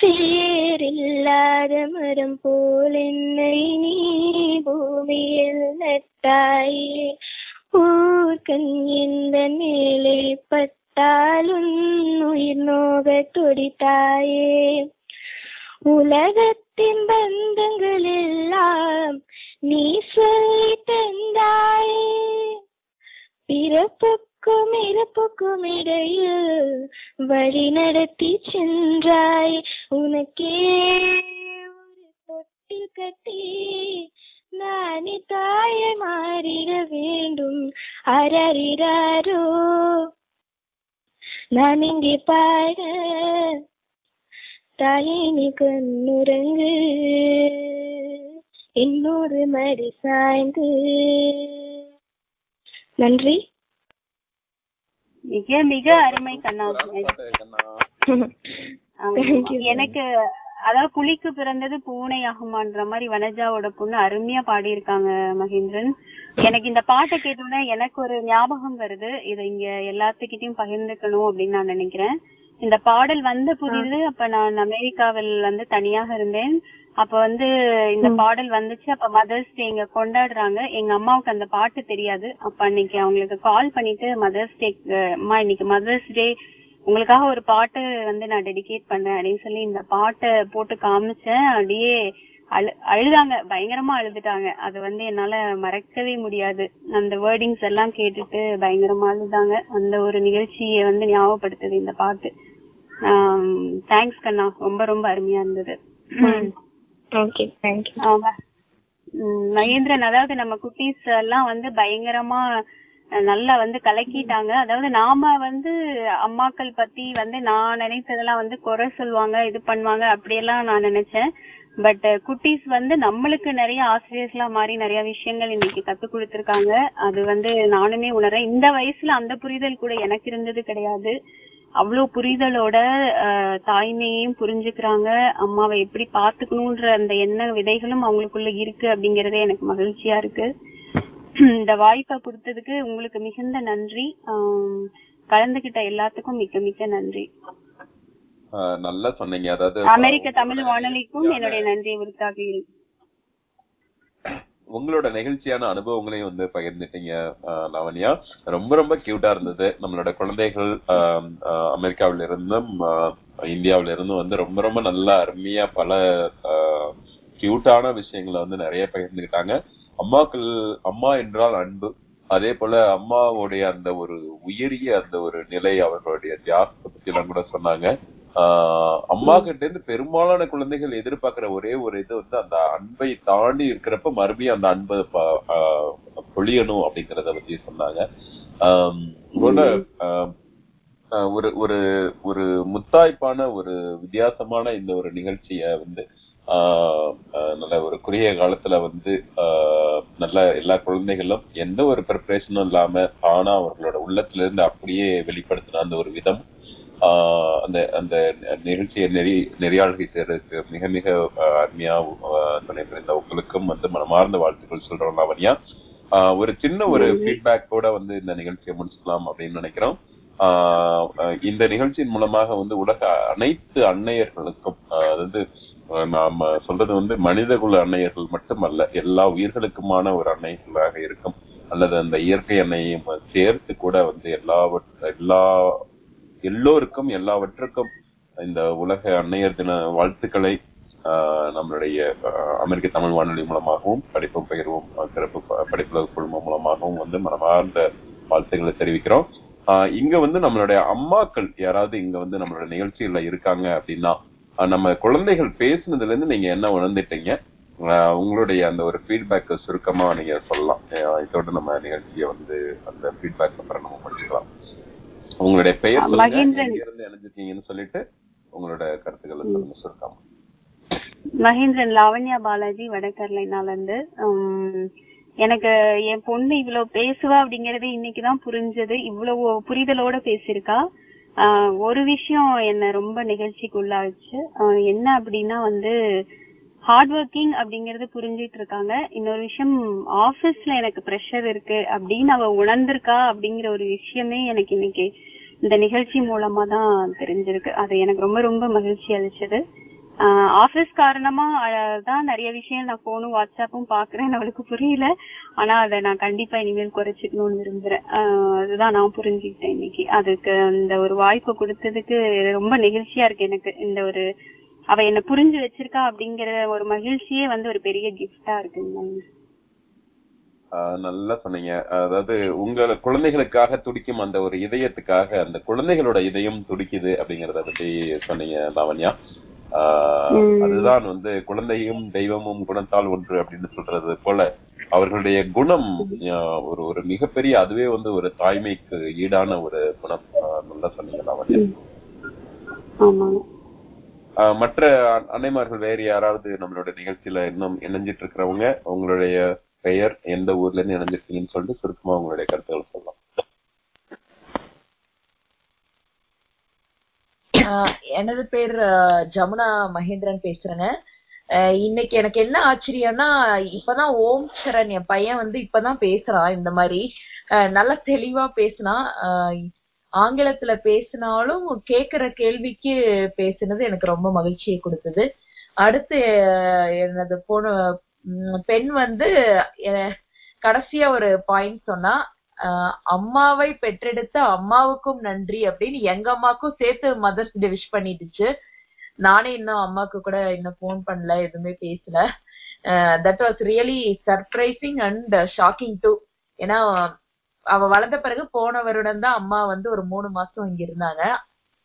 பேரில்லாத மரம் போல் என்னை நீ பூமியில் நட்டாயே ஊர்கண் இந்த மேலே பட்டாலும் உயிர் நோக துடித்தாயே உலகத்தின் பந்தங்கள் எல்லாம் நீ சொல்லி தந்தாய். பிறப்புக்கும் இறப்புக்கும் இடையில் வழி நடத்தி சென்றாய். உனக்கே ஒரு தொட்டில் கட்டி நானி தாய மாறிட வேண்டும். அரறிறாரோ? நான் இங்கே பாட தாயே நீ கண்ணுறங்கு. என்னோடு மடி சாய்ந்து. நன்றி. மிக மிக அருமை கண்ணா. எனக்கு அதாவது புலிக்கு பிறந்தது பூனை ஆகுமான்ற மாதிரி வனஜாவோட பொண்ணு அருமையா பாடியிருக்காங்க மகேந்திரன். எனக்கு இந்த பாட்டை கேட்டோன்னே எனக்கு ஒரு ஞாபகம் வருது. இதை இங்க எல்லாத்துக்கிட்டையும் பகிர்ந்துக்கணும் அப்படின்னு நான் நினைக்கிறேன். இந்த பாடல் வந்த புதிது அப்ப நான் அமெரிக்காவில் வந்து தனியாக இருந்தேன். அப்ப வந்து இந்த பாடல் வந்துச்சு. அப்ப மதர்ஸ் டே இங்க கொண்டாடுறாங்க. எங்க அம்மாவுக்கு அந்த பாட்டு தெரியாது. அப்ப அன்னைக்கு அவங்களுக்கு கால் பண்ணிட்டு மதர்ஸ் டே அம்மா இன்னைக்கு மதர்ஸ் டே. உங்களுக்காக ஒரு பாட்டு வந்து நான் டெடிகேட் பண்ணேன் அப்படின்னு சொல்லி இந்த பாட்டை போட்டு காமிச்சேன். அப்படியே அழு அழுதாங்க. பயங்கரமா அழுதுட்டாங்க. அது வந்து என்னால மறக்கவே முடியாது. அந்த வேர்டிங்ஸ் எல்லாம் கேட்டுட்டு பயங்கரமா அழுதாங்க. அந்த ஒரு நிகழ்ச்சியை வந்து ஞாபகப்படுத்துது இந்த பாட்டு. தேங்க்ஸ் கண்ணா. ரொம்ப ரொம்ப அருமையா இருந்தது. ஓகே தேங்க்யூ மகேந்திரன் அதாவது நம்ம குட்டீஸ் எல்லாம் வந்து பயங்கரமா நல்லா வந்து கலக்கிட்டாங்க. அதாவது நாம வந்து அம்மாக்கள் பத்தி வந்து நான் நினைத்ததெல்லாம் வந்து குறை சொல்லுவாங்க இது பண்ணுவாங்க அப்படியெல்லாம் நான் நினைச்சேன். பட் குட்டீஸ் வந்து நம்மளுக்கு நிறைய ஆசிரியர்களா மாறி நிறைய விஷயங்கள் இன்னைக்கு கத்து கொடுத்திருக்காங்க. அது வந்து நானுமே உணர்றேன். இந்த வயசுல அந்த புரிதல் கூட எனக்கு இருந்தது கிடையாது. அவ்வளவு புரிதலோட தாய்மையையும் புரிஞ்சுக்கிறாங்க. அம்மாவை எப்படி பாத்துக்கணும்ன்ற அந்த எண்ண விதைகளும் அவங்களுக்குள்ள இருக்கு அப்படிங்கறதே எனக்கு மகிழ்ச்சியா இருக்கு. இந்த வாய்ப்பை கொடுத்ததுக்கு உங்களுக்கு மிகுந்த நன்றி. கலந்துகிட்ட எல்லாத்துக்கும் மிக்க மிக்க நன்றி. நல்லா சொன்னீங்க. அதாவது அமெரிக்க தமிழ் வானொலிக்கும் என்னுடைய நன்றியை உரித்தாக்குகிறேன் உங்களோட நெகிழ்ச்சியான அனுபவங்களையும் வந்து பகிர்ந்துட்டீங்க லாவண்யா. ரொம்ப ரொம்ப கியூட்டா இருந்தது. நம்மளோட குழந்தைகள் அமெரிக்காவில இருந்தும் இந்தியாவில இருந்தும் வந்து ரொம்ப ரொம்ப நல்லா அருமையா பல கியூட்டான விஷயங்களை வந்து நிறைய பகிர்ந்துக்கிட்டாங்க. அம்மாக்கள் அம்மா என்றால் அன்பு. அதே போல அம்மாவுடைய அந்த ஒரு உயரிய அந்த ஒரு நிலை அவர்களுடைய தியாகத்தை பத்தி எல்லாம் கூட சொன்னாங்க. அம்மா கிட்ட இருந்து பெரும்பாலான குழந்தைகள் எதிர்பார்க்கிற ஒரே ஒரு இது வந்து அந்த அன்பை தாண்டி இருக்கிறப்ப மறுபடியும் அந்த அன்பை ப- பொழியணும் அப்படிங்கறத பத்தி சொன்னாங்க. ஆஹ் ஒரு ஒரு ஒரு முத்தாய்ப்பான ஒரு வித்தியாசமான இந்த ஒரு நிகழ்ச்சிய வந்து ஆஹ் நல்ல ஒரு குறுகிய காலத்துல வந்து ஆஹ் நல்ல எல்லா குழந்தைகளும் எந்த ஒரு ப்ரிப்பரேஷனும் இல்லாம தானா அவர்களோட உள்ளத்துல இருந்து அப்படியே வெளிப்படுத்தின அந்த ஒரு விதம். அந்த அந்த நிகழ்ச்சியை நெறி நெறியாளுகை செய்யறதுக்கு மிக மிக அருமையா துணை புரிந்த உங்களுக்கும் வந்து மனமார்ந்த வாழ்த்துக்கள் சொல்றோம் லாவண்யா. ஒரு சின்ன ஒரு ஃபீட்பேக்கோட வந்து இந்த நிகழ்ச்சியை முடிச்சுக்கலாம் அப்படின்னு நினைக்கிறோம். இந்த நிகழ்ச்சியின் மூலமாக வந்து உலக அனைத்து அன்னையர்களுக்கும் அதாவது சொல்றது வந்து மனிதகுல அன்னையர்கள் மட்டுமல்ல எல்லா உயிர்களுக்குமான ஒரு அன்னைகளாக இருக்கும். அல்லது அந்த இயற்கை அன்னையையும் சேர்த்து கூட வந்து எல்லாவற் எல்லா எல்லோருக்கும் எல்லாவற்றுக்கும் இந்த உலக அன்னையர் தின வாழ்த்துக்களை நம்மளுடைய அமெரிக்க தமிழ் வானொலி மூலமாகவும் படிப்பு பகிர்வும் சிறப்பு ப- படிப்புலக குழுமம் மூலமாகவும் வந்து மனமார்ந்த வாழ்த்துக்களை தெரிவிக்கிறோம். இங்க வந்து நம்மளுடைய அம்மாக்கள் யாராவது இங்க வந்து நம்மளோட நிகழ்ச்சிகள்ல இருக்காங்க அப்படின்னா நம்ம குழந்தைகள் பேசுனதுல இருந்து நீங்க என்ன உணர்ந்துட்டீங்க? உங்களுடைய அந்த ஒரு ஃபீட்பேக் சுருக்கமா நீங்க சொல்லலாம். இதோட நம்ம நிகழ்ச்சியை வந்து அந்த ஃபீட்பேக் அப்புறம் நம்ம முடிச்சுக்கலாம். உங்களுடைய பெயர் இணைஞ்சிருக்கீங்கன்னு சொல்லிட்டு உங்களோட கருத்துக்களை சொல்லுங்க சுருக்கமா. மகேந்திரன் லாவண்யா பாலாஜி வடகர்லைனால இருந்து எனக்கு என் பொண்ணு இவ்வளவு பேசுவா அப்படிங்கறது இன்னைக்குதான் புரிஞ்சது. இவ்வளவு புரிதலோட பேசியிருக்கா. ஒரு விஷயம் என்ன ரொம்ப நிகழ்ச்சிக்கு உள்ளாச்சு என்ன அப்படின்னா வந்து ஹார்ட் ஒர்க்கிங் அப்படிங்கறது புரிஞ்சிட்டு இருக்காங்க. இன்னொரு விஷயம் ஆபீஸ்ல எனக்கு ப்ரெஷர் இருக்கு. அப்படின்னு அவ உணர்ந்திருக்கா அப்படிங்கிற ஒரு விஷயமே எனக்கு இன்னைக்கு இந்த நிகழ்ச்சி மூலமா தான் தெரிஞ்சிருக்கு. அது எனக்கு ரொம்ப ரொம்ப மகிழ்ச்சி அளிச்சது. ஆபீஸ் காரணமா தான் நிறைய விஷயம் நான் போனும் வாட்ஸ்அப்பும் பாக்குறேன் அவளுக்கு புரியல. ஆனா அதை நான் கண்டிப்பா இனிமேல் குறைச்சிக்கணும்னு விரும்புறேன். அதுதான் நான் புரிஞ்சுக்கிட்டேன் இன்னைக்கு. அதுக்கு அந்த ஒரு வாய்ப்பு கொடுத்ததுக்கு ரொம்ப நெகிழ்ச்சியா இருக்கு எனக்கு. இந்த ஒரு அவ என்ன புரிஞ்சு வச்சிருக்கா அப்படிங்கிற ஒரு மகிழ்ச்சியே வந்து ஒரு பெரிய கிஃப்டா இருக்குங்க நல்லா சொன்னீங்க. அதாவது உங்க குழந்தைகளுக்காக துடிக்கும் அந்த ஒரு இதயத்துக்காக அந்த குழந்தைகளோட இதயம் துடிக்குது அப்படிங்கறத பத்தி சொன்னீங்க லாவண்யா. அதுதான் வந்து குழந்தையும் தெய்வமும் குணத்தால் ஒன்று அப்படின்னு சொல்றது போல அவர்களுடைய குணம் ஒரு ஒரு மிகப்பெரிய அதுவே வந்து ஒரு தாய்மைக்கு ஈடான ஒரு குணம். நல்லா சொன்னீங்க லாவண்யா. மற்ற அன்னைமார்கள் வேறு யாராவது நம்மளோட நிகழ்ச்சியில இன்னும் இணைஞ்சிட்டு இருக்கிறவங்க உங்களுடைய பெயர் எந்த ஊர்ல இருந்து இணைஞ்சிருக்கீங்கன்னு சொல்லிட்டு சுருக்கமா உங்களுடைய கருத்துக்களை சொல்லலாம். ஆஹ் எனது பேர் ஜமுனா மகேந்திரன் பேசுறேங்க. ஆஹ் இன்னைக்கு எனக்கு என்ன ஆச்சரியம்னா இப்பதான் ஓம் சரண் என் பையன் வந்து இப்பதான் பேசுறான் இந்த மாதிரி. ஆஹ் நல்லா தெளிவா பேசினா ஆங்கிலத்துல பேசினாலும் கேக்குற கேள்விக்கு பேசுனது எனக்கு ரொம்ப மகிழ்ச்சியை கொடுத்தது. அடுத்து எனது பொண்ணு பெண் வந்து கடைசியா ஒரு பாயிண்ட் சொன்னா அம்மாவை பெற்றெடுத்த அம்மாவுக்கும் நன்றி அப்படின்னு எங்க அம்மாக்கும் சேர்த்து மதர்ஸ் டே விஷ் பண்ணிடுச்சு. நானே இன்னும் அம்மாக்கு கூட இன்னும் ஃபோன் பண்ணல எதுவுமே பேசல. That was really surprising and shocking too ஏன்னா அவ வளர்ந்த பிறகு போன வருடம் தான் அம்மா வந்து ஒரு மூணு மாசம் இங்க இருந்தாங்க.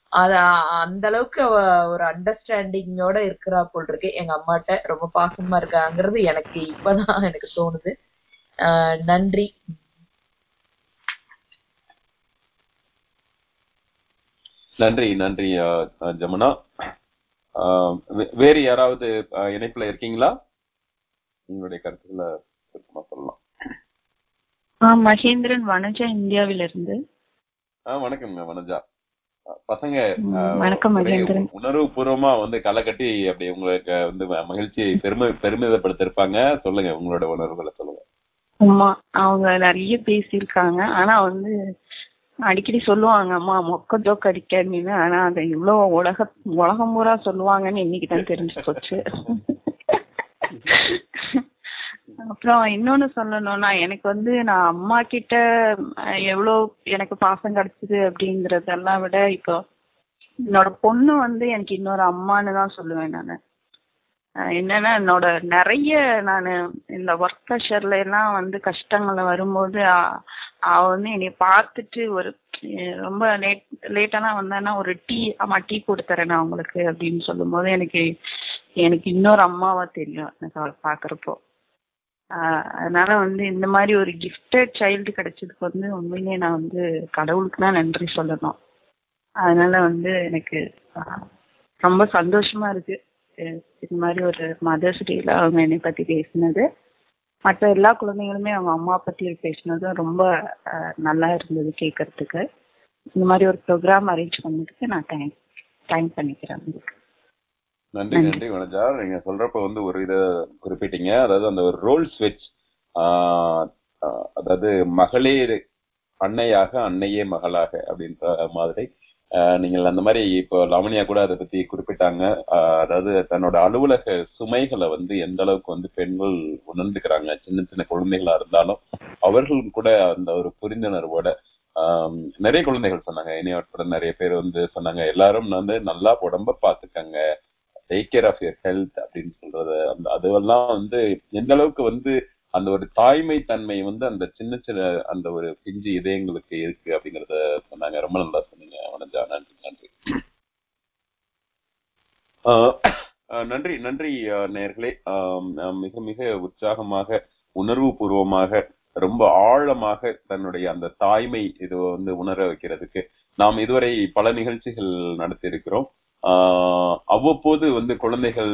அத அந்த அளவுக்கு அவ ஒரு அண்டர்ஸ்டாண்டிங்கோட இருக்கிறா போல் இருக்கு எங்க அம்மாட்ட ரொம்ப பாசமா இருக்காங்கிறது எனக்கு இப்பதான் எனக்கு தோணுது. நன்றி. நன்றி நன்றி ஜமுனா. வே- வேறு யாராவது இணைப்புல இருக்கீங்களா? உங்களுடைய கருத்துக்களை சுருக்கமா சொல்லலாம். மகேந்திரன் வனஜா இந்தியாவில இருந்து ஆஹ் வணக்கம்ங்க வனஜா. பசங்க வணக்கம் உணர்வு பூர்வமா வந்து களை கட்டி அப்படி உங்களுக்கு வந்து மகிழ்ச்சியை பெருமை பெருமிதப்படுத்திருப்பாங்க சொல்லுங்க உங்களோட உணர்வுகளை சொல்லுங்க. அம்மா அவங்க நிறைய பேசியிருக்காங்க. ஆனா வந்து அடிக்கடி சொல்லுவாங்க அம்மா மொக்க ஜோக் அடிக்காதீங்க ஆனா அதை இவ்வளவு உலக உலகம் பூரா சொல்லுவாங்கன்னு இன்னைக்கு தான் தெரிஞ்சு போச்சு. அப்புறம் இன்னொன்னு சொல்லணும்னா எனக்கு வந்து நான் அம்மா கிட்ட எவ்வளோ எனக்கு பாசம் கிடைச்சது அப்படிங்கறதெல்லாம் விட இப்போ என்னோட பொண்ணு வந்து எனக்கு இன்னொரு அம்மான்னு தான் சொல்லுவேன் நான். என்னன்னா என்னோட நிறைய நான் இந்த ஒர்க் ப்ரெஷர்ல எல்லாம் வந்து கஷ்டங்கள் வரும்போது அவ வந்து என்னை பார்த்துட்டு ஒரு ரொம்ப லேட் லேட்டெல்லாம் வந்தான்னா ஒரு டீ அம்மா டீ கொடுத்துறேன் நான் உங்களுக்கு அப்படின்னு சொல்லும்போது எனக்கு எனக்கு இன்னொரு அம்மாவா தெரியும். எனக்கு அவளை பார்க்குறப்போ. அதனால வந்து இந்த மாதிரி ஒரு கிஃப்டட் சைல்டு கிடைச்சதுக்கு வந்து உண்மையிலேயே நான் வந்து கடவுளுக்கு தான் நன்றி சொல்லணும். அதனால வந்து எனக்கு ரொம்ப சந்தோஷமா இருக்கு. இது மாதிரி ஒரு மதர்ஸ் டேல அவங்க என்னை பத்தி பேசினது. மற்ற எல்லா குழந்தைங்களுமே அவங்க அம்மா பத்தி பேசினதும் ரொம்ப நல்லா இருந்தது கேட்கறதுக்கு இந்த மாதிரி ஒரு ப்ரோக்ராம் அரேஞ்ச் பண்ணதுக்கு நான் தேங்க் தேங்க் பண்ணிக்கிறேன் உங்களுக்கு. நன்றி நன்றி. வனஜா நீங்க சொல்றப்ப வந்து ஒரு இத குறிப்பிட்டீங்க. அதாவது அந்த ஒரு ரோல் ஸ்விட்ச் அதாவது மகளே அன்னையாக அன்னையே மகளாக அப்படின்ற மாதிரி. நீங்கள் அந்த மாதிரி இப்போ லவணியா கூட அதை பத்தி குறிப்பிட்டாங்க. அதாவது தன்னோட அலுவலக சுமைகளை வந்து எந்த அளவுக்கு வந்து பெண்கள் உணர்ந்துக்கிறாங்க சின்ன சின்ன குழந்தைகளா இருந்தாலும் அவர்கள் கூட அந்த ஒரு புரிந்துணர்வோட ஆஹ் நிறைய குழந்தைகள் சொன்னாங்க. இனியவற்றோட நிறைய பேர் வந்து சொன்னாங்க. எல்லாரும் வந்து நல்லா உடம்ப பாத்துக்கங்க take care of your health அப்படின்னு சொல்றது அந்த அதுவெல்லாம் வந்து எந்த அளவுக்கு வந்து அந்த ஒரு தாய்மை தன்மை வந்து அந்த சின்ன சின்ன அந்த ஒரு பிஞ்சு இதயங்களுக்கு இருக்கு அப்படிங்கறத சொன்னாங்க. ரொம்ப நல்லா சொன்னீங்க வனஜா நன்றி நன்றி. ஆஹ் நன்றி நன்றி நேர்களே. ஆஹ் மிக மிக உற்சாகமாக உணர்வு பூர்வமாக ரொம்ப ஆழமாக தன்னுடைய அந்த தாய்மை இது வந்து உணர வைக்கிறதுக்கு நாம் இதுவரை பல நிகழ்ச்சிகள் நடத்தி இருக்கிறோம் அவ்வப்போது வந்து குழந்தைகள்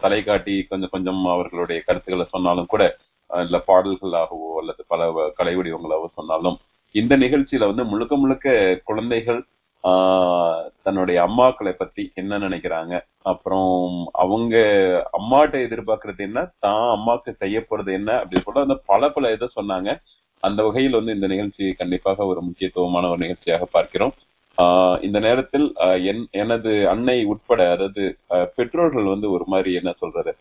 தலை காட்டி கொஞ்சம் கொஞ்சம் அவர்களுடைய கருத்துக்களை சொன்னாலும் கூட இல்ல பாடல்களாகவோ அல்லது பல வ- கலை வடிவங்களாகவோ சொன்னாலும் இந்த நிகழ்ச்சியில வந்து முழுக்க முழுக்க குழந்தைகள் தன்னுடைய அம்மாக்களை பத்தி என்ன நினைக்கிறாங்க அப்புறம் அவங்க அம்மாட்ட எதிர்பார்க்கறது என்ன தான் அம்மாக்கு செய்ய போறது என்ன அப்படின்னு சொல்ல அந்த பல பல இதை சொன்னாங்க. அந்த வகையில் வந்து இந்த நிகழ்ச்சி கண்டிப்பாக ஒரு முக்கியத்துவமான ஒரு நிகழ்ச்சியாக பார்க்கிறோம். இந்த நேரத்தில் என் எனது அன்னை உட்பட அதாவது ஆஹ் பெற்றோர்கள் வந்து ஒரு மாதிரி என்ன சொல்றது?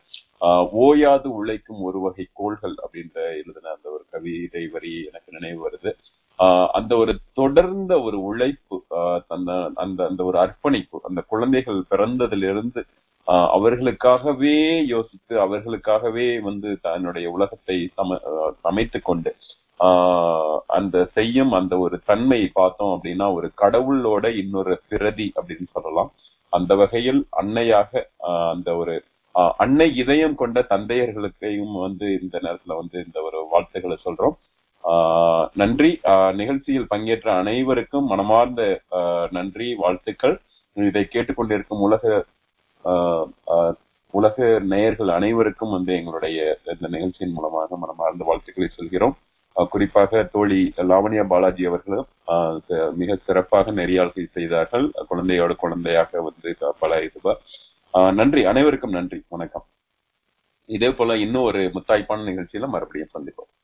ஆஹ் ஓயாது உழைக்கும் ஒரு வகை கோள்கள் அப்படின்ற எழுதின அந்த ஒரு கவிதை வரி எனக்கு நினைவு வருது. ஆஹ் அந்த ஒரு தொடர்ந்த ஒரு உழைப்பு அந்த அந்த அந்த ஒரு அர்ப்பணிப்பு அந்த குழந்தைகள் பிறந்ததிலிருந்து ஆஹ் அவர்களுக்காகவே யோசித்து அவர்களுக்காகவே வந்து தன்னுடைய உலகத்தை சம சமைத்து கொண்டு அந்த செய்யும் அந்த ஒரு தன்மையை பார்த்தோம் அப்படின்னா ஒரு கடவுளோட இன்னொரு பிரதி அப்படின்னு சொல்லலாம். அந்த வகையில் அன்னையாக அந்த ஒரு அன்னை இதயம் கொண்ட தந்தையர்களுக்கையும் வந்து இந்த நேரத்துல வந்து இந்த ஒரு வாழ்த்துக்களை சொல்றோம். நன்றி. நிகழ்ச்சியில் பங்கேற்ற அனைவருக்கும் மனமார்ந்த நன்றி வாழ்த்துக்கள். இதை கேட்டுக்கொண்டிருக்கும் உலக உலக நேயர்கள் அனைவருக்கும் வந்து எங்களுடைய இந்த நிகழ்ச்சியின் மூலமாக மனமார்ந்த வாழ்த்துக்களை சொல்கிறோம். குறிப்பாக தோழி லாவண்யா பாலாஜி அவர்களும் ஆஹ் மிக சிறப்பாக நெறியாள்கள் செய்தார்கள். குழந்தையோட குழந்தையாக வந்து பல இதுவா. ஆஹ் நன்றி. அனைவருக்கும் நன்றி. வணக்கம். இதே போல இன்னும் ஒரு முத்தாய்ப்பான நிகழ்ச்சியில மறுபடியும் சந்திப்போம்.